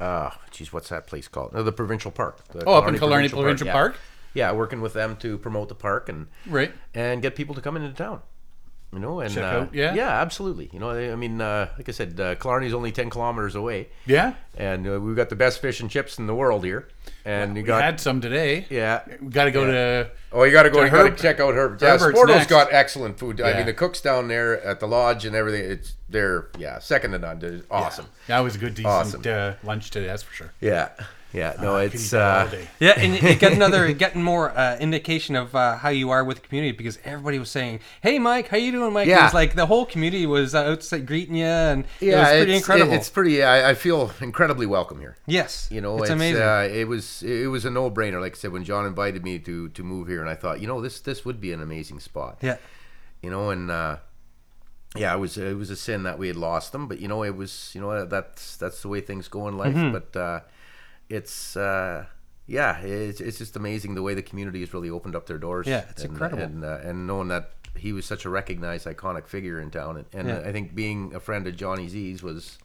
Uh, geez, what's that place called? No, the provincial park. The Oh, up in Killarney Provincial yeah. Park? Yeah, working with them to promote the park and Right. and get people to come into town. You know, and Check uh, out, yeah? yeah, absolutely. You know, I mean, uh, like I said, uh, Killarney's only ten kilometers away, Yeah. and uh, we've got the best fish and chips in the world here. And you We got had some today. yeah. We got to go to. Oh, you got to go. To You got to Herb- check out Herb. Yeah, Sporto's got excellent food. I mean, the cooks down there at the lodge and everything. It's they're yeah, second to none. Awesome. That was a good, decent Awesome. uh, lunch today. That's for sure. Yeah, yeah. No, I could it's eat that all uh. Yeah, and you get another getting more uh, indication of uh, how you are with the community because everybody was saying, "Hey, Mike, how you doing, Mike?" It Yeah. was like the whole community was outside greeting you, and yeah. it was pretty it's, incredible. it- it's pretty. I, I feel incredibly welcome here. yes, You know, it's, it's, amazing. Uh, it was it was a no brainer. Like I said, when John invited me to to move here, and I thought, you know, this this would be an amazing spot. yeah, You know, and uh, yeah, it was it was a sin that we had lost them, but you know, it was you know that's that's the way things go in life. Mm-hmm. But uh, it's uh, yeah, it's it's just amazing the way the community has really opened up their doors. Yeah, it's and, incredible. and uh, and knowing that he was such a recognized iconic figure in town, and, and Yeah. I think being a friend of Johnny Z's was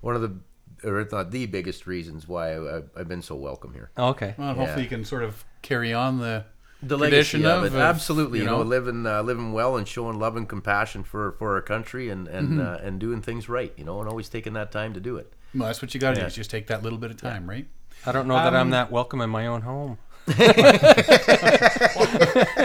one of the or if not the biggest reasons why I, I've been so welcome here. okay. Well, hopefully Yeah. you can sort of carry on the the tradition legacy of, of, of, absolutely. You know, know. living uh, living well and showing love and compassion for for our country and and uh, and doing things right. You know, and always taking that time to do it. Well, that's what you got to Yeah. do. Is just take that little bit of time, right? I don't know that I'm Um, that welcome in my own home.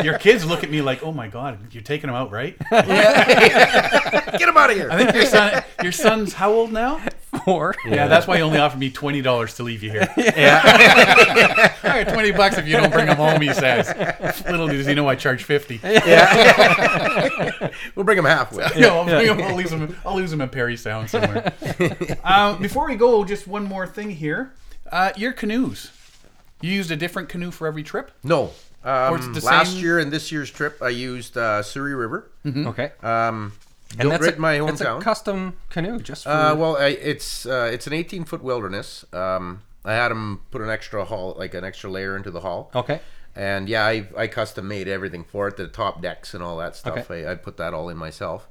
Your kids look at me like, "Oh my God, you're taking them out, right?" Yeah. Get him out of here. I think your son, your son's how old now? Four. Yeah, that's why he only offered me twenty dollars to leave you here. Yeah, All right, twenty bucks if you don't bring him home. He says. Little does he know I charge fifty. Yeah. we'll bring him halfway. You know, I'll, bring him, I'll lose him. I'll lose him in Parry Sound somewhere. um, before we go, just one more thing here. Uh, your canoes. You used a different canoe for every trip. No. Um, it's the last same- year and this year's trip, I used uh, Souris River. okay, Um, and that's right a, in my it's a custom canoe just for. Uh, well, I, it's uh, it's an 18 foot wilderness. Um, I had them put an extra hull, like an extra layer into the hull. okay, And yeah, I, I custom made everything for it, the top decks and all that stuff. Okay. I, I put that all in myself.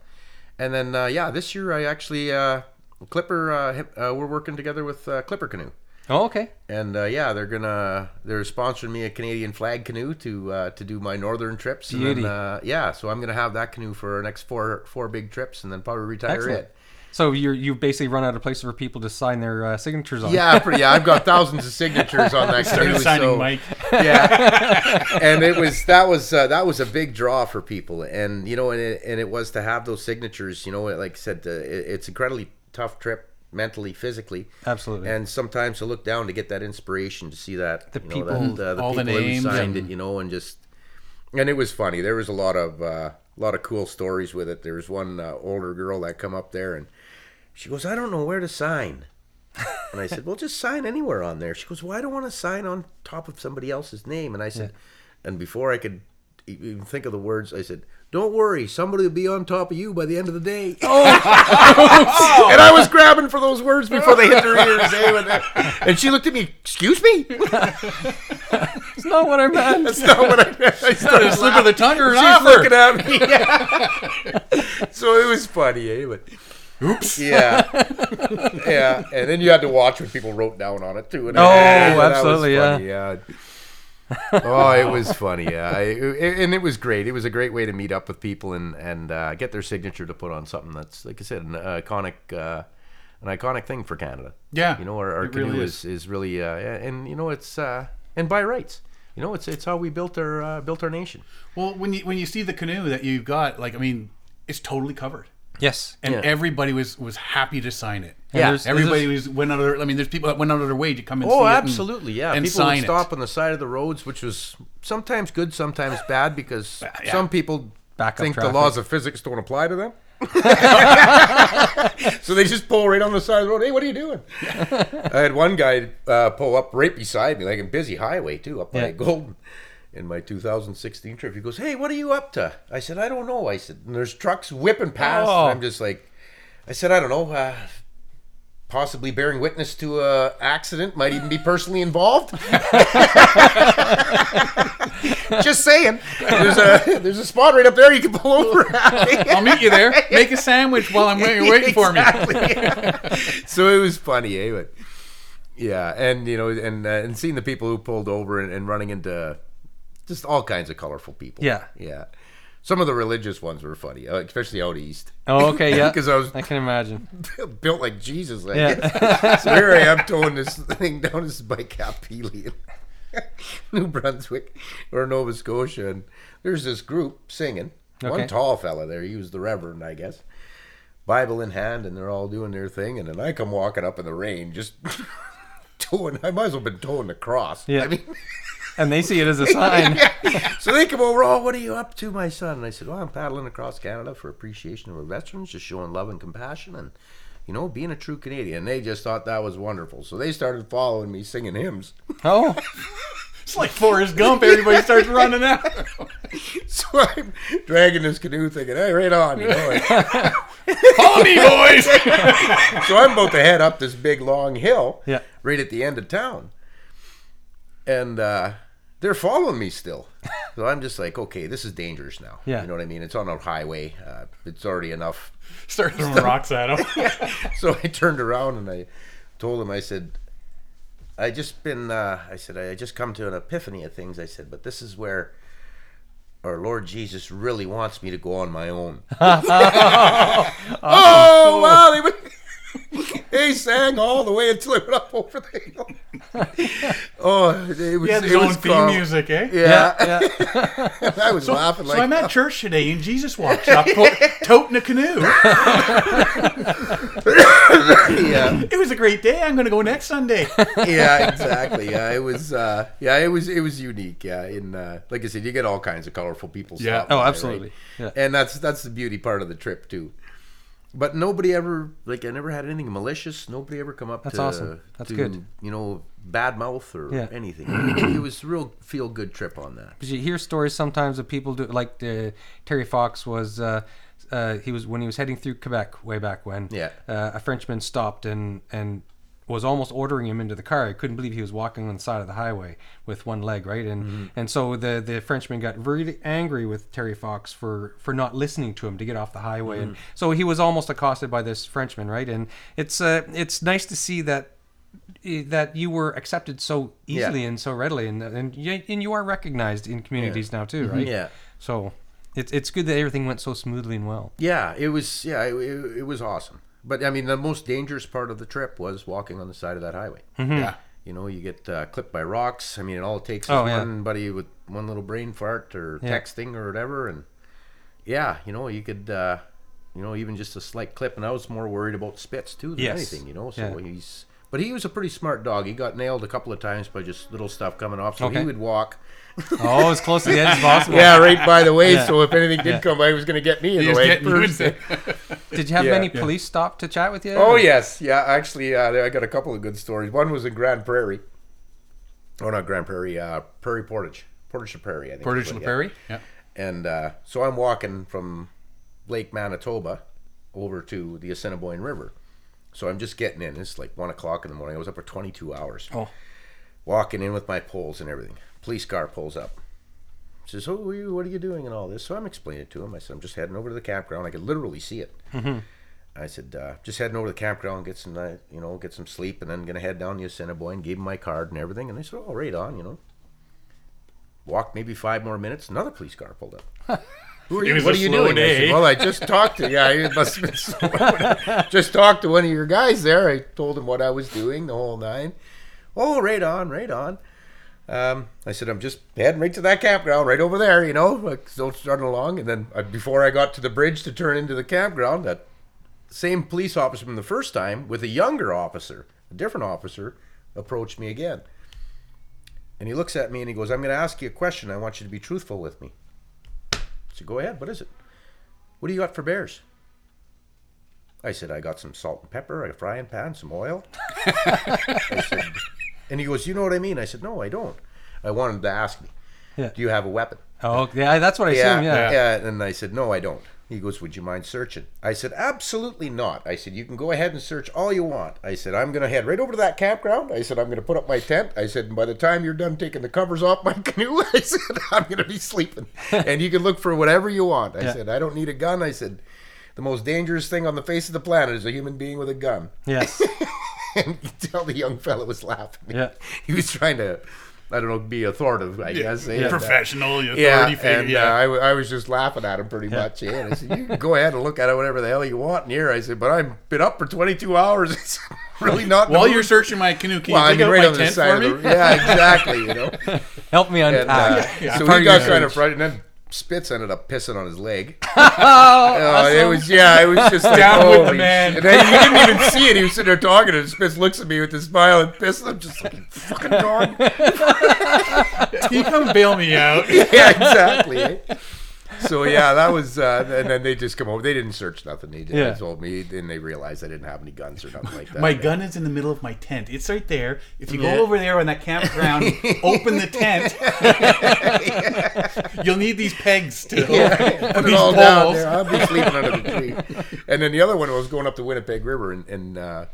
And then uh, yeah, this year I actually uh, Clipper. Uh, uh, we're working together with uh, Clipper Canoe, oh okay, and uh, yeah, they're gonna they're sponsoring me a Canadian flag canoe to uh, to do my northern trips. And Beauty. then, uh, yeah, so I'm gonna have that canoe for our next four four big trips, and then probably retire excellent. it. So you're you basically run out of places for people to sign their uh, signatures on. Yeah, pretty. Yeah, I've got thousands of signatures on that Started canoe. signing so, Mike. yeah and it was that was uh, that was a big draw for people and you know and it, and it was to have those signatures you know like i said uh, it, it's incredibly tough trip mentally physically Absolutely. and sometimes to look down to get that inspiration to see that The you know, people- that, uh, the all the people who names signed and- it you know and just and it was funny there was a lot of uh, a lot of cool stories with it there was one uh, older girl that come up there and she goes i don't know where to sign And I said, well, just sign anywhere on there. She goes, well, I don't want to sign on top of somebody else's name. And I said, and before I could even think of the words, I said, don't worry, somebody will be on top of you by the end of the day. Oh. and I was grabbing for those words before they hit their ears. eh, And she looked at me, excuse me? It's not what I meant. That's not what I meant. I started A slip of the tongue or an She's offer? looking at me. Yeah. so it was funny, eh? But oops. Yeah. yeah. And then you had to watch what people wrote down on it too. And Oh, that was absolutely, yeah. yeah. Oh, it was funny, yeah, I, it, and it was great. It was a great way to meet up with people and and uh, get their signature to put on something that's, like I said, an iconic, uh, an iconic thing for Canada. Yeah, you know, our, our canoe really is is really, uh, and you know, it's uh, and by rights, you know, it's it's how we built our uh, built our nation. Well, when you when you see the canoe that you've got, like I mean, it's totally covered, Yes. and Yeah. everybody was was happy to sign it. And Yeah. there's- there's Everybody this- was went out of their. I mean, there's people that went out of their way to come and Oh, see it. and- absolutely, yeah. and people would sign stop it. on the side of the roads, which was sometimes good, sometimes bad, because Yeah. some people Back think traffic. the laws of physics don't apply to them. so they just pull right on the side of the road. Hey, what are you doing? I had one guy uh, pull up right beside me, like a busy highway too, up by Yeah. Golden. In my 2016 trip, he goes, "Hey, what are you up to?" I said, "I don't know." I said, and "There's trucks whipping past." Oh. And I'm just like, I said, "I don't know." Uh, possibly bearing witness to a accident, might even be personally involved. Just saying. There's a there's a spot right up there you can pull over. I'll meet you there. Make a sandwich while I'm waiting, waiting for me. So it was funny, eh? But yeah, and you know, and uh, and seeing the people who pulled over and, and running into just all kinds of colorful people. Yeah. yeah. Some of the religious ones were funny, uh, especially out east. Oh, okay. Yeah. Because I was I can imagine. built like Jesus. I Yeah. so here I am towing this thing down this by Cap-Pelé, New Brunswick or Nova Scotia, and there's this group singing. Okay. One tall fella there, he was the Reverend, I guess. Bible in hand, and they're all doing their thing, and then I come walking up in the rain, just towing. I might as well have been towing the cross. Yeah. I mean, And they see it as a sign. so they come over, oh, what are you up to, my son? And I said, well, I'm paddling across Canada for appreciation of our veterans, just showing love and compassion and, you know, being a true Canadian. And they just thought that was wonderful. So they started following me singing hymns. Oh. It's like Forrest Gump. Everybody starts running out. So I'm dragging this canoe thinking, hey, right on, you know. Follow me, boys. so I'm about to head up this big long hill Yeah. right at the end of town. And uh, they're following me still. So I'm just like, okay, this is dangerous now. Yeah. You know what I mean? It's on a highway. Uh, it's already enough Start throwing rocks at him. so I turned around and I told him, I said, I just been, uh, I said, I just come to an epiphany of things. I said, but this is where our Lord Jesus really wants me to go on my own. oh, wow. They, went- they sang all the way until I went up over the hill. oh, it was, He had his it own was theme calm. music, eh? Yeah. Yeah. I was So, laughing so I'm at church today, and Jesus walks up, to- toting a canoe. yeah. It was a great day. I'm going to go next Sunday. yeah, exactly. Yeah, it was. Uh, yeah, it was. It was unique. Yeah, in uh, like I said, you get all kinds of colorful people. Yeah. Oh, by, absolutely. right? Yeah. And that's that's the beauty part of the trip too. But nobody ever like I never had anything malicious. Nobody ever come up. That's to, awesome. That's to, good. You know, bad mouth or Yeah. anything. it was a real feel good trip on that. Because you hear stories sometimes of people do like uh, Terry Fox was. Uh, uh, he was when he was heading through Quebec way back when. Yeah. Uh, a Frenchman stopped and and was almost ordering him into the car. I couldn't believe he was walking on the side of the highway with one leg, right? And Mm-hmm. and so the the Frenchman got really angry with Terry Fox for for not listening to him to get off the highway. And Mm-hmm. so he was almost accosted by this Frenchman, right? And it's uh it's nice to see that eh, that you were accepted so easily and so readily, and and you, and you are recognized in communities now too, right? Mm-hmm. Yeah. So it's it's good that everything went so smoothly and well. Yeah, it was. Yeah, it, it was awesome. But I mean, the most dangerous part of the trip was walking on the side of that highway. Yeah. You know, you get uh, clipped by rocks. I mean, it all it takes is Oh, yeah. one buddy with one little brain fart or Yeah. texting or whatever, and yeah, you know, you could, uh, you know, even just a slight clip. And I was more worried about Spitz too than Yes. anything, you know. So Yeah. he's, but he was a pretty smart dog. He got nailed a couple of times by just little stuff coming off. So Okay. he would walk, Oh, as close to the edge as possible. yeah, right by the way. Yeah. So if anything did Yeah. come by, he was going to get me in He the was way getting you first. in Did you have Yeah. many police stop to chat with you? Oh yes, yeah. Actually, uh, I got a couple of good stories. One was in Grande Prairie. Oh, not Grande Prairie. Uh, Prairie Portage, Portage to Prairie. I think. Portage is La yeah. Prairie. Yeah. And uh, so I'm walking from Lake Manitoba over to the Assiniboine River. So I'm just getting in. It's like one o'clock in the morning. I was up for 22 hours. Oh. Walking in with my poles and everything. Police car pulls up. Says, "Oh, what are you, what are you doing and all this?" So I'm explaining it to him. I said, "I'm just heading over to the campground. I could literally see it." I said, uh, "Just heading over to the campground, get some, uh, you know, get some sleep, and then gonna head down to Assiniboine." Gave him my card and everything, and they said, "Oh, right on," you know. Walked maybe five more minutes. Another police car pulled up. Who are It you? was What a are you slow doing? I said, well, I just talked to yeah. It must have been slow. just talked to one of your guys there. I told him what I was doing, the whole nine. Oh, right on, right on. Um, I said, I'm just heading right to that campground, right over there. You know, like still starting along. And then uh, before I got to the bridge to turn into the campground, that same police officer from the first time with a younger officer, a different officer, approached me again. And he looks at me and he goes, I'm going to ask you a question. I want you to be truthful with me. I said, Go ahead. What is it? What do you got for bears? I said, I got some salt and pepper, a frying pan, some oil. I said, and he goes, You know what I mean? I said, No, I don't. I wanted him to ask me, Yeah. Do you have a weapon? Oh, yeah, that's what I assume. Yeah. yeah. And I said, No, I don't. He goes, Would you mind searching? I said, Absolutely not. I said, You can go ahead and search all you want. I said, I'm going to head right over to that campground. I said, I'm going to put up my tent. I said, and by the time you're done taking the covers off my canoe, I said, I'm going to be sleeping. and you can look for whatever you want. I Yeah. said, I don't need a gun. I said, The most dangerous thing on the face of the planet is a human being with a gun. Yes. and you tell the young fellow was laughing. Yeah. He was trying to, I don't know, be authoritative, I guess. and, uh, Professional, authority yeah, figure. and yeah. Uh, I, w- I was just laughing at him pretty much. Yeah, and I said, "You can go ahead and look at it whatever the hell you want in here." I said, "But I've been up for 22 hours. It's really not." in the While you're searching my canoe, can well, I you mean, take right out on my the tent side for of me? the yeah, exactly. You know, Help me and, unpack. uh, so Part he of got your kind of search. frightened. And then Spitz ended up pissing on his leg. Oh, Uh, it was yeah, it was just like Down with the man. shit. And then you didn't even see it. He was sitting there talking, and Spitz looks at me with a smile and pisses. I'm just like fucking dog. You come bail me out? yeah, exactly. eh? So yeah, that was, uh, and then they just come over. They didn't search nothing. They just Yeah. told me, and they realized I didn't have any guns or nothing like that. My gun is in the middle of my tent. It's right there. If you Yeah. go over there on that campground, open the tent. You'll need these pegs to Yeah, put it these all down there. I'll be sleeping under the tree. And then the other one was going up the Winnipeg River and, in, uh,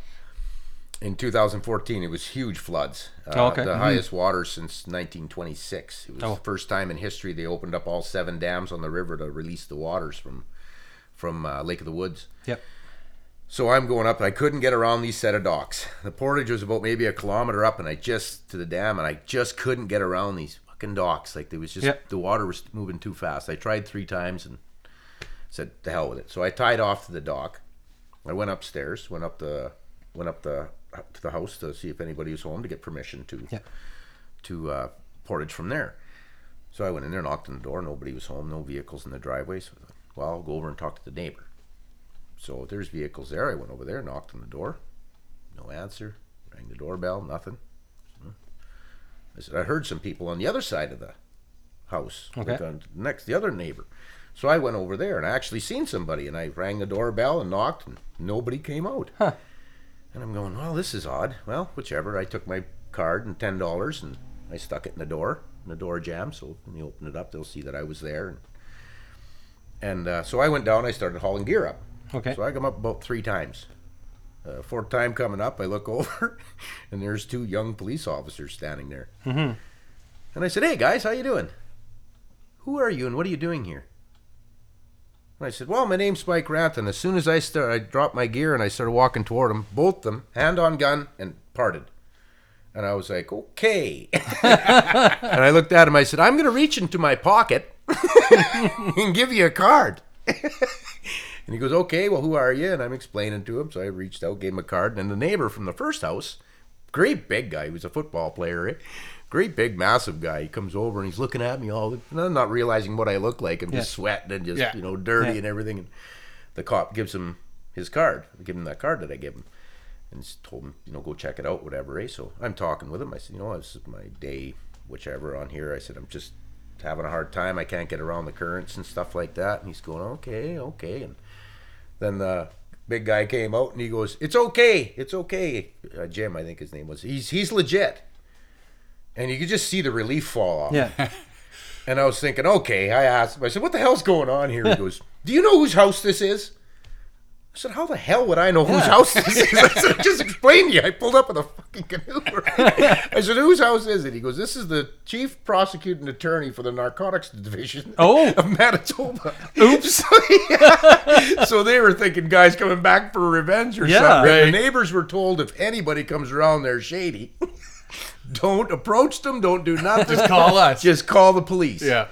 in 2014. It was huge floods. Uh, Oh, okay. The Mhm. highest water since 1926. It was Oh. the first time in history they opened up all seven dams on the river to release the waters from from uh, Lake of the Woods. Yep. So I'm going up, and I couldn't get around these set of docks. The portage was about maybe a kilometer up, and I just to the dam, and I just couldn't get around these fucking docks. Like there was just Yep. the water was moving too fast. I tried three times and said the hell with it. So I tied off to the dock. I went upstairs, went up the went up the to the house to see if anybody was home to get permission to Yep. to uh, portage from there. So I went in there, knocked on the door. Nobody was home. No vehicles in the driveway. So I thought, well, I'll go over and talk to the neighbor. So there's vehicles there. I went over there, knocked on the door. No answer. Rang the doorbell. Nothing. I said I heard some people on the other side of the house, Okay. like on next the other neighbor. So I went over there and I actually seen somebody, and I rang the doorbell and knocked, and nobody came out. Huh. And I'm going, well, this is odd. Well, whichever. I took my card and ten dollars, and I stuck it in the door, and the door jammed. So when you open it up, they'll see that I was there. And, and uh, so I went down. I started hauling gear up. Okay. So I come up about three times. Uh, fourth time coming up, I look over, and there's two young police officers standing there. Mm-hmm. And I said, "Hey guys, how you doing? Who are you, and what are you doing here?" And I said, "Well, my name's Mike Ranta." And as soon as I start, I dropped my gear and I started walking toward them, both them, hand on gun, and parted. And I was like, "Okay." and I looked at him. I said, "I'm going to reach into my pocket and give you a card." And he goes, okay, well, who are you? And I'm explaining to him. So I reached out, gave him a card. And the neighbor from the first house, great big guy, he was a football player, eh? Great big, massive guy. He comes over and he's looking at me all, and I'm not realizing what I look like. I'm just sweating and just, Yeah. you know, dirty Yeah. and everything. And the cop gives him his card. I give him that card that I gave him. And just told him, you know, go check it out, whatever, eh? So I'm talking with him. I said, you know, this is my day, whichever, on here. I said, I'm just having a hard time. I can't get around the currents and stuff like that. And he's going, okay, okay. And then the big guy came out and he goes, "It's okay, it's okay." Uh, Jim, I think his name was. He's he's legit, and you could just see the relief fall off. Yeah. And I was thinking, okay. I asked him. I said, "What the hell's going on here?" He goes, "Do you know whose house this is?" I said, "How the hell would I know whose Yeah. house this is?" I said, "Just explain to you." I pulled up with a fucking canoe. I said, "Whose house is it?" He goes, "This is the chief prosecuting attorney for the narcotics division Oh. of Manitoba." Oops. So, yeah. so they were thinking guys coming back for revenge or Yeah. something. Right. The neighbors were told if anybody comes around they're shady, don't approach them. Don't do nothing. Just call us. Just call the police. yeah.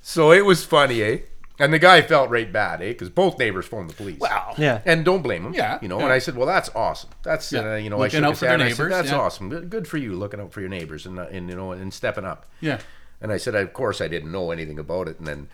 So it was funny, eh? And the guy felt right bad, eh? Because both neighbors phoned the police. Wow. Yeah. And don't blame him. Yeah, You know, yeah. and I said, well, that's awesome. That's, Yeah. uh, you know, Looking I shook out his for the hand. I said, neighbors, that's yeah. awesome. Good, good for you looking out for your neighbors and, uh, and, you know, and stepping up. Yeah. And I said, of course, I didn't know anything about it. And then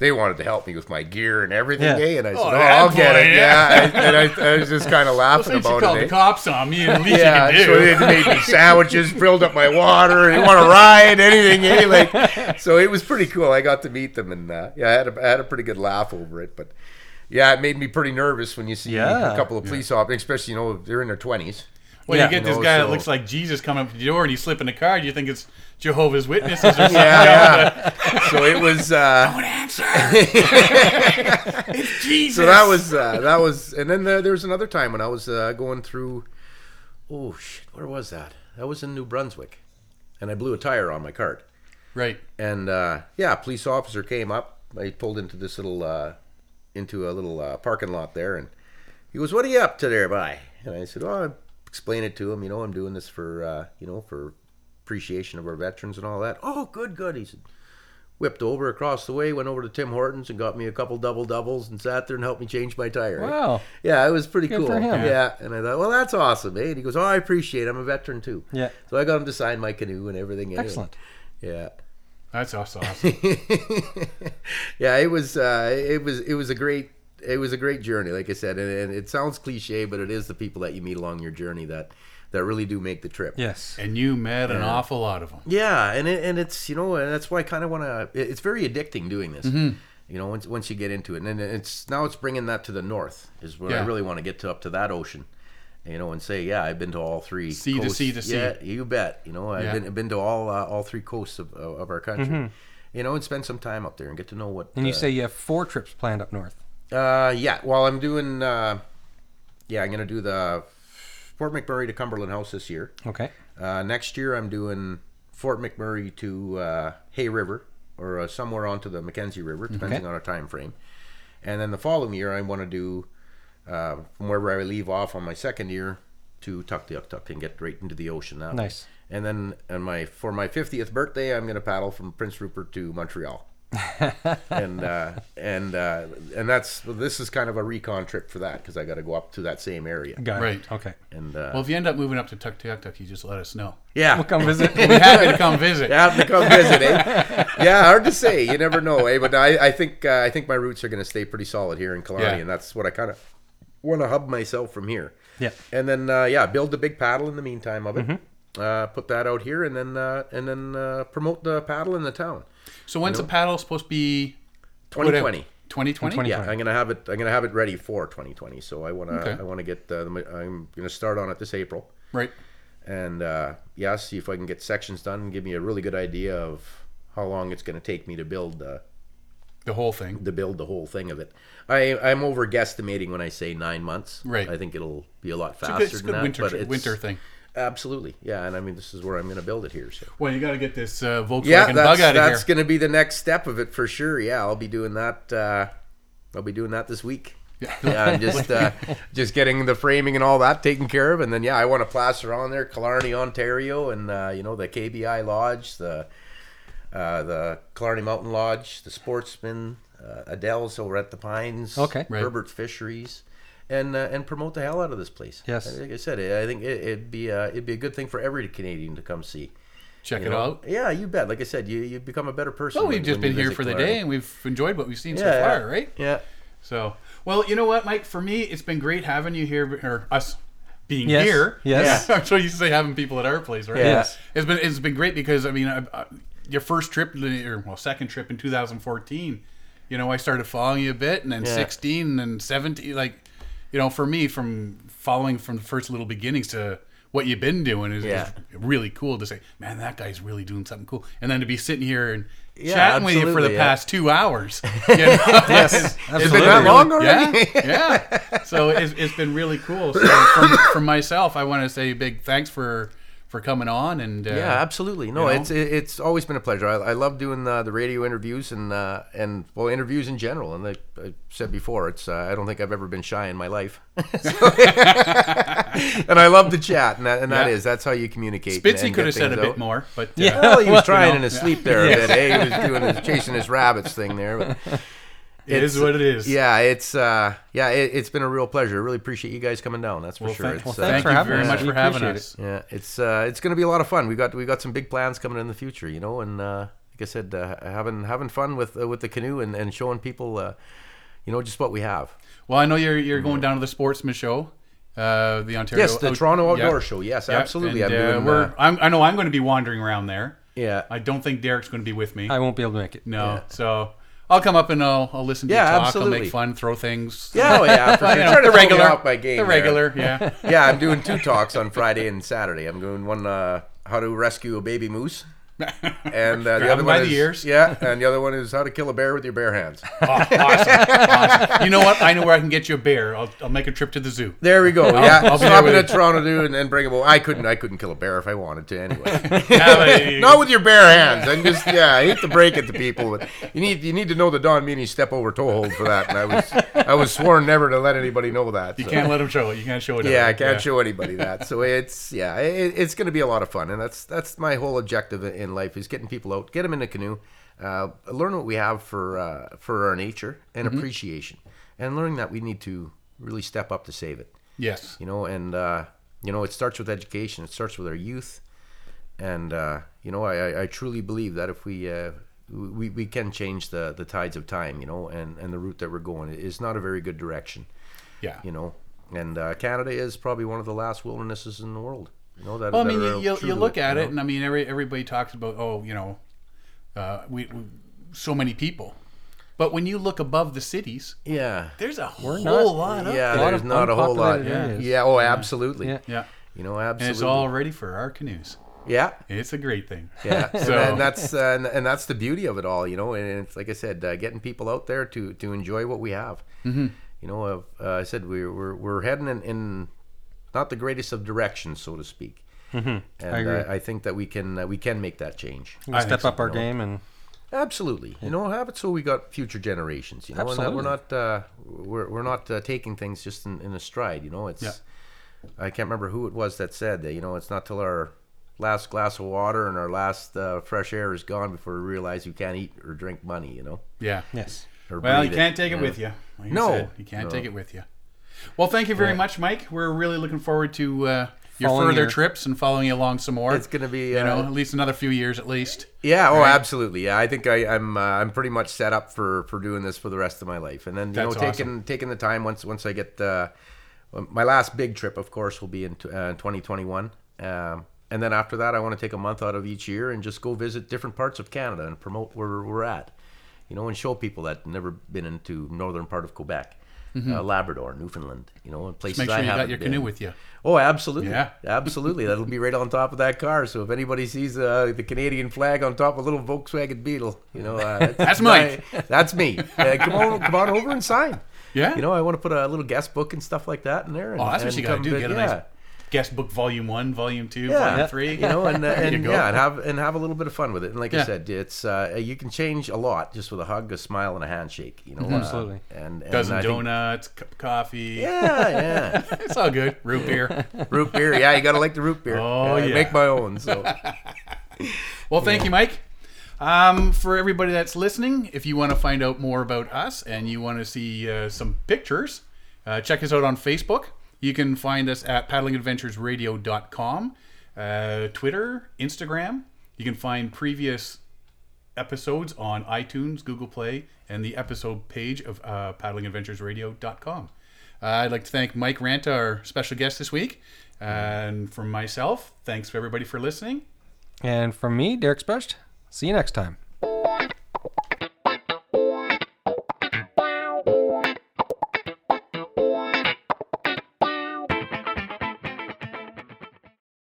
they wanted to help me with my gear and everything, Yeah. eh? And I said, Oh, oh, I'll get it. yeah. Yeah. I, and I, I was just kind of Well, laughing since you about called it. the eh? cops on me, at least Yeah, you can so they made me sandwiches, filled up my water. You want to ride, anything, eh? Like, so it was pretty cool. I got to meet them, and uh, yeah, I had a, I had a pretty good laugh over it. But yeah, it made me pretty nervous when you see Yeah. a couple of police officers, especially you know they're in their twenties. Well, Yeah. you get this You know, guy that looks like Jesus coming up to the door and he's slipping a card. You think it's Jehovah's Witnesses or something. Yeah, yeah. so it was. Uh, Don't answer. it's Jesus. so that was uh, that was, and then there, there was another time when I was uh, going through. Oh shit! Where was that? That was in New Brunswick, and I blew a tire on my cart. right. and uh, yeah, a police officer came up. I pulled into this little uh, into a little uh, parking lot there, and he goes, "What are you up to there, by?" And I said, "Oh, I explain it to him. You know, I'm doing this for uh, you know for appreciation of our veterans and all that." Oh, good, good. He said. Whipped over across the way, went over to Tim Hortons and got me a couple double doubles and sat there and helped me change my tire. Wow. Yeah, it was pretty Good cool. for him. Yeah, and I thought, well, that's awesome, eh? And he goes, oh, I appreciate it. I'm a veteran too. Yeah. So I got him to sign my canoe and everything. anyway. Excellent. Yeah. That's awesome. yeah, it was uh, it was it was a great it was a great journey, like I said, and, and it sounds cliche, but it is the people that you meet along your journey that that really do make the trip. Yes. and you met an awful lot of them. Yeah, and it, and it's you know and that's why I kind of want to. It's very addicting doing this. Mm-hmm. You know, once once you get into it, and then it's now it's bringing that to the north is where I really want to get to up to that ocean. You know, and say, yeah, I've been to all three. Sea to sea to sea. Yeah, you bet. You know, I've Yeah. been I've been to all uh, all three coasts of, of of our country. Mm-hmm. You know, and spend some time up there and get to know what. And you uh, say you have four trips planned up north. Uh, yeah. Well, I'm doing. Uh, yeah, I'm gonna do the Fort McMurray to Cumberland House this year. Okay. Uh, next year, I'm doing Fort McMurray to uh, Hay River or uh, somewhere onto the Mackenzie River, depending Okay. on our time frame. And then the following year, I want to do uh, from wherever I leave off on my second year to Tuktoyaktuk and get right into the ocean. Nice. And then, and my for my 50th birthday, I'm going to paddle from Prince Rupert to Montreal. And uh, and uh, and that's this is kind of a recon trip for that because I got to go up to that same area. Got Right. it. Okay. And uh, Well, if you end up moving up to Tuktoyaktuk, you just let us know. yeah, We'll come visit. We'll happy to come visit. Yeah, to come visit, eh? Yeah, hard to say. You never know, eh? But I, I think uh, I think my roots are going to stay pretty solid here in Killarney, Yeah. and that's what I kind of want to hub myself from here. Yeah. And then uh, yeah, build the big paddle in the meantime of it. Mm-hmm. Uh, put that out here, and then uh, and then uh, promote the paddle in the town. So when's the paddle supposed to be? 2020. 2020? 2020. Yeah, I'm gonna have it. I'm gonna have it ready for 2020. So I wanna Okay. I wanna get. Uh, the, I'm gonna start on it this April. Right. and uh, yeah, see if I can get sections done and give me a really good idea of how long it's going to take me to build uh, The whole thing. to build the whole thing of it. I I'm over guesstimating when I say nine months. Right. I think it'll be a lot It's a faster good, it's a than good that. winter, but tri- it's- winter thing. Absolutely, yeah. And I mean, this is where I'm going to build it here. So Well, you got to get this uh, Volkswagen yeah, bug that's out of here. that's going to be the next step of it for sure. Yeah, I'll be doing that. Uh, I'll be doing that this week. Yeah. yeah, I'm just uh, just getting the framing and all that taken care of, and then yeah, I want to plaster on there Killarney, Ontario, and uh, you know the KBI Lodge, the uh, the Killarney Mountain Lodge, the Sportsman, uh, Adele's over at the Pines, Okay. Right. Herbert's Fisheries, and uh, and promote the hell out of this place. Yes. like I said, I think it, it'd be uh, it'd be a good thing for every Canadian to come see. Check you it know? out. Yeah, you bet. Like I said, you you become a better person. Well, we've just when been here visit for the day, and we've enjoyed what we've seen so far, yeah. right? Yeah. So, well, you know what, Mike? For me, it's been great having you here, or us being Yes. here. Yes. Yeah. I'm sure you say having people at our place, right? Yes. It's been it's been great because I mean, I, I, your first trip, or well, second trip in 2014, you know, I started following you a bit, and then Yeah. 16, and 17. Like, you know, for me, from following from the first little beginnings to what you've been doing is, Yeah. is really cool to say, man, that guy's really doing something cool. And then to be sitting here and Yeah, chatting with you for the yeah. past two hours. You know, yes, Has it been that long already? yeah, yeah. So it's, it's been really cool. So from, from myself, I want to say a big thanks for for coming on and uh, Yeah, absolutely. No, you know? it's it's always been a pleasure. I, I love doing uh, the radio interviews and uh, and well interviews in general. And like I said before, it's uh, I don't think I've ever been shy in my life. So- and I love to chat, and that, and that Yeah. is that's how you communicate. Spitzy and could have said a things bit more, but uh, Yeah. Well, he was trying know, in his sleep there a bit. Eh? He was doing his chasing his rabbits thing there. But it is what it is. yeah, it's uh, yeah, it, it's been a real pleasure. I really appreciate you guys coming down. That's for Well, sure. thank, It's, well, uh, thank Thanks for you having very us. much We for having appreciate us. Yeah, it's uh, it's going to be a lot of fun. We got we got some big plans coming in the future, you know, and uh, like I said, uh, having having fun with uh, with the canoe and, and showing people, uh, you know, just what we have. Well, I know you're you're going down to the Sportsman show, uh, the Ontario. Yes, the out- Toronto yeah. Outdoor Show. Yes, Yeah, absolutely. and, I'm uh, doing. we're, Uh, I'm, I know I'm going to be wandering around there. yeah, I don't think Derek's going to be with me. I won't be able to make it. no, Yeah. so I'll come up and I'll, I'll listen to Yeah, you talk. I'll make fun, throw things. yeah, oh, yeah, for sure. You know, to the regular, off my game the there. regular, yeah. Yeah, I'm doing two talks on Friday and Saturday. I'm doing one uh, how to rescue a baby moose. And uh, the other one by is the ears. yeah, and the other one is how to kill a bear with your bare hands. Oh, awesome, awesome. You know what? I know where I can get you a bear. I'll, I'll make a trip to the zoo. There we go. yeah, I'll be stop there in at Toronto, dude, and then bring him. over. I couldn't. I couldn't kill a bear if I wanted to. Anyway, Yeah, not with your bare hands. I'm just yeah. I hate to break it to people, but you need you need to know the Don Meany step over toe hold for that. And I was I was sworn never to let anybody know that. You so. can't let them show it. You can't show it. Yeah, I can't show anybody that. So it's yeah, it, it's going to be a lot of fun, and that's that's my whole objective in life is getting people out, get them in a canoe, uh, learn what we have for uh, for our nature and appreciation, and learning that we need to really step up to save it. Yes. You know, and uh, you know it starts with education. It starts with our youth, and uh, you know I, I, I truly believe that if we uh, we, we can change the, the tides of time, you know, and, and the route that we're going is not a very good direction Yeah. you know. And uh, Canada is probably one of the last wildernesses in the world. You know that. Well, I mean, you, you, you look at you it, know. and I mean, every, everybody talks about, oh, you know, uh, we, we so many people, but when you look above the cities, Yeah. there's a whole not- lot of Yeah, A lot there's not a whole lot. unpopulated areas. Yeah. Oh, absolutely. Yeah. yeah, You know, and absolutely. it's all ready for our canoes. Yeah. It's a great thing. Yeah, and, So- and that's uh, and, and that's the beauty of it all, you know. And it's like I said, uh, getting people out there to to enjoy what we have. Mm-hmm. You know, uh, uh, I said we're we're, we're heading in, in not the greatest of directions, so to speak. Mm-hmm. And I agree. Uh, I think that we can uh, we can make that change. We I step up our you know. game and Absolutely, you know, have it so we got future generations. You know, and that we're not uh, we're we're not uh, taking things just in, in a stride. You know, it's Yeah. I can't remember who it was that said that. You know, it's not till our last glass of water and our last uh, fresh air is gone before we realize you can't eat or drink money. You know, Yeah. yes. or Well, you can't take it Yeah. with you. Like you No. said, you can't No. take it with you. Well, thank you very much, Mike. We're really looking forward to uh, your further your- trips and following you along some more. It's gonna be, you know, uh, at least another few years at least. Yeah. Oh, Right. absolutely. Yeah. I think I, I'm uh, I'm pretty much set up for for doing this for the rest of my life, and then you That's know taking taking the time once once I get uh, my last big trip, of course, will be in t- uh, 2021. Um, and then after that, I want to take a month out of each year and just go visit different parts of Canada and promote where we're at, you know, and show people that never been into northern part of Quebec, uh, Labrador, Newfoundland, you know, places Mm-hmm. Make sure I you got your been. canoe with you. Oh, absolutely. Yeah. absolutely. That'll be right on top of that car. So if anybody sees uh, the Canadian flag on top of a little Volkswagen Beetle, you know, uh, that's, That's Mike. my- that's me. Uh, come on, come on over and sign. Yeah. You know, I want to put a little guest book and stuff like that in there. And, Oh, that's what you got to do. Get a yeah. nice guest book, volume one, volume two, Yeah. volume three. You know, and, uh, There you and go. yeah, and have and have a little bit of fun with it. And like Yeah. I said, it's uh, you can change a lot just with a hug, a smile, and a handshake. You know, uh, Absolutely. And, and dozen I think- donuts, cup of coffee. Yeah, yeah. It's all good. Root beer. root beer. Yeah, you gotta like the root beer. Oh, I yeah. make my own. So Well, thank you, Mike. Um, for everybody that's listening, if you want to find out more about us and you want to see uh, some pictures, uh, check us out on Facebook. You can find us at paddlingadventuresradio.com, uh, Twitter, Instagram. You can find previous episodes on iTunes, Google Play, and the episode page of uh, paddlingadventuresradio.com. Uh, I'd like to thank Mike Ranta, our special guest this week. And from myself, thanks for everybody for listening. And from me, Derek Specht. See you next time.